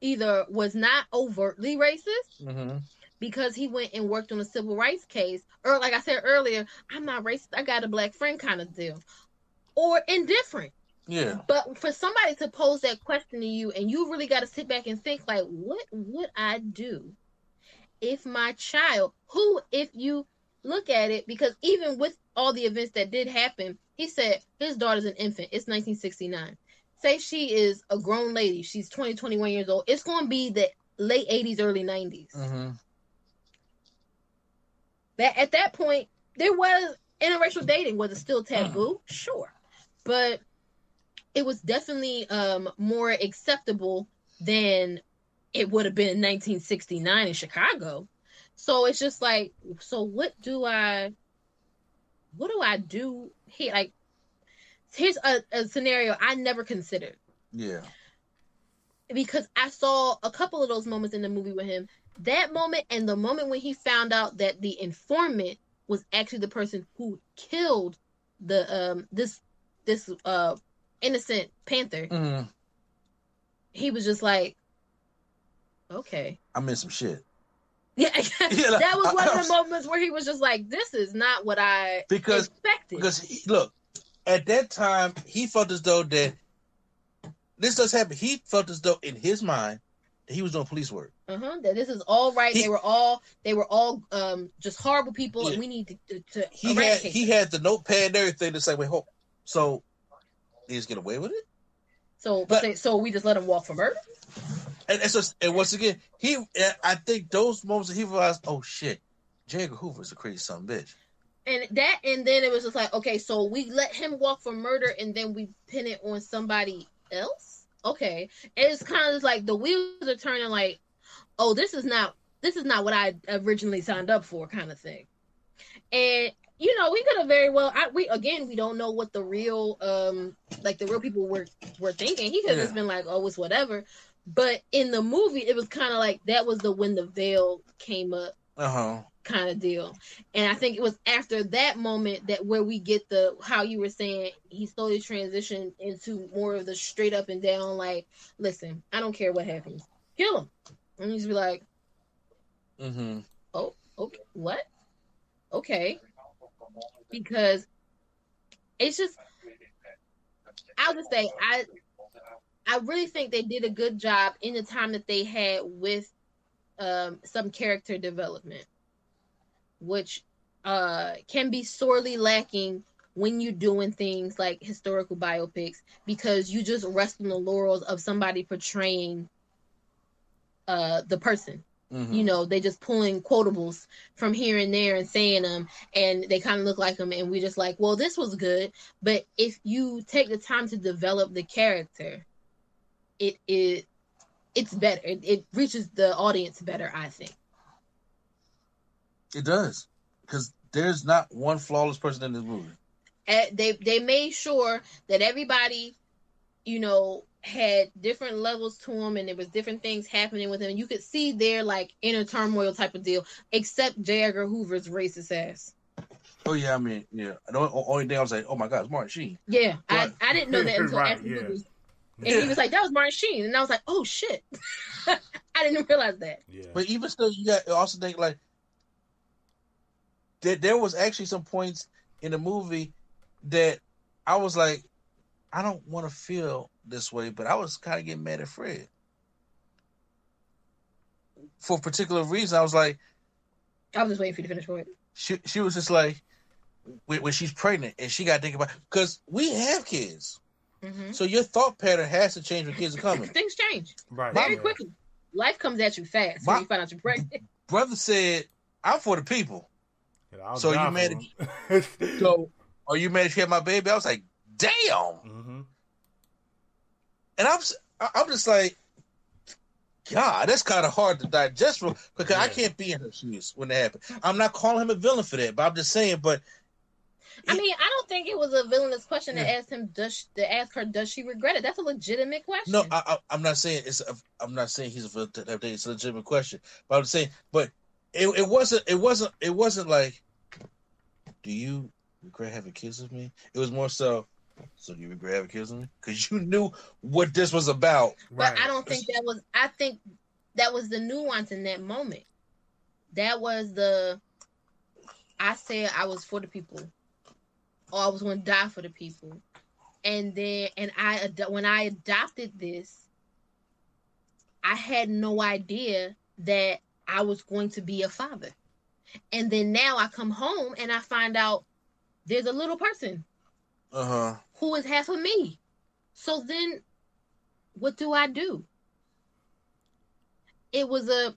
either was not overtly racist Mhm. because he went and worked on a civil rights case, or like I said earlier, I'm not racist, I got a black friend kind of deal, or indifferent. Yeah. But for somebody to pose that question to you, and you really got to sit back and think, like, what would I do if my child, who, if you look at it, because even with all the events that did happen, he said his daughter's an infant. It's 1969. Say she is a grown lady. She's 20, 21 years old. It's going to be the late 80s, early 90s. Mhm. That at that point, there was interracial dating. Was it still taboo? Sure, but it was definitely um more acceptable than it would have been in 1969 in Chicago. So it's just like, so what do I, what do I do here? Like, here's a, a scenario I never considered Yeah. because I saw a couple of those moments in the movie with him. That moment and the moment when he found out that the informant was actually the person who killed the um this this uh innocent panther. Mhm. He was just like, okay, I'm in some shit yeah. That was one I of the moments where he was just like, this is not what I because expected. because he, look at that time he felt as though that this does happen. He felt as though in his mind that he was doing police work. uh-huh, that this is all right. He- they were all they were all um just horrible people, Yeah. and we need to to, to He had eradicate he had the notepad and everything to say, "Wait, hold." So, they just get away with it. So But- so- we just let him walk for murder. And, and, so, and once again, he I think those moments that he realized, "Oh shit, J. Edgar Hoover is a crazy son bitch." and that and then it was just like okay so we let him walk for murder and then we pin it on somebody else okay it's kind of just like the wheels are turning like oh this is not this is not what i originally signed up for kind of thing and you know we could have very well I, we again we don't know what the real um like the real people were were thinking he could have just Yeah. been like oh it's whatever but in the movie it was kind of like that was the when the veil came up Uh huh. kind of deal. And I think it was after that moment that where we get the how you were saying he slowly transitioned into more of the straight up and down like, listen, I don't care what happens, kill him. And he's just be like, Mm-hmm. oh, okay, what? Okay, because it's just I'll just say I I really think they did a good job in the time that they had with um, some character development, which uh, can be sorely lacking when you're doing things like historical biopics because you just rest on the laurels of somebody portraying uh, the person Mm-hmm. you know they just pulling quotables from here and there and saying them and they kind of look like them and we just like well this was good but if you take the time to develop the character it it it's better. It, it reaches the audience better, I think. It does because there's not one flawless person in this movie. And they they made sure that everybody, you know, had different levels to him and there was different things happening with them. You could see their like inner turmoil type of deal, except J. Edgar Hoover's racist ass. Oh yeah, I mean, yeah. The only, only thing I was like, oh my god, it's Martin Sheen. Yeah, Right. I, I didn't know that until Right, after the yeah. movie. And he was like, "That was Martin Sheen," and I was like, "Oh shit!" I didn't realize that. Yeah. But even still, you got also think like there, there was actually some points in the movie that I was like, I don't want to feel this way, but I was kind of getting mad at Fred for a particular reason. I was like, I was just waiting for you to finish for it. she she was just like when, when she's pregnant and she got to think about because we have kids, hmm so your thought pattern has to change when kids are coming. Things change right. very yeah. quickly. Life comes at you fast My- when you find out you're pregnant. Brother said, "I'm for the people." Yeah, So die you for mad him. So, are you mad if you had my baby? I was like, "Damn." hmm And I'm I'm just like, God, that's kind of hard to digest because I can't be in her shoes when that happened. I'm not calling him a villain for that, but I'm just saying. But I mean, I don't think it was a villainous question to ask him. Does she, to ask her? Does she regret it? That's a legitimate question. no, I, I'm not saying it's. A, I'm not saying he's a villain. to that day. It's a legitimate question, but I'm saying, but it, it wasn't. It wasn't. It wasn't like, do you regret having kids with me? It was more so. So you regret having kids with me? Because you knew what this was about. but I don't think that was. I think that was the nuance in that moment. That was the. I said I was for the people, or I was going to die for the people, and then and I when I adopted this, I had no idea that I was going to be a father, and then now I come home and I find out there's a little person Uh huh. Who is half of me. So then what do I do? It was a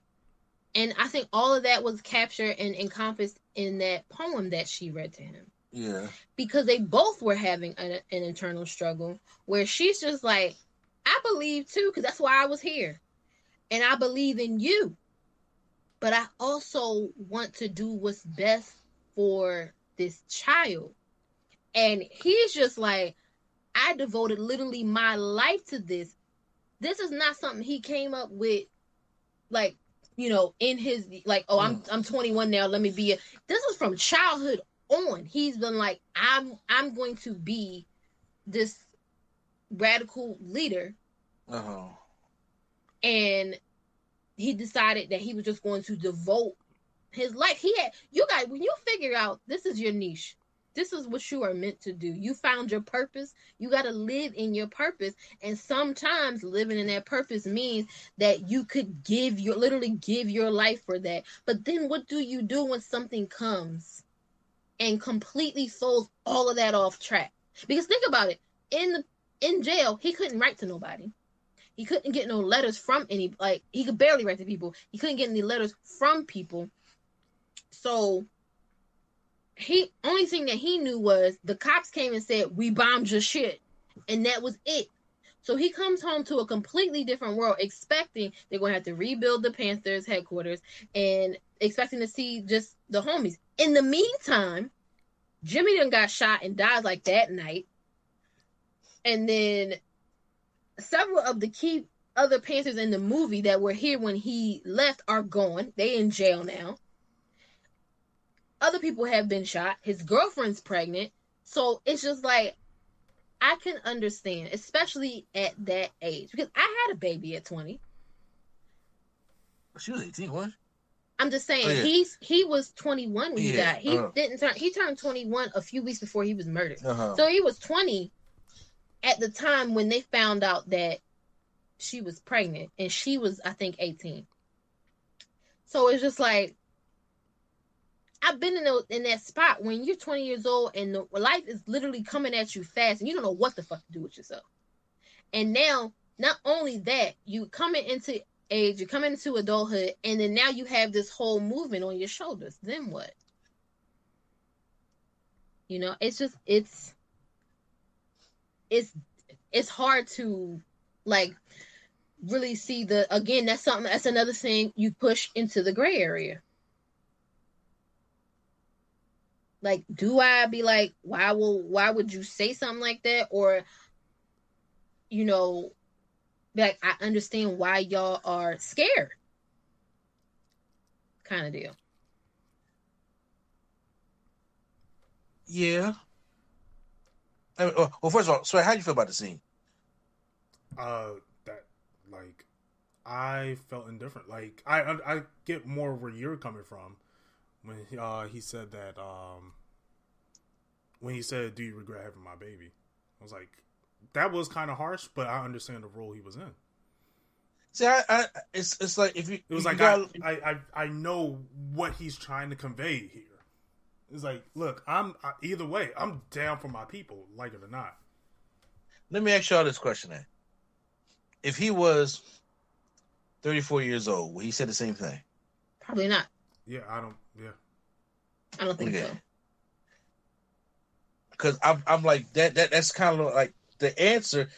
and I think all of that was captured and encompassed in that poem that she read to him. Yeah. Because they both were having an, an internal struggle where she's just like, I believe too, because that's why I was here. And I believe in you. But I also want to do what's best for this child. And he's just like, I devoted literally my life to this. This is not something he came up with, like, you know, in his like, oh, I'm I'm 21 now. Let me be a. This was from childhood on. He's been like, I'm I'm going to be this radical leader, Uh huh. and he decided that he was just going to devote his life. He had you guys when you figure out this is your niche. This is what you are meant to do. You found your purpose. You got to live in your purpose. And sometimes living in that purpose means that you could give your literally give your life for that. But then what do you do when something comes and completely throws all of that off track? Because think about it. In the in jail, he couldn't write to nobody. He couldn't get no letters from any like he could barely write to people. He couldn't get any letters from people. So he only thing that he knew was the cops came and said we bombed your shit, and that was it. So he comes home to a completely different world, expecting they're going to have to rebuild the Panthers headquarters and expecting to see just the homies. In the meantime, Jimmy done got shot and died like that night, and then several of the key other Panthers in the movie that were here when he left are gone. They in jail now other people have been shot. His girlfriend's pregnant. So it's just like I can understand, especially at that age, because I had a baby at 20. She was 18, what? I'm just saying Oh, yeah. he's he was 21 when he died. He uh. didn't turn he turned 21 a few weeks before he was murdered. Uh huh. So he was 20 at the time when they found out that she was pregnant and she was I think 18. So it's just like I've been in in that spot when you're 20 years old and the life is literally coming at you fast and you don't know what the fuck to do with yourself. And now not only that, you coming into age, you're coming into adulthood and then now you have this whole movement on your shoulders. Then what? You know, it's just it's it's it's hard to like really see the again that's something that's another thing you push into the gray area like do i be like why will why would you say something like that or you know like i understand why y'all are scared kind of deal Yeah. I mean, well, first of all, so how do you feel about the scene? uh that like I felt indifferent. Like I I get more where you're coming from when he, uh he said that um when he said do you regret having my baby? I was like that was kind of harsh, but I understand the role he was in. See, I, I it's it's like if you It was if like got, I, I I I know what he's trying to convey here. It's like, look, I'm I, either way, I'm down for my people, like it or not. let me ask y'all this question then. If he was 34 years old, would he say the same thing? probably not Yeah, I don't. Yeah, i don't think Okay. so Because I'm I'm like that that that's kind of like the answer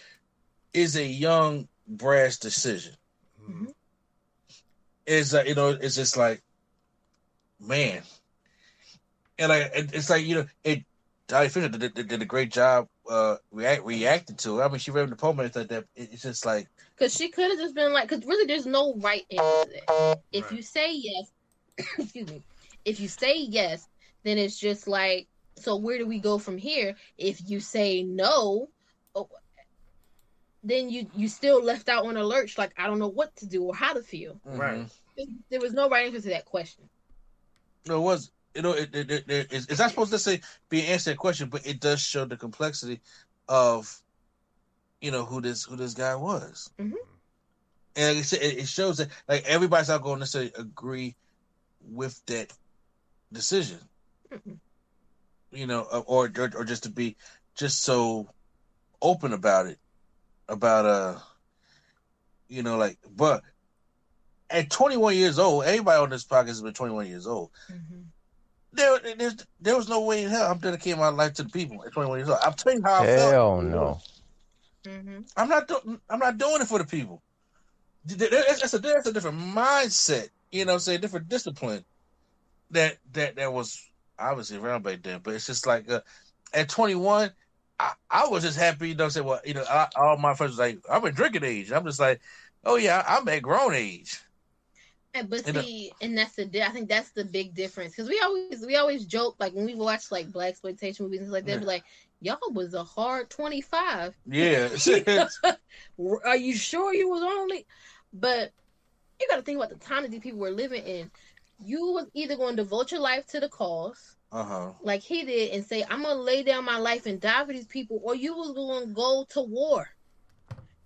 is a young brass decision. Mhm. Is uh, you know it's just like man, and like it's like you know it. Dolly Fisher did, did, did a great job uh react reacting to it. I mean, she read the poem and it's like that. It's just like Because she could have just been like, because really, there's no right answer to. If Right. you say yes, excuse me, if you say yes, then it's just like, so where do we go from here? If you say no, oh, then you you still left out on a lurch. Like I don't know what to do or how to feel. right. There was no right answer to that question. No, it was. You know, it, it, it, it's, it's not supposed to say be an answer that question, but it does show the complexity of, you know, who this who this guy was. Mhm. And like I said, it, it shows that like everybody's not going to necessarily agree with that decision. Mm-mm. You know, or, or or just to be just so open about it, about uh, you know, like, but at 21 years old, everybody on this podcast has been 21 years old there, there's, there was no way in hell I'm dedicating my life to the people at 21 years old. I'm telling you how I felt. Hell no. Mm-hmm. I'm not doing. I'm not doing it for the people. There- there- That's a that's a different mindset. You know, what I'm saying different discipline. That that that was obviously around back then, but it's just like uh, at 21, I, I was just happy. You know, say well, you know, I, all my friends was like, I'm in drinking age. I'm just like, oh yeah, I'm at grown age. But uh, see, and that's the I think that's the big difference because we always we always joke like when we watch like black exploitation movies and like that, Yeah. be like, y'all was a hard twenty five. Yeah, Are you sure you was only? But you got to think about the time that these people were living in. You was either going to devote your life to the cause, uh huh. like he did, and say, "I'm gonna lay down my life and die for these people," or you was going to go to war.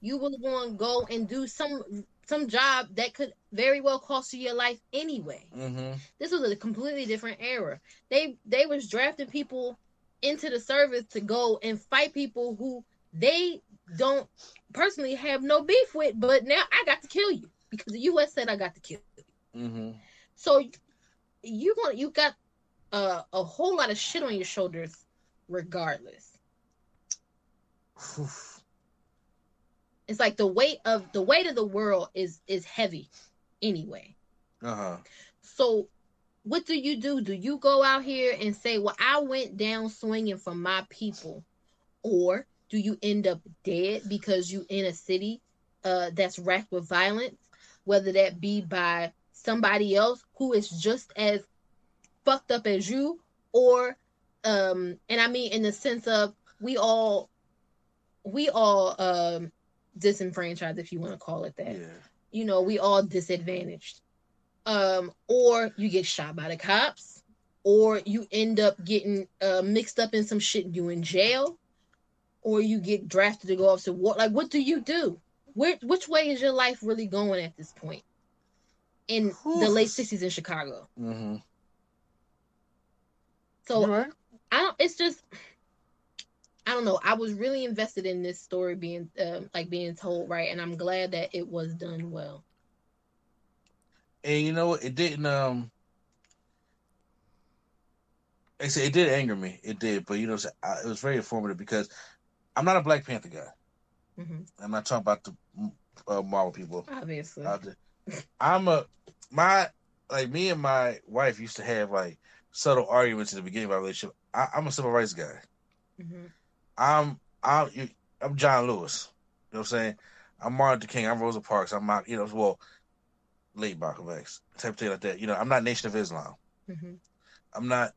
You was going to go and do some some job that could very well cost you your life anyway. Mm-hmm. This was a completely different era. They they was drafting people into the service to go and fight people who they don't personally have no beef with, but now I got to kill you because the U.S. said I got to kill you. Mm-hmm. So you going you got uh, a whole lot of shit on your shoulders, regardless. It's like the weight of the weight of the world is is heavy, anyway. Uh huh. So, what do you do? Do you go out here and say, "Well, I went down swinging for my people," or do you end up dead because you in a city uh, that's racked with violence, whether that be by somebody else who is just as fucked up as you, or um, and I mean in the sense of we all we all um disenfranchised, if you want to call it that Yeah. you know, we all disadvantaged. Um, or you get shot by the cops, or you end up getting uh, mixed up in some shit and you in jail, or you get drafted to go off to war. Like, what do you do? Where, which way is your life really going at this point? In the late '60s in Chicago, Mm-hmm. so right. I don't. It's just I don't know. I was really invested in this story being um like being told right, and I'm glad that it was done well. And you know? It didn't. Um, like I said it did anger me. It did, but you know, it was very informative because I'm not a Black Panther guy. hmm I'm not talking about the uh, Marvel people Obviously. I'm a my like me and my wife used to have like subtle arguments in the beginning of our relationship. I, I'm a civil rights guy. Mhm. I'm I'm you- I'm John Lewis. You know what I'm saying? I'm Martin Luther King. I'm Rosa Parks. I'm not you know well late Malcolm X type of thing like that. You know I'm not Nation of Islam. Mhm. I'm not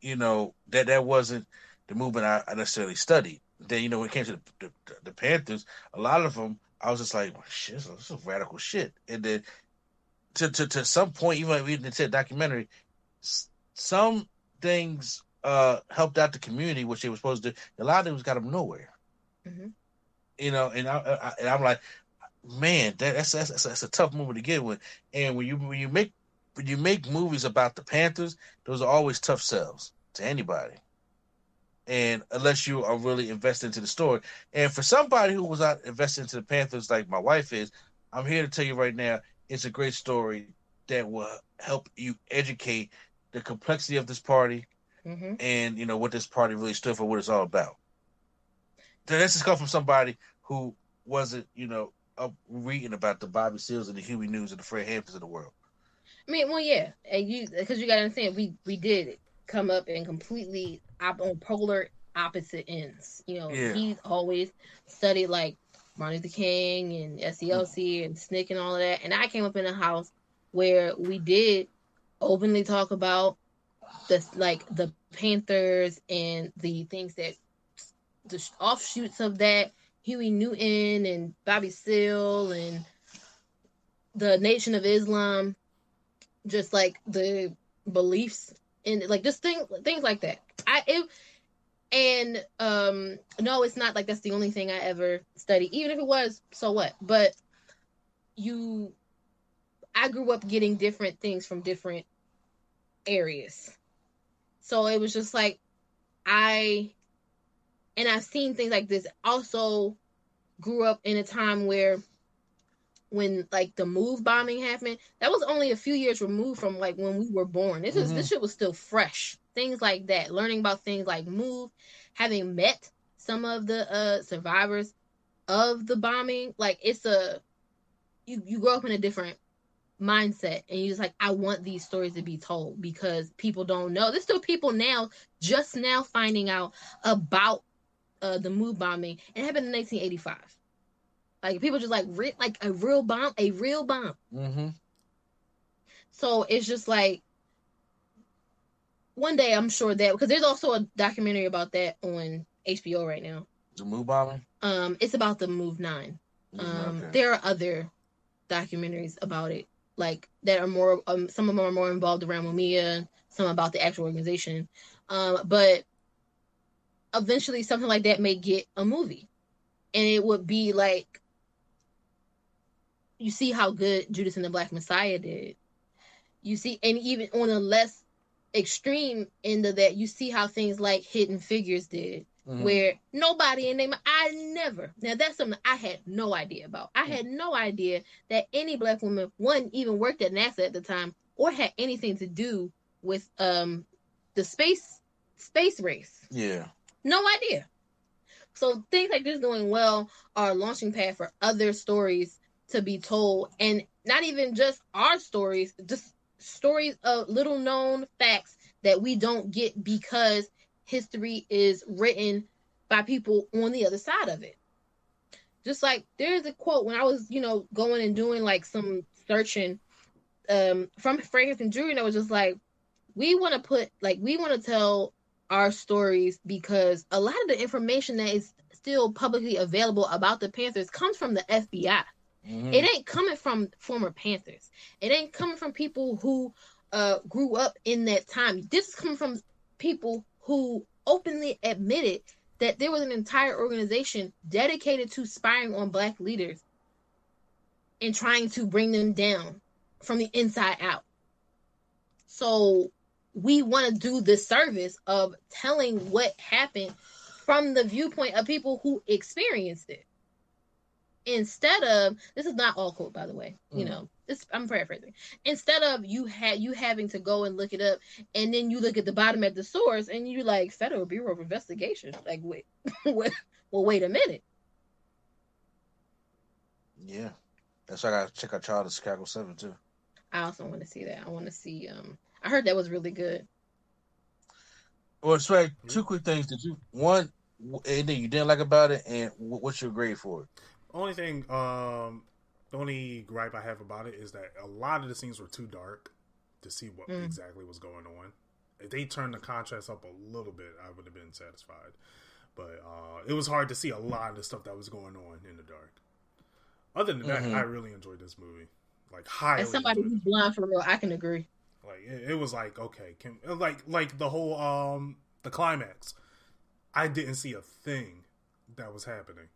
you know that that wasn't the movement I, I necessarily studied. Then you know when it came to the, the, the Panthers, a lot of them I was just like shit, this is, radical shit. And then to to to some point, even reading the documentary, some things uh helped out the community, which they were supposed to. A lot of things got them nowhere. Mhm. You know, and I, I and I'm like, man, that, that's, that's that's that's a tough movie to get with. And when you when you make when you make movies about the Panthers, those are always tough sells to anybody. And unless you are really invested into the story, and for somebody who was not invested into the Panthers like my wife is, I'm here to tell you right now, it's a great story that will help you educate the complexity of this party Mhm. and you know what this party really stood for, what it's all about. So this has come from somebody who wasn't, you know, up reading about the Bobby Seales and the Huey News and the Fred Hamptons of the world. I mean, well, yeah, and you because you got to understand, we we did come up in completely op- on polar opposite ends. You know, Yeah. he's always studied like Martin Luther King and SCLC and SNCC and all of that, and I came up in a house where we did openly talk about the like the Panthers and the things that the offshoots of that Huey Newton and Bobby Seale and the Nation of Islam, just like the beliefs and like just thing things like that. I it and um no, it's not like that's the only thing I ever studied. Even if it was, so what? But you I grew up getting different things from different areas. So it was just like I and I've seen things like this. Also grew up in a time where when like the MOVE bombing happened, that was only a few years removed from like when we were born. This is this shit was still fresh. Things like that, learning about things like MOVE, having met some of the uh survivors of the bombing, like it's a you you grow up in a different mindset and you're just like I want these stories to be told because people don't know. There's still people now just now finding out about uh the MOVE bombing. It happened in 1985. Like people just like re- like a real bomb, a real bomb. Mm-hmm. So it's just like one day I'm sure that because there's also a documentary about that on HBO right now. The MOVE bombing. Um, it's about the MOVE Nine. Um, Okay. there are other documentaries about it, like that are more. Um, some of them are more involved around Mumia, some about the actual organization. Um, but eventually, something like that may get a movie, and it would be like you see how good Judas and the Black Messiah did. You see, and even on a less extreme end of that, you see how things like Hidden Figures did Mhm. where nobody in them I never now that's something I had no idea about. I had no idea that any black woman one even worked at NASA at the time or had anything to do with um the space space race. Yeah. No idea. So things like this doing well are a launching pad for other stories to be told and not even just our stories, just stories of little known facts that we don't get because history is written by people on the other side of it. Just like there's a quote when I was, you know, going and doing like some searching um from Fragrance and Jewelry, and I was just like, we want to put like we want to tell our stories because a lot of the information that is still publicly available about the Panthers comes from the FBI. Mhm. It ain't coming from former Panthers. It ain't coming from people who uh grew up in that time. This is coming from people who openly admitted that there was an entire organization dedicated to spying on black leaders and trying to bring them down from the inside out. So we want to do the service of telling what happened from the viewpoint of people who experienced it instead of this is not all quote by the way you Mm. know this i'm paraphrasing instead of you had you having to go and look it up and then you look at the bottom at the source and you like federal bureau of investigation like wait wait well wait a minute Yeah, that's why I gotta check out Trial of Chicago Seven too. I also want to see that. I want to see. Um, I heard that was really good. Well, Swag, two quick things. Did you one anything you didn't like about it, and what's your grade for it? Only thing, um, the only gripe I have about it is that a lot of the scenes were too dark to see what Mm. exactly was going on. If they turned the contrast up a little bit, I would have been satisfied. But uh, it was hard to see a lot of the stuff that was going on in the dark. Other than that, Mhm. I really enjoyed this movie. Like highly. As somebody who's blind for real, I can agree. Like it, it was like okay, can like like the whole um the climax. I didn't see a thing that was happening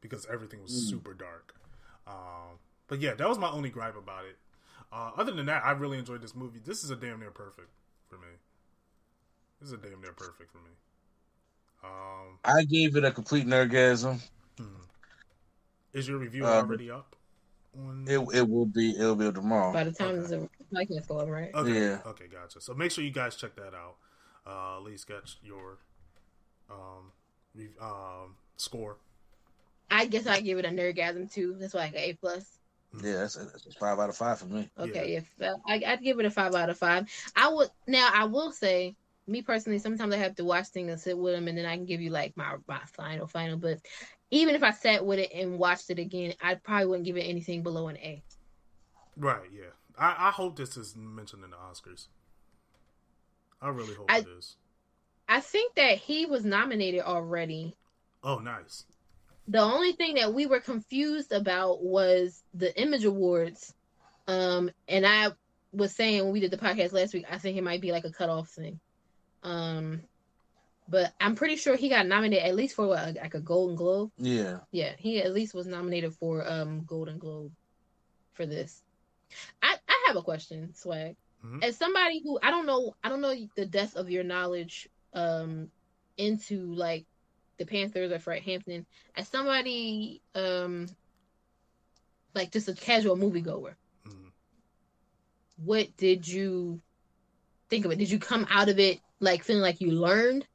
because everything was Mm. super dark. Um, but yeah, that was my only gripe about it. Uh, other than that, I really enjoyed this movie. This is a damn near perfect for me. This is a damn near perfect for me. Um, I gave it a complete nerdgasm. is your review Um, already up? On... It it will be it will be tomorrow. By the time Okay. the podcast go up, right? Okay. Yeah. Okay, gotcha. So make sure you guys check that out. Uh, at least get your um, re- um score. I guess I give it a nerdgasm too. That's why I got A plus. Yeah, that's, that's five out of five for me. Okay, if uh, I, I'd give it a five out of five. I would now. I will say, me personally, sometimes I have to watch things and sit with them, and then I can give you like my my final final. But even if I sat with it and watched it again, I probably wouldn't give it anything below an A. Right. Yeah. I, I hope this is mentioned in the Oscars. I really hope I- it is. I think that he was nominated already. Oh, nice. The only thing that we were confused about was the Image Awards. Um, and I was saying when we did the podcast last week, I think it might be like a cutoff thing. Um, but I'm pretty sure he got nominated at least for what, like a Golden Globe. Yeah, Yeah, he at least was nominated for um Golden Globe for this. I I have a question, Swag. Mhm. As somebody who I don't know, I don't know the depth of your knowledge um into like the Panthers or Fred Hampton. As somebody um like just a casual moviegoer, Mhm. what did you think of it? Did you come out of it like feeling like you learned?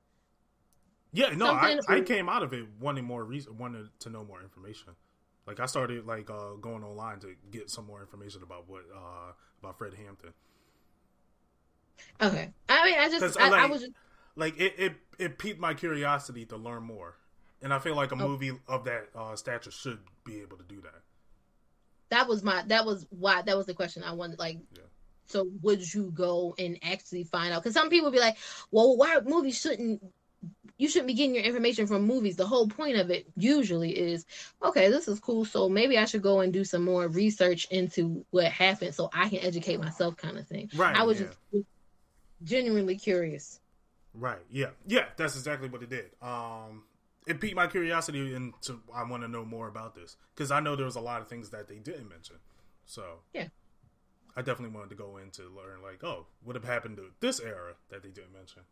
Yeah. No, I, Something- I came out of it wanting more reason, wanted to know more information. Like I started like uh, going online to get some more information about what uh, about Fred Hampton. Okay, I mean, I just I I, I was just Like it, it, it piqued my curiosity to learn more, and I feel like a Oh. movie of that uh, stature should be able to do that. that was my that was why that was the question I wanted like Yeah. so would you go and actually find out because some people be like well why movies shouldn't you shouldn't be getting your information from movies the whole point of it usually is okay this is cool so maybe I should go and do some more research into what happened so I can educate myself kind of thing Right. I was yeah. just genuinely curious Right. Yeah. Yeah. That's exactly what it did. Um, it piqued my curiosity, and to I want to know more about this because I know there was a lot of things that they didn't mention. So Yeah. I definitely wanted to go in to learn, like, oh, what have happened to this era that they didn't mention.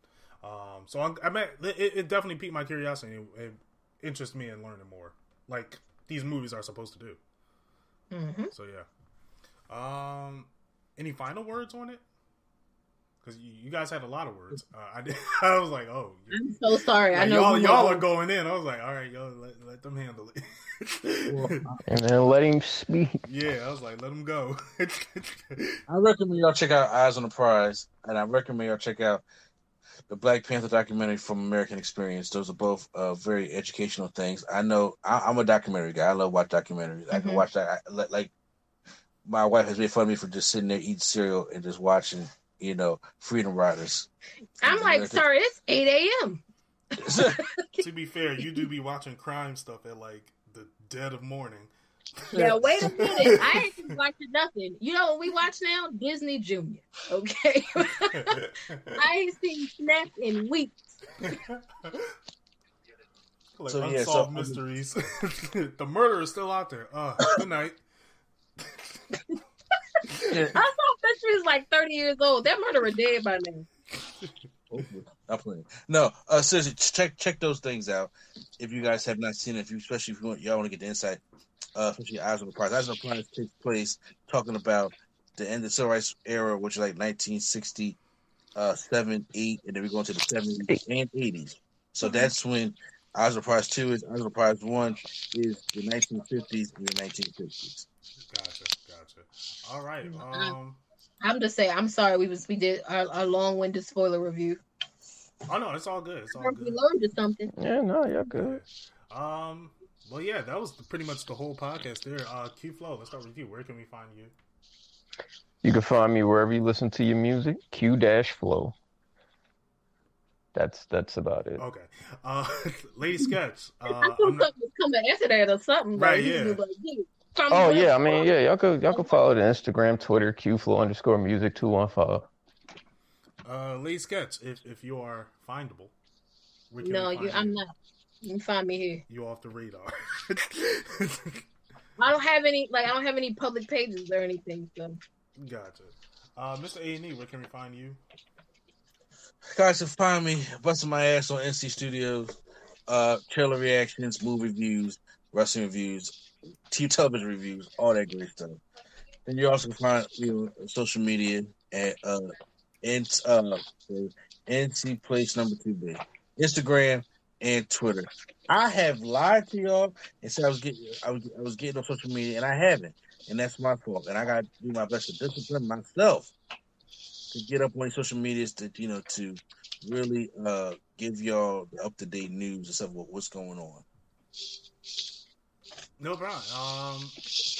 Um, so I, I mean, it, it definitely piqued my curiosity. It, it interests me in learning more, like these movies are supposed to do. hmm So yeah. Um, any final words on it? Because you, you guys had a lot of words. Uh, I did. I was like, oh, I'm so sorry I know y'all, y'all are going in. I was like, all right, yo, let, let them handle it. And then let him speak. yeah, I was like, let him go. I recommend y'all check out Eyes on the Prize, and I recommend y'all check out the Black Panther documentary from American Experience. Those are both uh, very educational things. I know I, I'm a documentary guy. I love watch documentaries. I can Mhm. watch that. I, like- like my wife has made fun of me for just sitting there eating cereal and just watching, you know, Freedom Riders. I'm like sorry it's 8 a.m to be fair, you do be watching crime stuff at like the dead of morning. Yeah, wait a minute. I ain't been watching nothing. You know what we watch now? Disney Junior. Okay. I ain't seen Snap in weeks. like So, yeah, unsolved so- mysteries. the murder is still out there. Uh, good night. Yeah. I thought that she was like 30 years old. That murderer dead by now. I'm playing. No, uh, seriously, check check those things out. If you guys have not seen it, if you, especially if you want, y'all want to get the insight, uh, especially Eyes on the Prize. Eyes on the Prize takes place talking about the end of the civil rights era, which is like 1967, uh, seven, eight, and then we go into the 70s and 80s. So that's when Eyes on the Prize Two is Eyes on the Prize One is the 1950s and the 1960s. Gotcha, gotcha. All right. Um, I'm just saying. I'm sorry. We was we did our, our long-winded spoiler review. oh no, it's all good. It's all good. We good. learned something. Yeah, no, you're good. Um, well, yeah, that was pretty much the whole podcast there. Uh, Q Flow, let's start with you. Where can we find you? You can find me wherever you listen to your music. Q dash flow. That's that's about it. Okay. Uh, Lady Sketch. Uh, I thought I'm something not, was coming after that or something. Right, Like, yeah. Was from Oh yeah, I mean yeah, y'all could y'all could follow the Instagram, Twitter, QFlow underscore music two one five. uh, Lee Sketch, if if you are findable, No, we find you. I'm not. You can find me here. You off the radar. I don't have any like I don't have any public pages or anything. So gotcha. Uh, Mr. A and E, where can we find you? Guys can find me busting my ass on NC Studios, uh, trailer reactions, movie reviews, wrestling reviews, TV television reviews, all that great stuff. And you also find me on social media at uh, and uh, NC Place Number Two B, Instagram and Twitter. I have lied to y'all and said I was getting I was I was getting on social media and I haven't, and that's my fault. And I got to do my best to discipline myself to get up on social medias to you know to really uh give y'all the up to date news and stuff about what's going on. No problem. Um,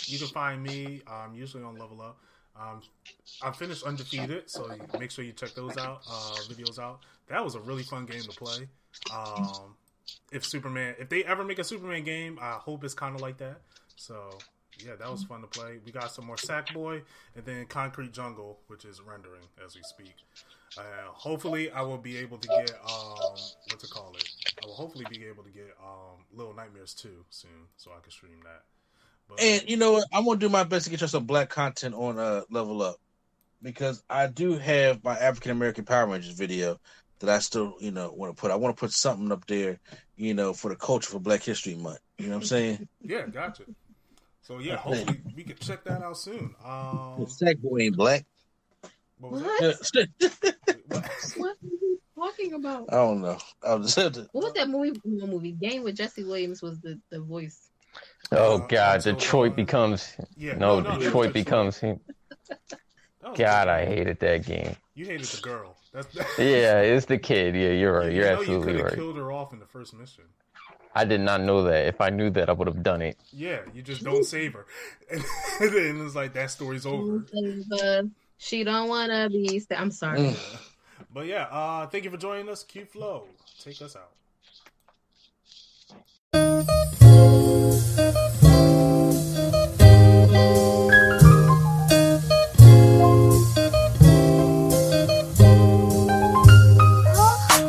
you can find me. Um, usually on Level Up. Um, I finished undefeated, so make sure you check those out. Uh, videos out. That was a really fun game to play. Um, if Superman, if they ever make a Superman game, I hope it's kind of like that. So yeah, that was fun to play. We got some more Sackboy, and then Concrete Jungle, which is rendering as we speak. Uh, hopefully, I will be able to get um, what to call it. I will hopefully be able to get um, Little Nightmares 2 soon, so I can stream that. But, And you know what? I'm gonna do my best to get you some black content on uh level up because I do have my African American Power Rangers video that I still you know want to put. I want to put something up there, you know, for the culture for Black History Month. You know what I'm saying? yeah, gotcha. So yeah, hopefully we can check that out soon. Um, Sackboy ain't black. what was that? what? What? What are you talking about? I don't know. I was just What was that movie? no, movie Game with Jesse Williams was the, the voice. Oh Uh, God, so, Detroit uh, becomes Yeah, no, no, no, Detroit Detroit. becomes. That was God. I hated that game. You hated the girl. That's Yeah, it's the kid. Yeah, you're right. You You're know absolutely could have right. killed her off in the first mission. I did not know that. If I knew that, I would have done it. Yeah, you just don't save her, and then it's like that story's over. She don't wanna be. sta- I'm sorry. But yeah, uh, thank you for joining us. Q Flow, take us out.